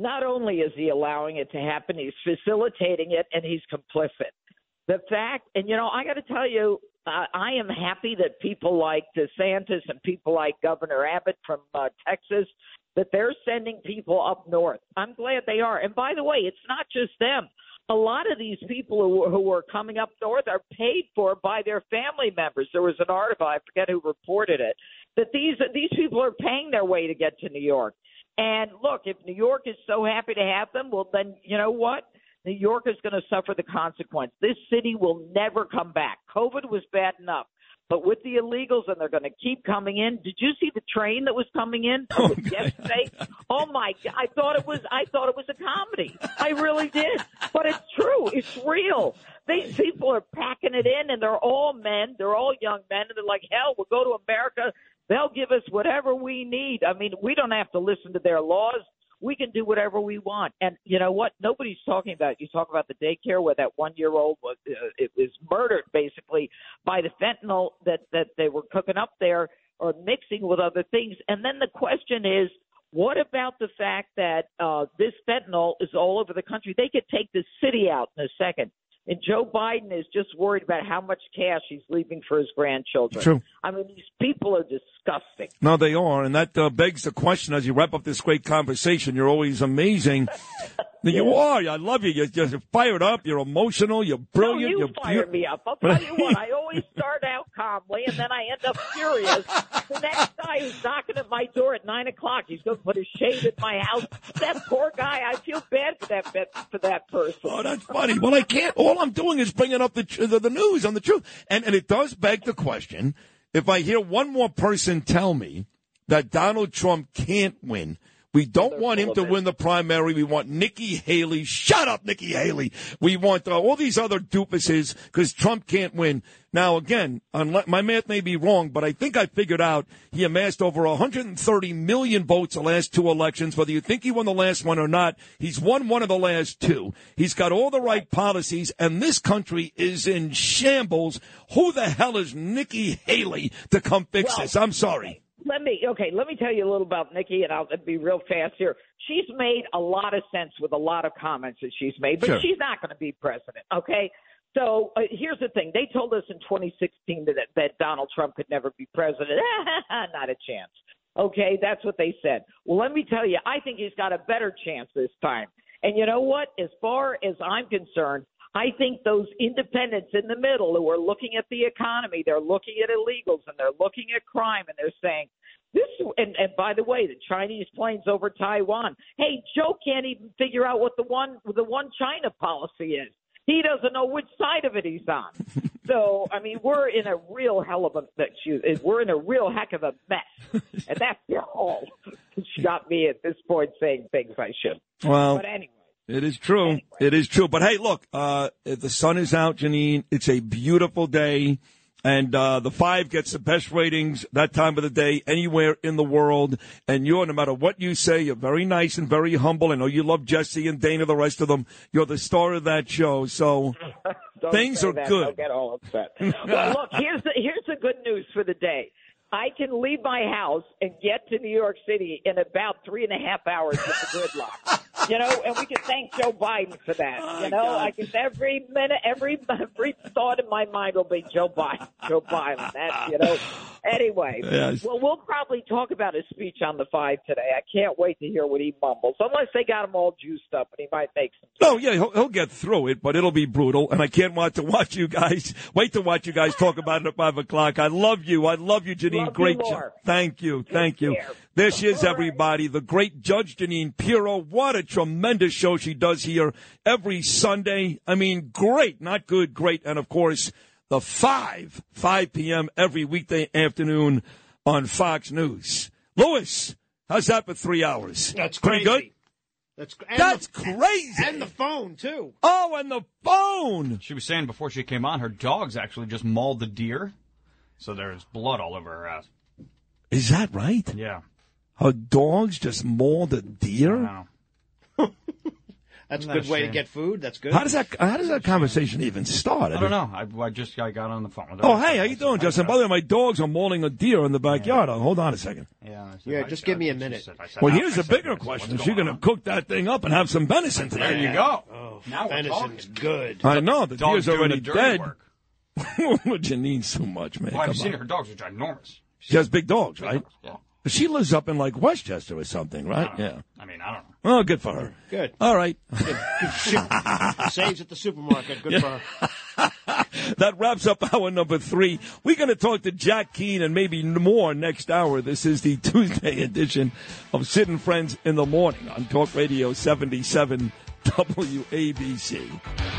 not only is he allowing it to happen, he's facilitating it and he's complicit. The fact, and you know, I got to tell you, uh, I am happy that people like DeSantis and people like Governor Abbott from uh, Texas that they're sending people up north. I'm glad they are. And by the way, it's not just them. A lot of these people who, who are coming up north are paid for by their family members. There was an article, I forget who reported it, that these these people are paying their way to get to New York. And look, if New York is so happy to have them, well, then you know what? New York is going to suffer the consequence. This city will never come back. COVID was bad enough. But with the illegals, and they're going to keep coming in. Did you see the train that was coming in oh, yesterday? oh my! God. I thought it was. I thought it was a comedy. I really did. But it's true. It's real. These people are packing it in, and they're all men. They're all young men, and they're like, "Hell, we'll go to America. They'll give us whatever we need. I mean, we don't have to listen to their laws. We can do whatever we want. And you know what? Nobody's talking about. It. You talk about the daycare where that one-year-old was uh, it was murdered basically by the fentanyl that that they were cooking up there or mixing with other things. And then the question is, what about the fact that uh, this fentanyl is all over the country? They could take the city out in a second. And Joe Biden is just worried about how much cash he's leaving for his grandchildren. True. I mean, these people are disgusting. No, they are, and that uh, begs the question as you wrap up this great conversation. You're always amazing. You are. I love you. You're just fired up. You're emotional. You're brilliant. No, you you're fire beau- me up. I'll tell you what. I always start out calmly, and then I end up furious. The next guy who's knocking at my door at nine o'clock, he's going to put a shade at my house. That poor guy. I feel bad for that for that person. Oh, that's funny. Well, I can't. All I'm doing is bringing up the the, the news on the truth, and and it does beg the question: if I hear one more person tell me that Donald Trump can't win. We don't want him to win the primary. We want Nikki Haley. Shut up, Nikki Haley. We want uh, all these other doofuses because Trump can't win. Now, again, unless, my math may be wrong, but I think I figured out he amassed over 130 million votes the last two elections. Whether you think he won the last one or not, he's won one of the last two. He's got all the right policies, and this country is in shambles. Who the hell is Nikki Haley to come fix Well, this? I'm sorry. Let me okay. Let me tell you a little about Nikki, and I'll be real fast here. She's made a lot of sense with a lot of comments that she's made, but Sure. she's not going to be president. Okay. So uh, here's the thing: they told us in 2016 that that Donald Trump could never be president. not a chance. Okay, that's what they said. Well, let me tell you, I think he's got a better chance this time. And you know what? As far as I'm concerned, I think those independents in the middle who are looking at the economy, they're looking at illegals and they're looking at crime and they're saying, this and, and by the way, the Chinese planes over Taiwan. Hey, Joe can't even figure out what the one the one China policy is. He doesn't know which side of it he's on. So I mean, we're in a real hell of a we're in a real heck of a mess, and that's all. Got me at this point saying things I should. Well, but anyway. It is true. It is true. But hey, look, uh, the sun is out, Jeanine. It's a beautiful day. And uh, the five gets the best ratings that time of the day anywhere in the world. And you're, no matter what you say, you're very nice and very humble. I know you love Jesse and Dana, the rest of them. You're the star of that show. So things are that. good. Don't get all upset. well, look, here's the here's the good news for the day. I can leave my house and get to New York City in about three and a half hours with the gridlock. you know, and we can thank Joe Biden for that. Oh, you know, I can every minute, every every thought in my mind will be Joe Biden, Joe Biden. That's you know. Anyway, Yes. well, we'll probably talk about his speech on the five today. I can't wait to hear what he mumbles, unless they got him all juiced up and he might make some. No, yeah, he'll, he'll get through it, but it'll be brutal. And I can't wait to watch you guys. Wait to watch you guys talk about it at five o'clock. I love you. I love you, Jeanine. Love great job. Thank you. Thank you. There she is, everybody. The great Judge Jeanine Pirro. What a tremendous show she does here every Sunday. I mean, great, not good, great. And of course, the five, 5 p.m. every weekday afternoon on Fox News. Lewis, how's that for three hours? That's Pretty crazy. good? That's and That's the, crazy. And the phone too. Oh, and the phone. She was saying before she came on, her dogs actually just mauled the deer, so there's blood all over her ass. Is that right? Yeah. Her dogs just mauled a deer? That's a good a way to get food. That's good. How does that how does that conversation even start? I don't know. I, I just I got on the phone with her. Oh, hey, how you doing, Justin? By the way, my dogs are mauling a deer in the backyard. Oh, hold on a second. Yeah. Said, Yeah, just I- give me a minute. said- said, Well, here's I a bigger "What's question. going Is she going to cook that thing up and have some venison There today? you go. Oh, Now venison's good. I know the Dog's deer's doing already the dirty dead. work. Jeanine's too much, man. Well, I've Come seen on. her dogs are ginormous. She has big dogs, right? Yeah. She lives up in like Westchester or something, right? Yeah. I mean, I don't know. Oh, good for her. Good. All right. Saves at the supermarket. Good for her. that wraps up hour number three. We're going to talk to Jack Keane and maybe more next hour. This is the Tuesday edition of Sid and Friends in the Morning on Talk Radio 77 WABC.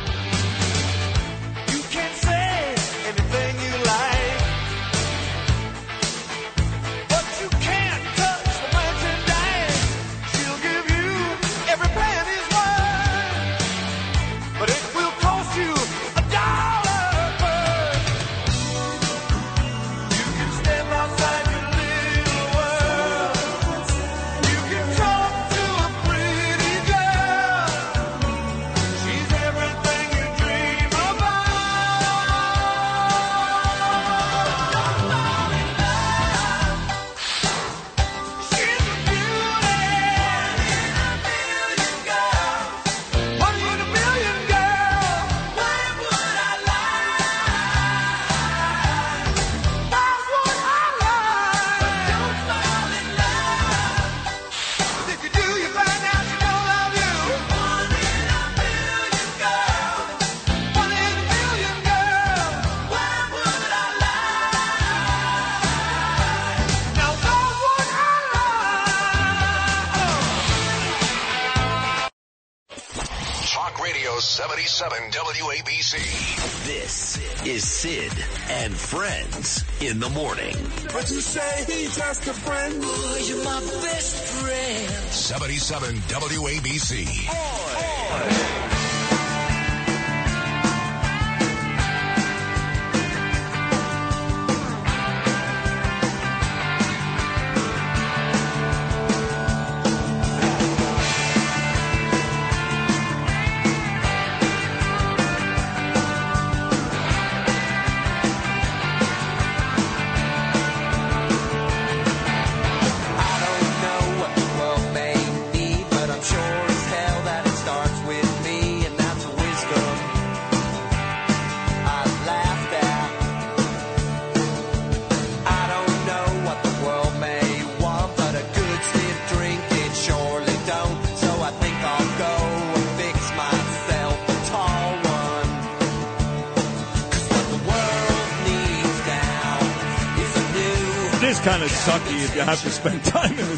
In the morning. But you say he's just a friend. Oh, you're my best friend. 77 WABC. I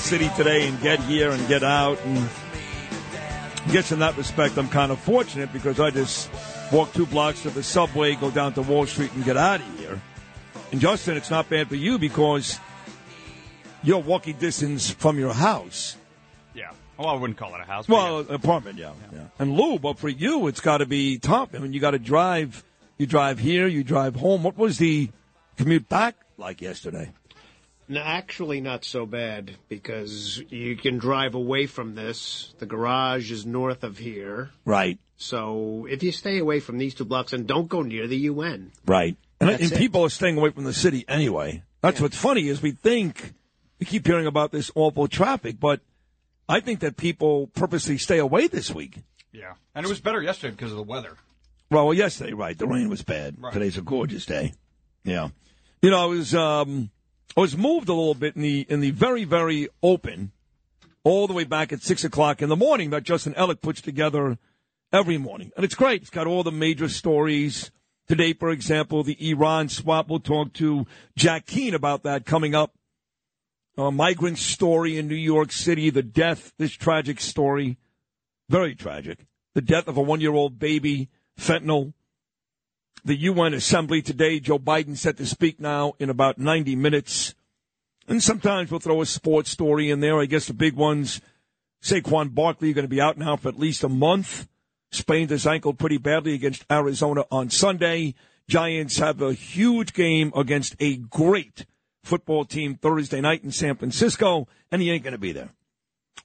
city today and get here and get out. And I guess in that respect, I'm kind of fortunate because I just walk two blocks to the subway, go down to Wall Street, and get out of here. And Justin, it's not bad for you because you're walking distance from your house. Yeah. Well, I wouldn't call it a house. Well, apartment, yeah, yeah. And Lou, but for you, it's got to be tough. I mean, you got to drive. You drive here, you drive home. What was the commute back like yesterday? No, actually, not so bad because you can drive away from this. The garage is north of here. Right. So if you stay away from these two blocks and don't go near the UN, Right. And, and people are staying away from the city anyway. That's what's funny is we think we keep hearing about this awful traffic, but I think that people purposely stay away this week. Yeah. And it was better yesterday because of the weather. Well, well, yesterday, right? The rain was bad. Right. Today's a gorgeous day. Yeah. You know, I was um, I was moved a little bit in the in the very very open, all the way back at six o'clock in the morning that Justin Ellick puts together every morning, and it's great. It's got all the major stories. Today, for example, the Iran swap. We'll talk to Jack Keane about that coming up. A migrant story in New York City. The death, this tragic story, very tragic. The death of a one-year-old baby, fentanyl the UN assembly today. Joe Biden set to speak now in about 90 minutes. And sometimes we'll throw a sports story in there. I guess the big ones, Saquon Barkley, are going to be out now for at least a month. Sprained his ankle pretty badly against Arizona on Sunday. Giants have a huge game against a great football team Thursday night in San Francisco, and he ain't going to be there.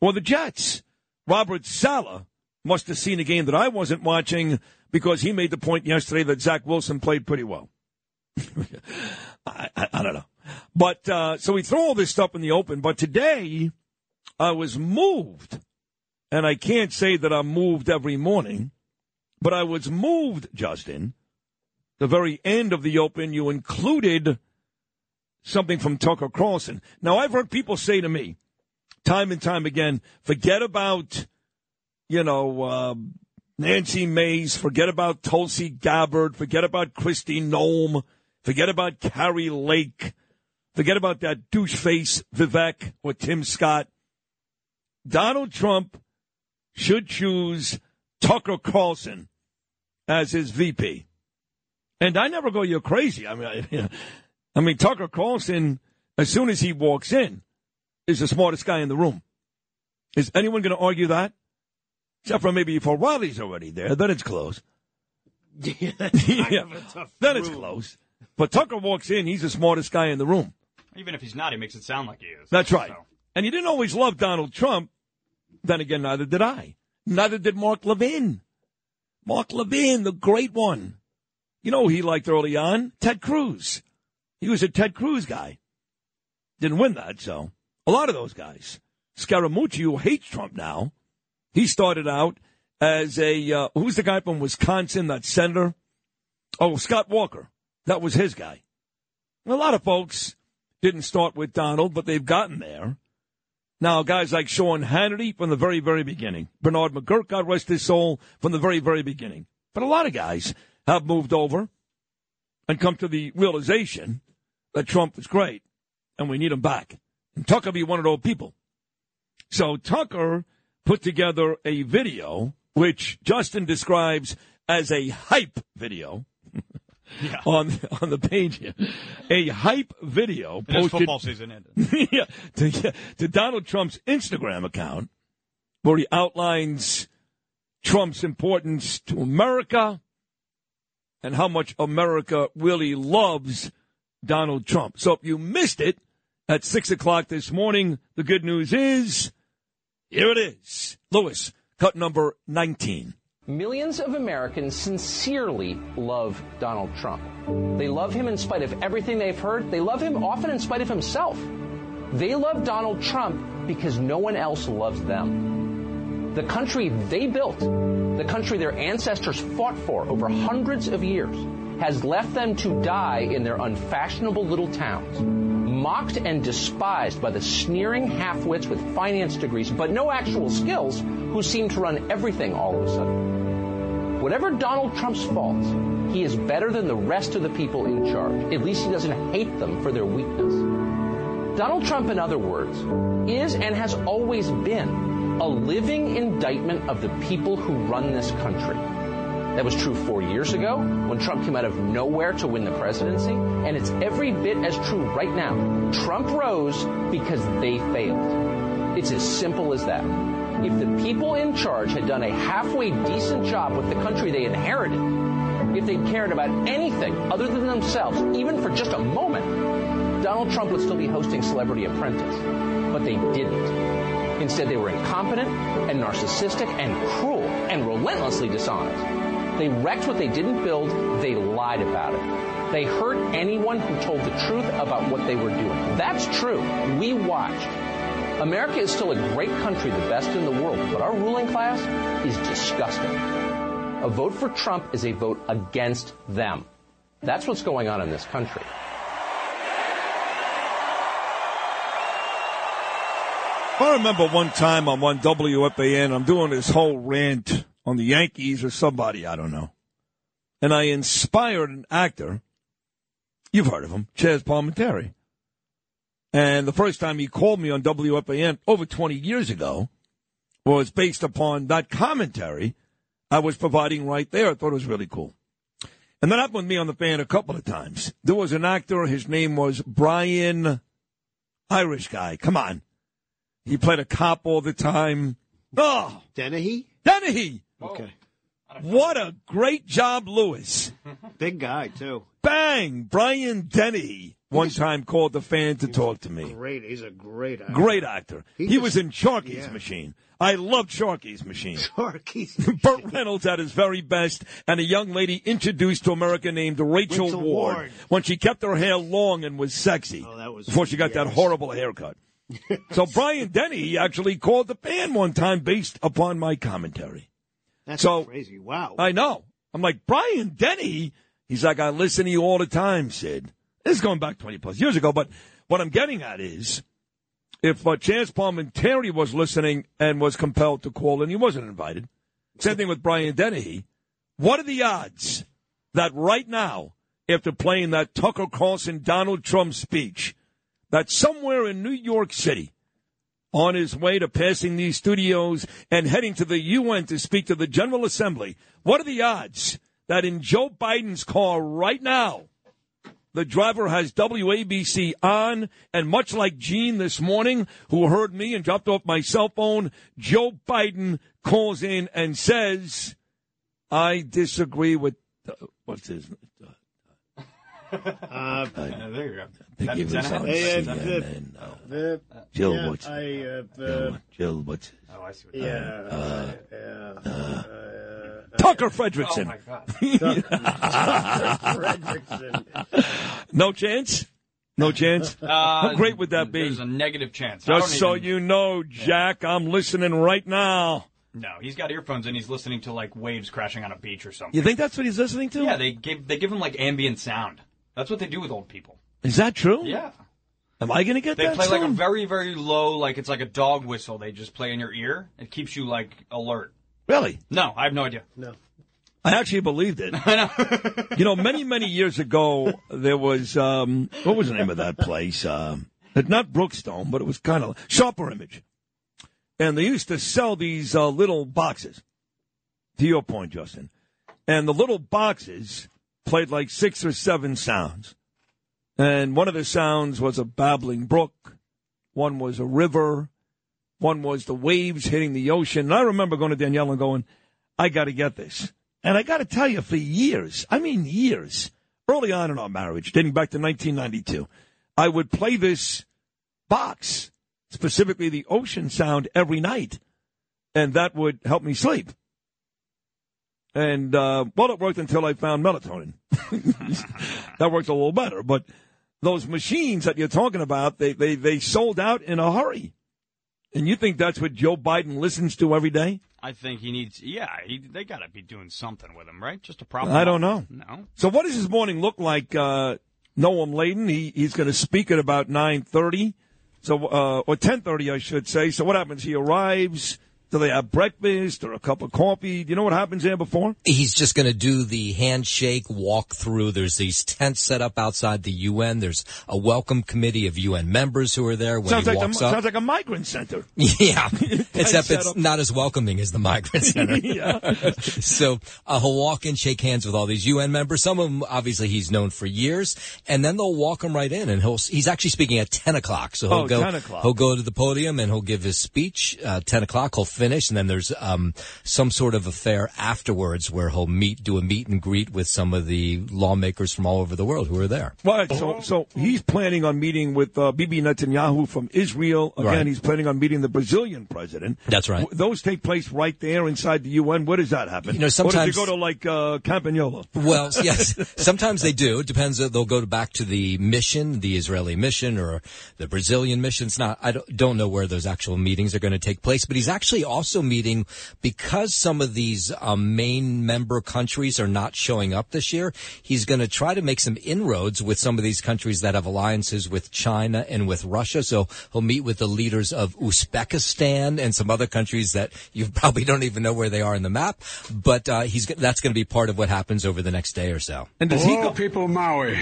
Or the Jets. Robert Saleh must have seen a game that I wasn't watching because he made the point yesterday that Zach Wilson played pretty well. I, I, I don't know. But uh, so we throw all this stuff in the open. But today I was moved, and I can't say that I'm moved every morning, but I was moved, Justin. The very end of the open, you included something from Tucker Carlson. Now I've heard people say to me, time and time again, forget about, you know, uh, Nancy Mace, forget about Tulsi Gabbard, forget about Kristi Noem, forget about Kari Lake, forget about that douche face Vivek or Tim Scott. Donald Trump should choose Tucker Carlson as his VP. And I never go, you're crazy. I mean, I, I mean, Tucker Carlson, as soon as he walks in, is the smartest guy in the room. Is anyone going to argue that? Except for maybe if O'Reilly's already there, then it's close. yeah, Yeah, then it's close. But Tucker walks in, he's the smartest guy in the room. Even if he's not, he makes it sound like he is. That's right. And he didn't always love Donald Trump. Then again, neither did I. Neither did Mark Levin. Mark Levin, the great one. You know who he liked early on? Ted Cruz. He was a Ted Cruz guy. Didn't win that, so. A lot of those guys. Scaramucci, who hates Trump now, he started out as a, uh, who's the guy from Wisconsin, that senator? Oh, Scott Walker. That was his guy. A lot of folks didn't start with Donald, but they've gotten there. Now, guys like Sean Hannity from the very, very beginning. Bernard McGuirk, God rest his soul, from the very, very beginning. But a lot of guys have moved over and come to the realization that Trump was great and we need him back. And Tucker be one of those people. So Tucker put together a video which Justin describes as a hype video. on on the page here, a hype video posted football season ended. yeah, to, to Donald Trump's Instagram account, where he outlines Trump's importance to America and how much America really loves Donald Trump. So if you missed it at 6 o'clock this morning, the good news is here it is. Lewis, cut number 19. Millions of Americans sincerely love Donald Trump. They love him in spite of everything they've heard. They love him often in spite of himself. They love Donald Trump because no one else loves them. The country they built, the country their ancestors fought for over hundreds of years, has left them to die in their unfashionable little towns, mocked and despised by the sneering half-wits with finance degrees but no actual skills who seem to run everything all of a sudden. Whatever Donald Trump's faults, he is better than the rest of the people in charge. At least he doesn't hate them for their weakness. Donald Trump, in other words, is and has always been a living indictment of the people who run this country. That was true four years ago when Trump came out of nowhere to win the presidency, and it's every bit as true right now. Trump rose because they failed. It's as simple as that. If the people in charge had done a halfway decent job with the country they inherited, if they'd cared about anything other than themselves, even for just a moment, Donald Trump would still be hosting Celebrity Apprentice. But they didn't. Instead, they were incompetent and narcissistic and cruel and relentlessly dishonest. They wrecked what they didn't build, they lied about it. They hurt anyone who told the truth about what they were doing. That's true. We watched. America is still a great country, the best in the world, but our ruling class is disgusting. A vote for Trump is a vote against them. That's what's going on in this country. I remember one time on one WFAN, I'm doing this whole rant on the Yankees or somebody, I don't know. And I inspired an actor, you've heard of him, Chazz Palminteri. And the first time he called me on WFAN over 20 years ago was based upon that commentary I was providing right there. I thought it was really cool. And that happened with me on the fan a couple of times. There was an actor, his name was Brian, Irish guy. Come on. He played a cop all the time. Oh, Dennehy? Dennehy. Oh. Okay. What a great job, Lewis. Big guy, too. Bang! Brian Dennehy one time called the fan to talk to me. Great. He's a great actor. Great actor. He, He was in Sharky's yeah. Machine. I loved Sharky's Machine. Sharky's Burt Reynolds at his very best, and a young lady introduced to America named Rachel, Rachel Ward, Ward. when she kept her hair long and was sexy Oh, that was before she got that yes. horrible haircut. so Brian Dennehy actually called the fan one time based upon my commentary. That's So- crazy. Wow. I know. I'm like, Brian Dennehy? He's like, I listen to you all the time, Sid. This is going back 20 plus years ago, but what I'm getting at is if uh, Chazz Palminteri was listening and was compelled to call and he wasn't invited, same thing with Brian Dennehy, what are the odds that right now, after playing that Tucker Carlson Donald Trump speech, that somewhere in New York City, on his way to passing these studios and heading to the UN to speak to the General Assembly, what are the odds that in Joe Biden's car right now, the driver has WABC on, and much like Gene this morning, who heard me and dropped off my cell phone, Joe Biden calls in and says, I disagree with, uh, what's his, Uh, there you go. Piggy That- was that- on Hey, uh, CNN, uh, the- Jill, yeah, what's I, uh, Jill, uh, Jill, what's Oh, I see what yeah, that uh, is. yeah, uh, Tucker Fredrickson. Oh, my God. Fredrickson. no chance? No chance? How Uh, great would that be? There's a negative chance. Just so even- you know, Jack, I'm listening right now. No, he's got earphones and he's listening to like waves crashing on a beach or something. You think that's what he's listening to? Yeah, they give they give him like ambient sound. That's what they do with old people. Is that true? Yeah. Am I going to get They that They play like a very, very low, like it's like a dog whistle. They just play in your ear. It keeps you like alert. Really? No, I have no idea. No. I actually believed it. I know. you know, many, many years ago, there was, um, what was the name of that place? Um, not Brookstone, but it was kind of Sharper Image. And they used to sell these uh, little boxes. to your point, Justin. And the little boxes played like six or seven sounds. And one of the sounds was a babbling brook, one was a river, one was the waves hitting the ocean. And I remember going to Danielle and going, I got to get this. And I got to tell you, for years, I mean years, early on in our marriage, dating back to 1992, I would play this box, specifically the ocean sound, every night. And that would help me sleep. And, uh, well, it worked until I found melatonin. that worked a little better. But those machines that you're talking about, they, they, they sold out in a hurry. And you think that's what Joe Biden listens to every day? I think he needs. Yeah, he, they got to be doing something with him, right? Just a problem. I don't know. No. So what does his morning look like? Uh, Noam Laden, he, he's going to speak at about 9.30, so, uh, or 10.30, I should say. So what happens? He arrives. Do they have breakfast or a cup of coffee? Do you know what happens there before? He's just going to do the handshake walk through. There's these tents set up outside the UN. There's a welcome committee of UN members who are there when sounds he like walks a, up. sounds like a migrant center. Yeah, except it's up. not as welcoming as the migrant center. Yeah. so uh, he'll walk in, shake hands with all these UN members. Some of them, obviously, he's known for years, and then they'll walk him right in. And he'll he's actually speaking at ten o'clock. So he'll Oh, go 10 o'clock. he'll go to the podium and he'll give his speech. Uh, ten o'clock, he'll finish, and then there's um, some sort of affair afterwards where he'll meet, do a meet and greet with some of the lawmakers from all over the world who are there. Right. So, so he's planning on meeting with uh, Bibi Netanyahu from Israel. Again, Right. he's planning on meeting the Brazilian president. That's right. Those take place right there inside the UN. Where does that happen? You know, Or sometimes- does it go to like uh, Campagnola? Well, yes, sometimes they do. It depends. uh, They'll go to back to the mission, the Israeli mission or the Brazilian mission. It's not, I don't, don't know where those actual meetings are going to take place, but he's actually also meeting because some of these um, main member countries are not showing up this year. He's going to try to make some inroads with some of these countries that have alliances with China and with Russia. So he'll meet with the leaders of Uzbekistan and some other countries that you probably don't even know where they are in the map. But uh, he's that's going to be part of what happens over the next day or so. And does he go? people of Maui.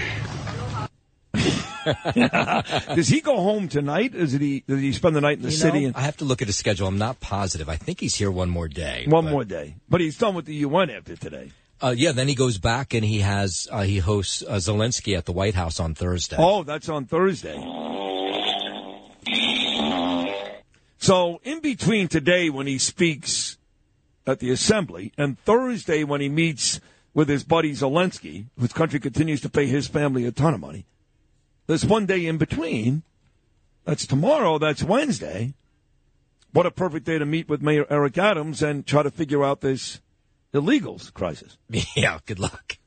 does he go home tonight? Is it he? Does he spend the night in the You city? know, and I have to look at his schedule. I'm not positive. I think he's here one more day. one but- more day, but he's done with the UN after today. Uh, yeah, then he goes back and he has uh, he hosts uh, Zelensky at the White House on Thursday. Oh, that's on Thursday. So, in between today when he speaks at the assembly and Thursday when he meets with his buddy Zelensky, whose country continues to pay his family a ton of money, there's one day in between. That's tomorrow. That's Wednesday. What a perfect day to meet with Mayor Eric Adams and try to figure out this illegals crisis. yeah, good luck.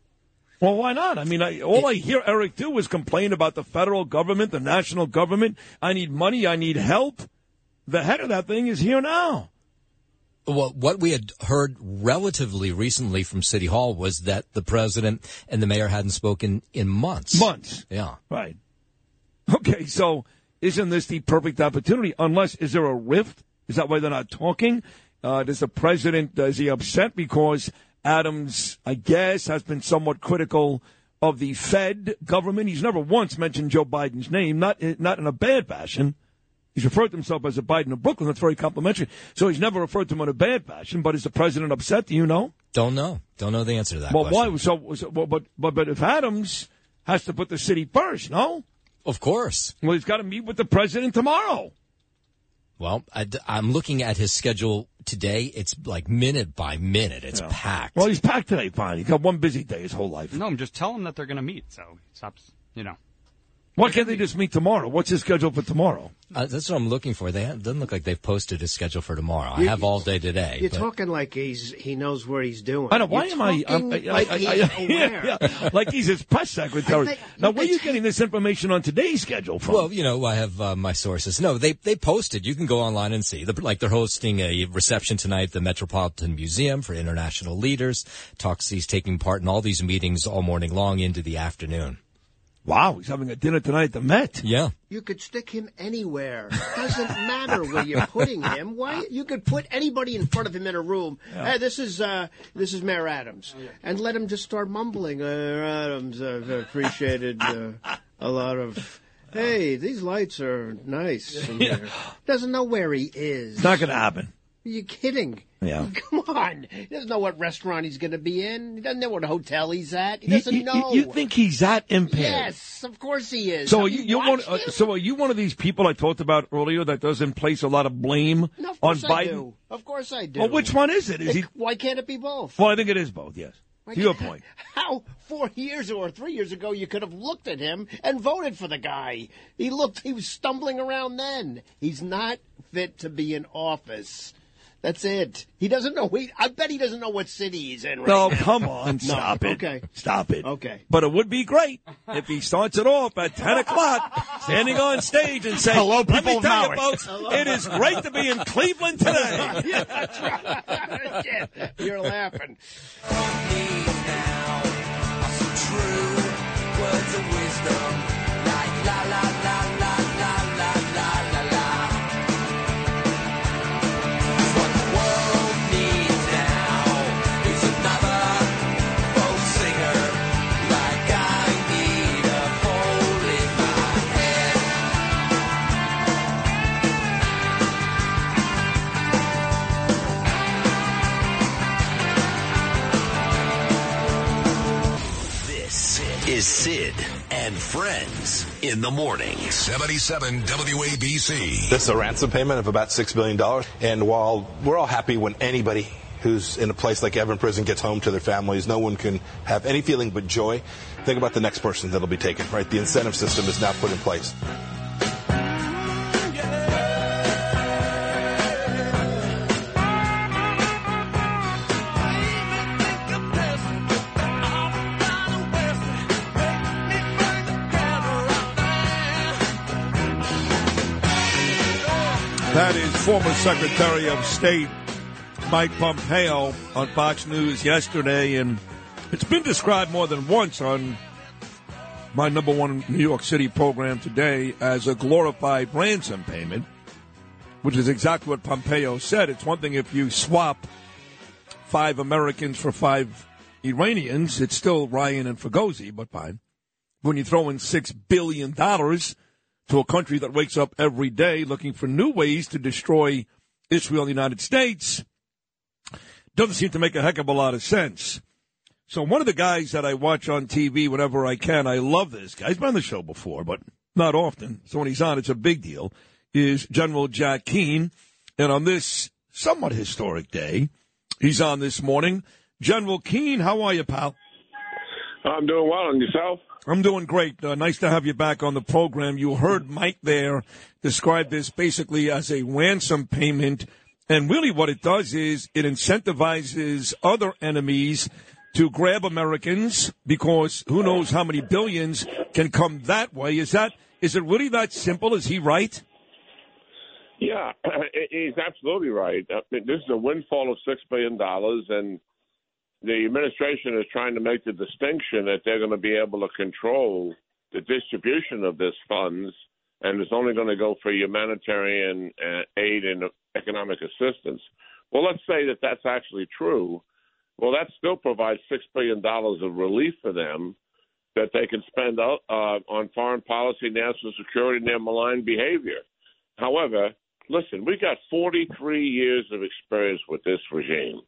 Well, why not? I mean, I, all I hear Eric do is complain about the federal government, the national government. I need money. I need help. The head of that thing is here now. Well, what we had heard relatively recently from City Hall was that the president and the mayor hadn't spoken in months. Months. Yeah. Right. Okay, so isn't this the perfect opportunity? Unless, is there a rift? Is that why they're not talking? Uh, does the president, is he upset because Adams, I guess, has been somewhat critical of the Fed government? He's never once mentioned Joe Biden's name, not, not in a bad fashion. He's referred to himself as a Biden of Brooklyn. That's very complimentary. So he's never referred to him in a bad fashion. But is the president upset? Do you know? Don't know. Don't know the answer to that. well, question. why? So, so well, but, but, but if Adams has to put the city first, no? Of course. Well, he's got to meet with the president tomorrow. Well, I, am looking at his schedule today. It's like minute by minute. It's packed. Well, he's packed today, fine. He's got one busy day his whole life. No, I'm just telling them that they're going to meet. So he stops. You know. Why can't they just meet tomorrow? What's his schedule for tomorrow? Uh, that's what I'm looking for. They it doesn't look like they've posted his schedule for tomorrow. I have all day today. You're but- talking like he's he knows what he's doing. I know. Why You're am I? I'm- talking I- like I- he's I- yeah, yeah. like he's his press secretary. Think- now, where are you getting this information on today's schedule from? Well, you know, I have uh, my sources. No, they they posted. You can go online and see. The, like they're hosting a reception tonight at the Metropolitan Museum for international leaders. Talks. He's taking part in all these meetings all morning long into the afternoon. Wow, he's having a dinner tonight at the Met. Yeah. You could stick him anywhere. Doesn't matter where you're putting him. Why you could put anybody in front of him in a room. Hey, this is uh, this is Mayor Adams, and let him just start mumbling. Uh, Adams, I've appreciated uh, a lot of. Hey, these lights are nice. In here. Doesn't know where he is. It's not going to happen. Are you kidding? Yeah. Come on. He doesn't know what restaurant he's going to be in. He doesn't know what hotel he's at. He doesn't you, know. You, think he's that impaired? Yes, of course he is. So are you, you one, uh, so are you one of these people I talked about earlier that doesn't place a lot of blame No, of on course I Biden? do. Of course I do. Well, which one is it? Is he? Why can't it be both? Well, I think it is both. Yes. To your point. How four years or three years ago you could have looked at him and voted for the guy? He looked. He was stumbling around then. He's not fit to be in office. That's it. He doesn't know. He, I bet he doesn't know what city he's in. Right No, now. come on, No, stop it. Okay. Stop it. Okay. But it would be great if he starts it off at 10 o'clock, standing on stage and saying, Hello, Let me people of tell you, Maui." folks, it is great to be in Cleveland today. yeah, that's right. yeah, you're laughing. Words of wisdom, is Sid and Friends in the morning. 77 WABC. This is a ransom payment of about $6 billion. And while we're all happy when anybody who's in a place like Evin Prison gets home to their families, no one can have any feeling but joy. Think about the next person that'll be taken, right? The incentive system is now put in place. Former Secretary of State Mike Pompeo on Fox News yesterday, and it's been described more than once on my number one New York City program today as a glorified ransom payment, which is exactly what Pompeo said. It's one thing if you swap five Americans for five Iranians, it's still Ryan and Fregosi, but fine. When you throw in six billion dollars to a country that wakes up every day looking for new ways to destroy Israel and the United States, doesn't seem to make a heck of a lot of sense. So one of the guys that I watch on TV whenever I can, I love this guy. He's been on the show before, but not often. So when he's on, it's a big deal. Is General Jack Keane, and on this somewhat historic day, he's on this morning. General Keane, how are you, pal? I'm doing well, and yourself? I'm doing great. Uh, nice to have you back on the program. You heard Mike there describe this basically as a ransom payment. And really what it does is it incentivizes other enemies to grab Americans because who knows how many billions can come that way. Is that, is it really that simple? Is he right? Yeah, he's absolutely right. I mean, This is a windfall of six billion dollars, and the administration is trying to make the distinction that they're going to be able to control the distribution of this funds, and it's only going to go for humanitarian uh, aid and economic assistance. Well, let's say that that's actually true. Well, that still provides six billion dollars of relief for them that they can spend uh, on foreign policy, national security, and their malign behavior. However, listen, we've got 43 years of experience with this regime.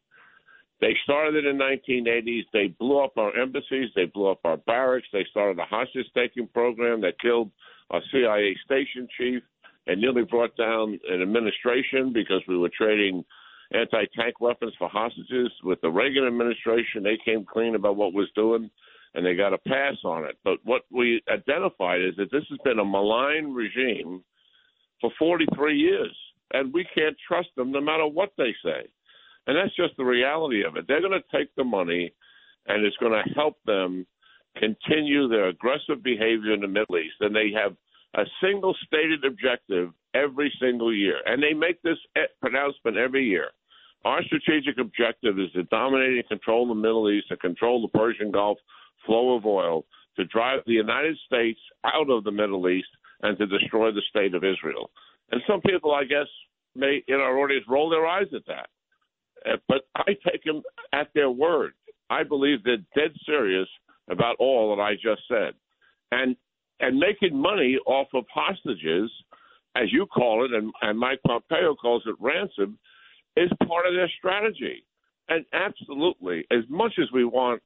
They started in the 1980s. They blew up our embassies. They blew up our barracks. They started a hostage taking program that killed a CIA station chief and nearly brought down an administration because we were trading anti tank weapons for hostages. With the Reagan administration, they came clean about what was doing and they got a pass on it. But what we identified is that this has been a malign regime for 43 years, and we can't trust them no matter what they say. And that's just the reality of it. They're going to take the money, and it's going to help them continue their aggressive behavior in the Middle East. And they have a single stated objective every single year. And they make this pronouncement every year. Our strategic objective is to dominate and control the Middle East and control the Persian Gulf flow of oil, to drive the United States out of the Middle East, and to destroy the state of Israel. And some people, I guess, may in our audience roll their eyes at that. Uh, But I take them at their word. I believe they're dead serious about all that I just said. And and making money off of hostages, as you call it, and, and Mike Pompeo calls it ransom, is part of their strategy. And absolutely, as much as we want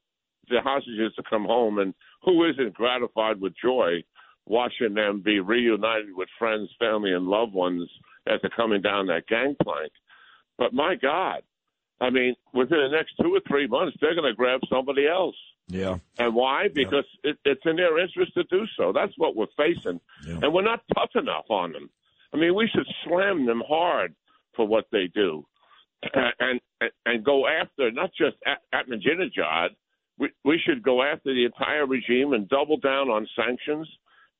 the hostages to come home, and who isn't gratified with joy watching them be reunited with friends, family, and loved ones as they're coming down that gangplank. But my God, I mean, within the next two or three months, they're going to grab somebody else. Yeah. And why? Because it, it's in their interest to do so. That's what we're facing. And we're not tough enough on them. I mean, we should slam them hard for what they do and and, and go after not just Ahmadinejad. We, we should go after the entire regime and double down on sanctions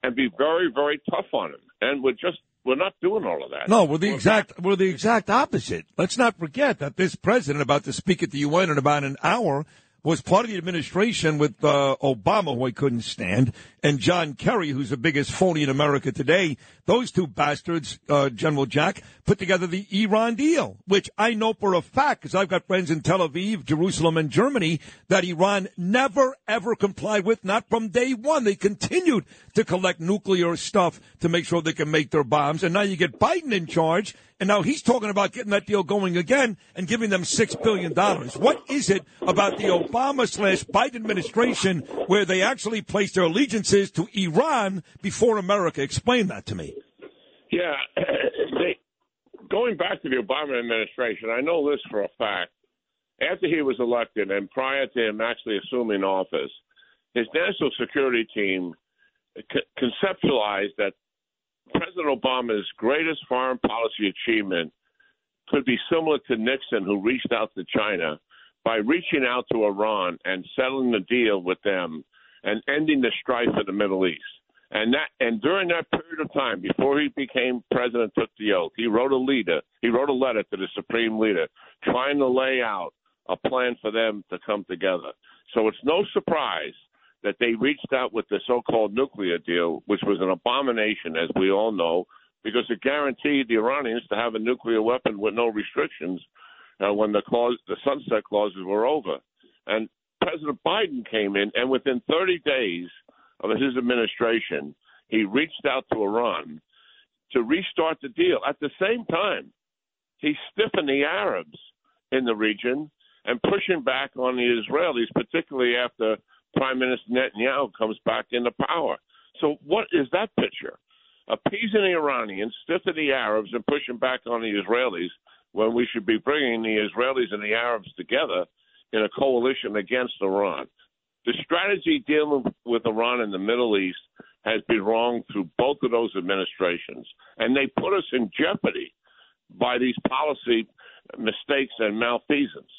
and be very, very tough on them. And we're just we're not doing all of that. No, we're the exact we're the exact opposite. Let's not forget that this president about to speak at the UN in about an hour was part of the administration with uh, Obama, who I couldn't stand, and John Kerry, who's the biggest phony in America today. Those two bastards, uh, General Jack, put together the Iran deal, which I know for a fact, because I've got friends in Tel Aviv, Jerusalem, and Germany, that Iran never, ever complied with, not from day one. They continued to collect nuclear stuff to make sure they can make their bombs. And now you get Biden in charge, and now he's talking about getting that deal going again and giving them $6 billion. What is it about the Obama slash Biden administration where they actually place their allegiances to Iran before America? Explain that to me. Yeah, they, going back to the Obama administration, I know this for a fact. After he was elected and prior to him actually assuming office, his national security team conceptualized that President Obama's greatest foreign policy achievement could be similar to Nixon, who reached out to China by reaching out to Iran and settling the deal with them and ending the strife in the Middle East. And that and during that period of time, before he became president, took the oath, he wrote a leader. He wrote a letter to the supreme leader, trying to lay out a plan for them to come together. So it's no surprise that they reached out with the so-called nuclear deal, which was an abomination, as we all know, because it guaranteed the Iranians to have a nuclear weapon with no restrictions uh, when the clause, the sunset clauses were over. And President Biden came in, and within 30 days of his administration, he reached out to Iran to restart the deal. At the same time, he stiffened the Arabs in the region and pushing back on the Israelis, particularly after Prime Minister Netanyahu comes back into power. So, what is that picture? Appeasing the Iranians, stiffing the Arabs, and pushing back on the Israelis when we should be bringing the Israelis and the Arabs together in a coalition against Iran. The strategy dealing with Iran in the Middle East has been wrong through both of those administrations, and they put us in jeopardy by these policy mistakes and malfeasance.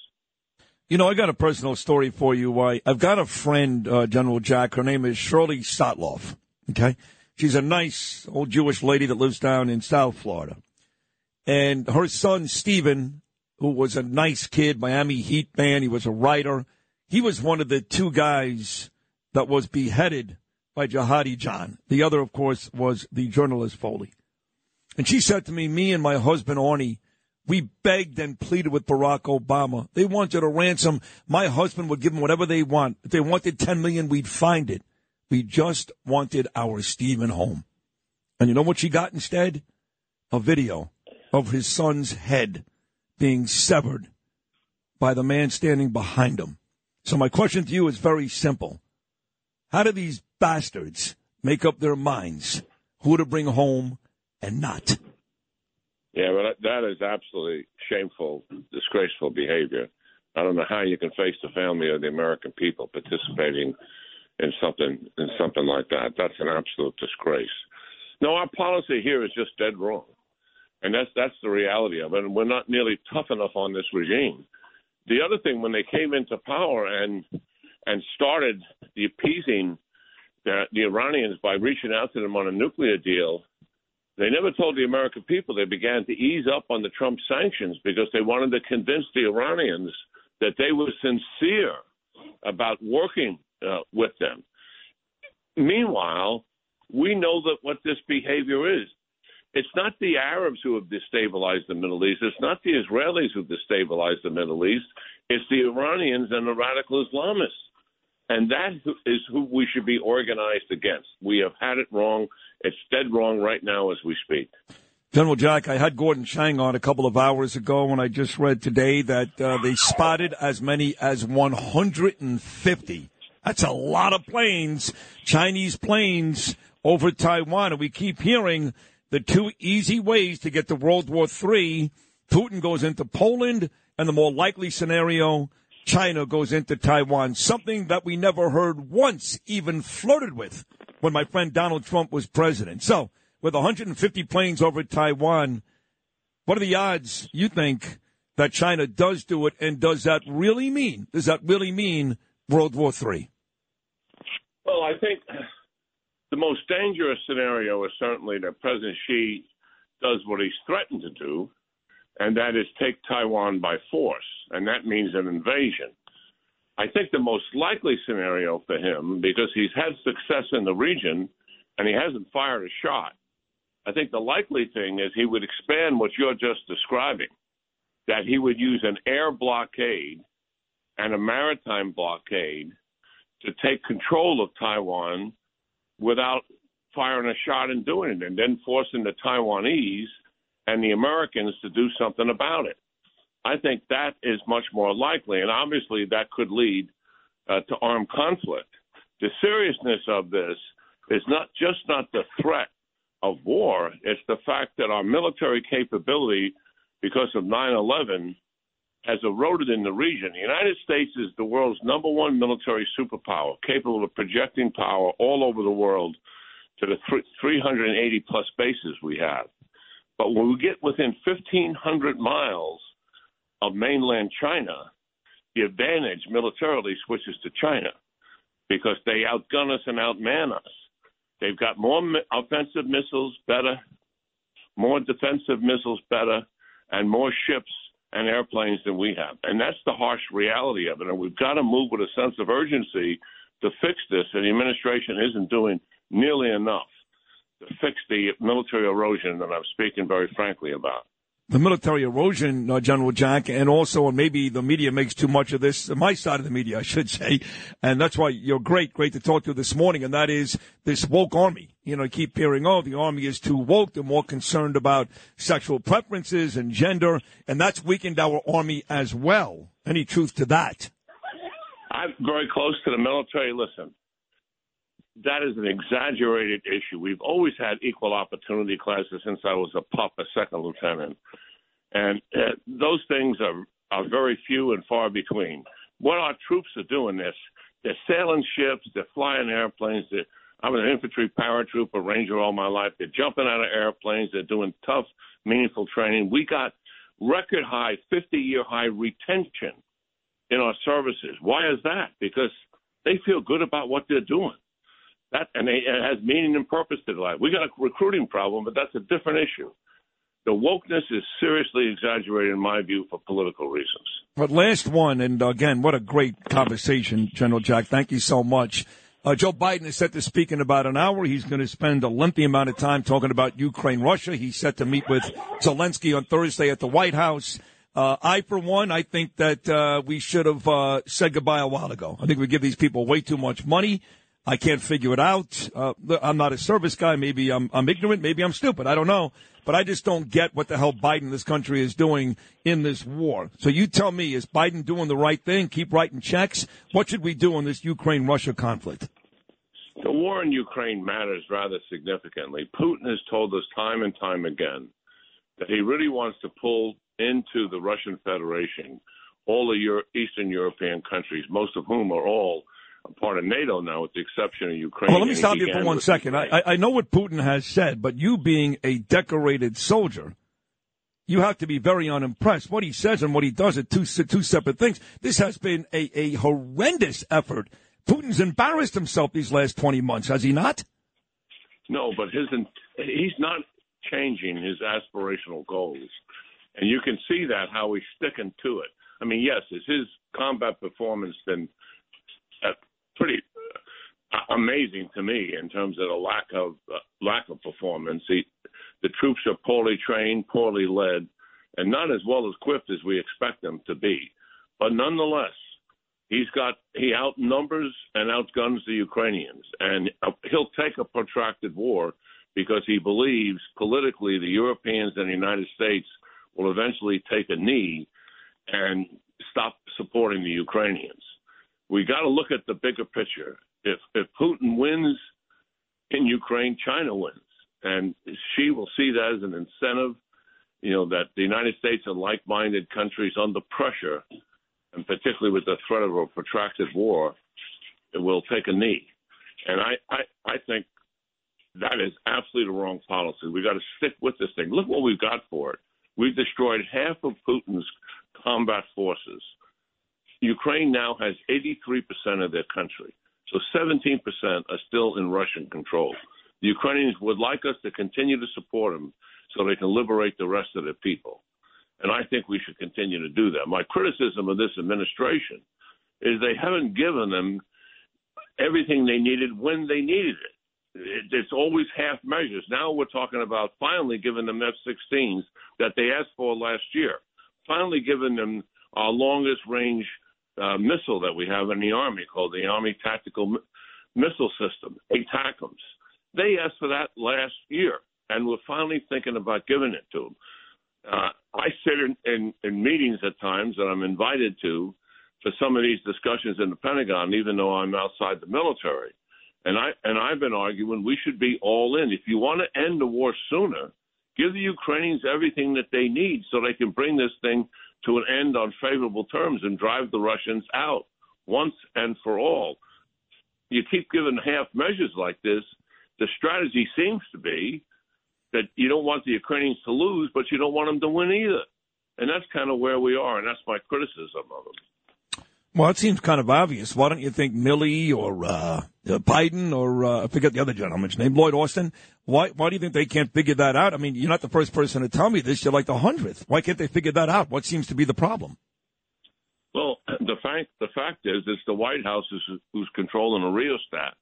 You know, I got a personal story for you. Why I've got a friend, uh, General Jack. Her name is Shirley Sotloff. Okay, she's a nice old Jewish lady that lives down in South Florida, and her son Steven, who was a nice kid, Miami Heat fan. He was a writer. He was one of the two guys that was beheaded by Jihadi John. The other, of course, was the journalist Foley. And she said to me, me and my husband Arnie we begged and pleaded with Barack Obama. They wanted a ransom. My husband would give them whatever they want. If they wanted 10 million, we'd find it. We just wanted our Steven home. And you know what she got instead? A video of his son's head being severed by the man standing behind him. So my question to you is very simple. How do these bastards make up their minds who to bring home and not? Yeah, but that is absolutely shameful, disgraceful behavior. I don't know how you can face the family of the American people participating in something in something like that. That's an absolute disgrace. No, our policy here is just dead wrong, and that's that's the reality of it. And we're not nearly tough enough on this regime. The other thing, when they came into power and and started the appeasing the, the Iranians by reaching out to them on a nuclear deal, they never told the American people they began to ease up on the Trump sanctions because they wanted to convince the Iranians that they were sincere about working uh, with them. Meanwhile, we know that what this behavior is. It's not the Arabs who have destabilized the Middle East. It's not the Israelis who have destabilized the Middle East. It's the Iranians and the radical Islamists. And that is who we should be organized against. We have had it wrong. It's dead wrong right now as we speak. General Jack, I had Gordon Chang on a couple of hours ago, and I just read today that uh, they spotted as many as 150. That's a lot of planes, Chinese planes over Taiwan. And we keep hearing the two easy ways to get to World War III. Putin goes into Poland, and the more likely scenario, China goes into Taiwan. Something that we never heard once even flirted with when my friend Donald Trump was president. So, with 150 planes over Taiwan, what are the odds you think that China does do it? And does that really mean, does that really mean World War III? Well, I think the most dangerous scenario is certainly that President Xi does what he's threatened to do, and that is take Taiwan by force, and that means an invasion. I think the most likely scenario for him, because he's had success in the region and he hasn't fired a shot, I think the likely thing is he would expand what you're just describing, that he would use an air blockade and a maritime blockade to take control of Taiwan without firing a shot and doing it, and then forcing the Taiwanese and the Americans to do something about it. I think that is much more likely, and obviously that could lead uh, to armed conflict. The seriousness of this is not just not the threat of war; it's the fact that our military capability, because of 9/11, has eroded in the region. The United States is the world's number one military superpower, capable of projecting power all over the world to the 380 plus bases we have. But when we get within 1,500 miles of mainland China, the advantage militarily switches to China because they outgun us and outman us. They've got more offensive missiles, better, more defensive missiles, better, and more ships and airplanes than we have. And that's the harsh reality of it. And we've got to move with a sense of urgency to fix this. And the administration isn't doing nearly enough fix the military erosion that I'm speaking very frankly about the military erosion, uh, General Jack, and also, and maybe the media makes too much of this, my side of the media, I should say, and that's why you're great, great to talk to this morning, and that is this woke army. You know, I keep hearing, oh, the army is too woke, they're more concerned about sexual preferences and gender, and that's weakened our army as well. Any truth to that? I'm very close to the military. Listen, that is an exaggerated issue. We've always had equal opportunity classes since I was a pup, a second lieutenant, and uh, those things are are very few and far between. What our troops are doing this, they're sailing ships, they're flying airplanes. They're, I'm an infantry paratrooper, ranger all my life. They're jumping out of airplanes. They're doing tough, meaningful training. We got record high, 50 year high retention in our services. Why is that? Because they feel good about what they're doing. That and it has meaning and purpose to their life. We got a recruiting problem, but that's a different issue. The wokeness is seriously exaggerated, in my view, for political reasons. But last one, and again, what a great conversation, General Jack. Thank you so much. Uh, Joe Biden is set to speak in about an hour. He's going to spend a lengthy amount of time talking about Ukraine, Russia. He's set to meet with Zelensky on Thursday at the White House. Uh, I, for one, I think that uh, we should have uh, said goodbye a while ago. I think we give these people way too much money. I can't figure it out. Uh, I'm not a service guy. Maybe I'm, I'm ignorant. Maybe I'm stupid. I don't know. But I just don't get what the hell Biden, this country, is doing in this war. So you tell me, is Biden doing the right thing? Keep writing checks? What should we do in this Ukraine Russia conflict? The war in Ukraine matters rather significantly. Putin has told us time and time again that he really wants to pull into the Russian Federation all the Euro- Eastern European countries, most of whom are all a part of NATO now, with the exception of Ukraine. Well, let me stop you for one second. I, I know what Putin has said, but you being a decorated soldier, you have to be very unimpressed. What he says and what he does are two, two separate things. This has been a, a horrendous effort. Putin's embarrassed himself these last 20 months, has he not? No, but his he's not changing his aspirational goals. And you can see that how he's sticking to it. I mean, yes, is his combat performance then uh, pretty uh, amazing to me in terms of the lack of uh, lack of performance. He, the troops are poorly trained, poorly led, and not as well equipped as we expect them to be. But nonetheless, he's got he outnumbers and outguns the Ukrainians, and uh, he'll take a protracted war because he believes politically the Europeans and the United States will eventually take a knee and stop supporting the Ukrainians. We got to look at the bigger picture. If if Putin wins in Ukraine, China wins, and Xi will see that as an incentive. You know that the United States and like-minded countries under pressure, and particularly with the threat of a protracted war, it will take a knee. And I I, I think that is absolutely the wrong policy. We got to stick with this thing. Look what we've got for it. We've destroyed half of Putin's combat forces. Ukraine now has 83% of their country. So 17% are still in Russian control. The Ukrainians would like us to continue to support them so they can liberate the rest of their people. And I think we should continue to do that. My criticism of this administration is they haven't given them everything they needed when they needed it. it it's always half measures. Now we're talking about finally giving them F 16s that they asked for last year, finally giving them our longest range uh, missile that we have in the Army called the Army Tactical M- Missile System, ATACMS. They asked for that last year, and we're finally thinking about giving it to them. Uh, I sit in, in, in meetings at times that I'm invited to for some of these discussions in the Pentagon, even though I'm outside the military. And I and I've been arguing we should be all in. If you want to end the war sooner, give the Ukrainians everything that they need so they can bring this thing to an end on favorable terms and drive the Russians out once and for all. You keep giving half measures like this, the strategy seems to be that you don't want the Ukrainians to lose, but you don't want them to win either. And that's kind of where we are, and that's my criticism of them. Well, it seems kind of obvious. Why don't you think Milley or uh, uh, Biden or uh, I forget the other gentleman's name, Lloyd Austin? Why why do you think they can't figure that out? I mean, you're not the first person to tell me this. You're like the hundredth. Why can't they figure that out? What seems to be the problem? Well, the fact the fact is, it's the White House who's, who's controlling the rheostat.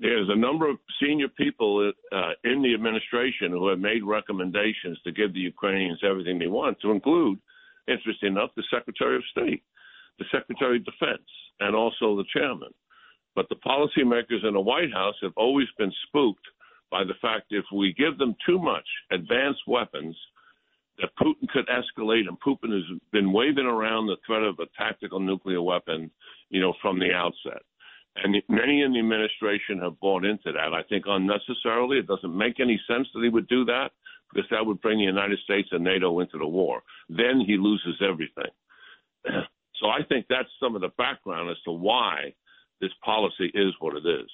There's a number of senior people uh, in the administration who have made recommendations to give the Ukrainians everything they want, to include, interesting enough, the Secretary of State, the Secretary of Defense, and also the chairman. But the policymakers in the White House have always been spooked by the fact if we give them too much advanced weapons, that Putin could escalate, and Putin has been waving around the threat of a tactical nuclear weapon, you know, from the outset. And many in the administration have bought into that. I think unnecessarily. It doesn't make any sense that he would do that because that would bring the United States and NATO into the war. Then he loses everything. So I think that's some of the background as to why this policy is what it is.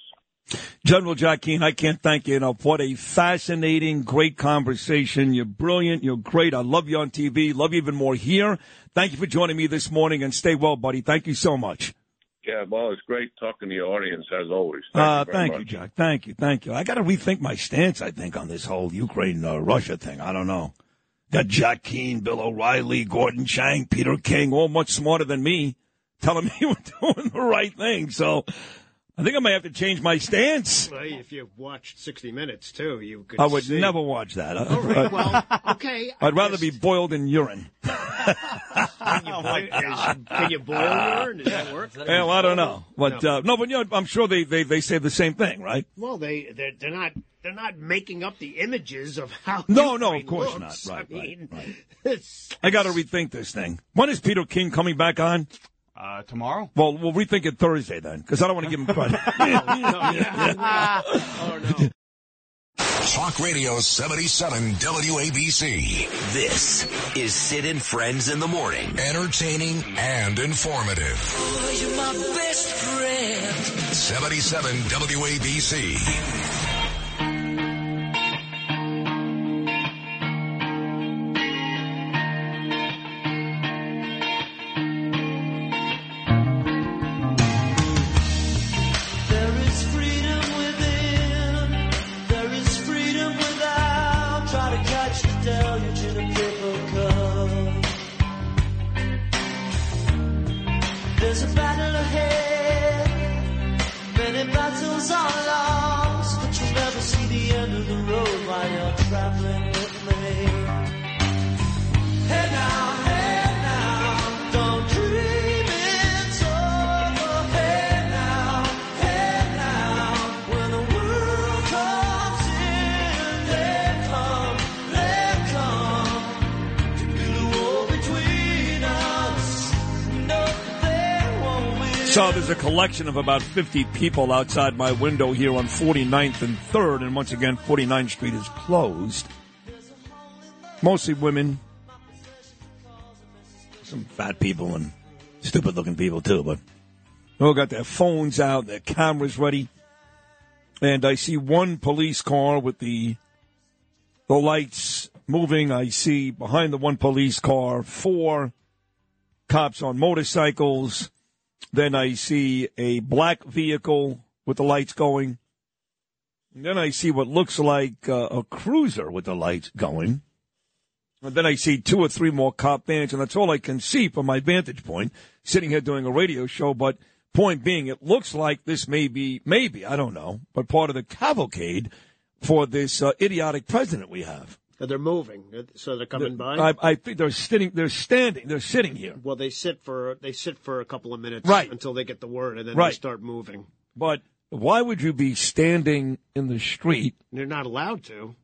General Jack Keane, I can't thank you enough. What a fascinating, great conversation. You're brilliant. You're great. I love you on TV. Love you even more here. Thank you for joining me this morning and stay well, buddy. Thank you so much. Yeah, well, it's great talking to your audience as always. Thank Uh, you thank much. you, Jack. Thank you. Thank you. I got to rethink my stance, I think, on this whole Ukraine uh, Russia thing. I don't know. Got Jack Keane, Bill O'Reilly, Gordon Chang, Peter King, all much smarter than me, telling me we're doing the right thing. So I think I may have to change my stance. Well, if you watched 60 Minutes, too, you could I would see. never watch that. All right, well, okay. I'd rather be boiled in urine. Can you boil, is- can you boil urine? Does that work? Well, I don't know, but No. uh, no, but you know, I'm sure they, they they say the same thing, right? Well, they they're, they're not they're not making up the images of how. No, no, of course looks. not. Right, I mean, I got to rethink this thing. When is Peter King coming back on? Uh, tomorrow. Well, we'll rethink it Thursday then, because I don't want to give him credit. Talk Radio 77 WABC. This is Sid and Friends in the Morning. Entertaining and informative. you're my best friend. 77 WABC. So there's a collection of about 50 people outside my window here on 49th and 3rd, and once again, 49th Street is closed. Mostly women, some fat people and stupid looking people too, but they all got their phones out, their cameras ready. And I see one police car with the the lights moving. I see behind the one police car four cops on motorcycles. Then I see a black vehicle with the lights going. And then I see what looks like uh, a cruiser with the lights going. And then I see two or three more cop vans, and that's all I can see from my vantage point, sitting here doing a radio show. But point being, it looks like this may be, maybe, I don't know, but part of the cavalcade for this uh, idiotic president we have. They're moving, so they're coming by. I, I think they're sitting, they're standing, they're sitting here. well, they sit for they sit for a couple of minutes Right. until they get the word, and then Right. they start moving. But why would you be standing in the street? They're not allowed to.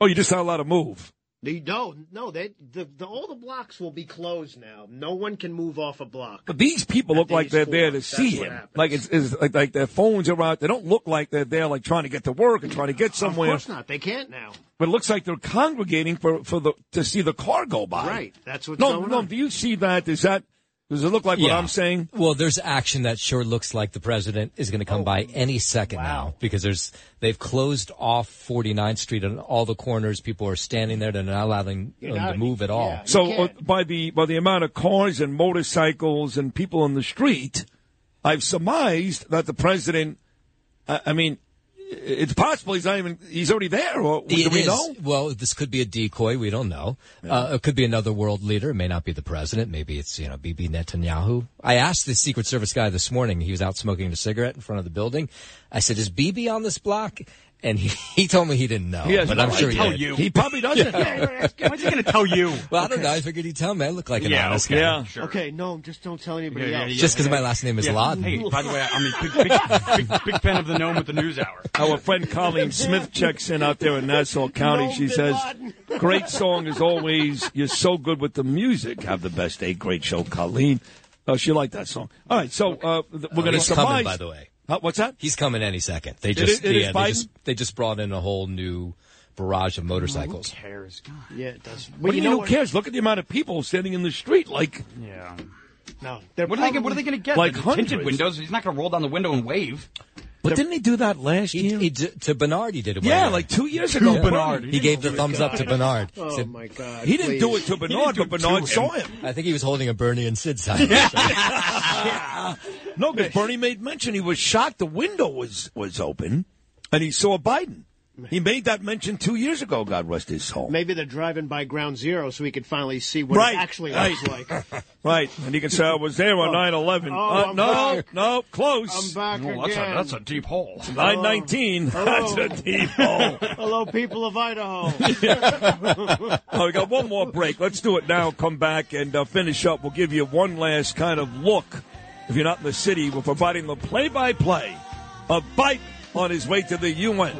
Oh, you're just not allowed to move. They don't. no. They the, the all the blocks will be closed now. No one can move off a block. But these people look like they're there to forums, see him. happens. Like it's, it's like, like their phones are out. They don't look like they're there like trying to get to work and trying to get somewhere. Of course not. They can't now. But it looks like they're congregating for, for the to see the car go by. Right. That's what's no, going no. on. Do you see that? Is that does it look like what Yeah. I'm saying? Well, there's action that sure looks like the president is going to come Oh. by any second now because there's they've closed off 49th Street and all the corners. People are standing there. They're not allowing them to move at all. So uh, by the by the amount of cars and motorcycles and people on the street, I've surmised that the president. I, I mean, it's possible he's not even he's already there. Or do It we is. know? Well, this could be a decoy. We don't know. Uh, it could be another world leader. It may not be the president. Maybe it's you know Bibi Netanyahu. I asked the Secret Service guy this morning. He was out smoking a cigarette in front of the building. I said, "Is Bibi on this block?" And he, he told me he didn't know. He has but no I'm sure he tell did. you. He probably doesn't know. What's he going to tell you? Well, I don't know. I figured he'd tell me. I look like an Yeah, honest okay, guy. sure. Okay, no, just don't tell anybody Yeah, yeah, else. yeah, Just because my last name is Yeah. Laden. Hey, by the way, I'm a big, big, big, big fan of the Noam with the news hour. Our friend Colleen Smith checks in out there in Nassau County. She says, "Great song as always. You're so good with the music. Have the best day. Great show, Colleen." Oh, she liked that song. All right, so uh, we're Oh, going to he's surmise. coming, by the way. Uh, what's that? He's coming any second. They just is- it is yeah, they just they just brought in a whole new barrage of motorcycles. Who cares? God. Yeah, it does. What do you mean? Who cares? Look at the amount of people standing in the street. Like, Yeah. No, What are they? What are they going to get? Like The tinted windows. He's not going to roll down the window and wave. But didn't he do that last He, year? he d- to Bernard, he did it. yeah, one like two years ago. Bernard. He gave the thumbs up to Bernard. Oh Said- my God! He didn't do it to Bernard, but Bernard saw him. I think he was holding a Bernie and Sid sign. Yeah. No, because Bernie made mention he was shocked the window was was open, and he saw Biden. He made that mention two years ago. God rest his soul. Maybe they're driving by Ground Zero so he could finally see what Right, it actually right. looks like. Right, and he can say I was there on 9-11. Oh, uh, no, back. no, close. I'm back Oh, that's a, again. that's a deep hole. 919. That's a deep hole. Hello, people of Idaho. Oh, we got one more break. Let's do it now. Come back and uh, finish up. We'll give you one last kind of look. If you're not in the city, we're providing the play-by-play of Biden on his way to the UN.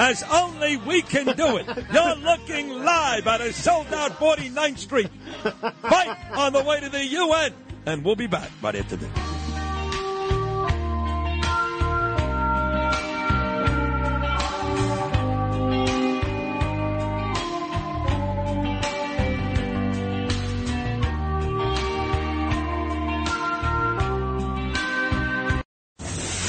As only we can do it. You're looking live at a sold-out 49th Street. fight on the way to the UN. And we'll be back right after this.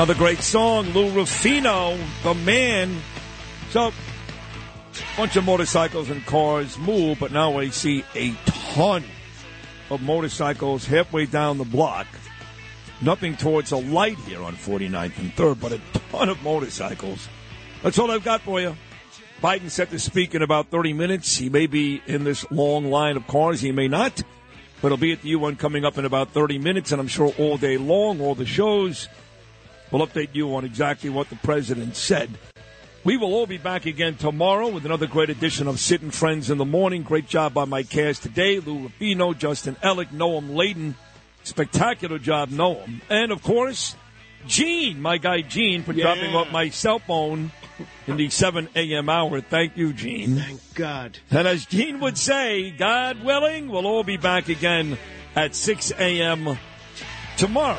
Another great song, Lou Rufino, the man. So, bunch of motorcycles and cars move, but now I see a ton of motorcycles halfway down the block. Nothing towards a light here on 49th and 3rd, but a ton of motorcycles. That's all I've got for you. Biden set to speak in about 30 minutes. He may be in this long line of cars. He may not. But he'll be at the UN coming up in about 30 minutes, and I'm sure all day long, all the shows, will update you on exactly what the president said. We will all be back again tomorrow with another great edition of Sid and Friends in the Morning. Great job by my cast today. Lou Rufino, Justin Ellick, Noam Laden. Spectacular job, Noam. And of course, Gene, my guy Gene, for dropping off my cell phone in the 7 a.m. hour. Thank you, Gene. Thank God. And as Gene would say, God willing, we'll all be back again at 6 a.m. tomorrow.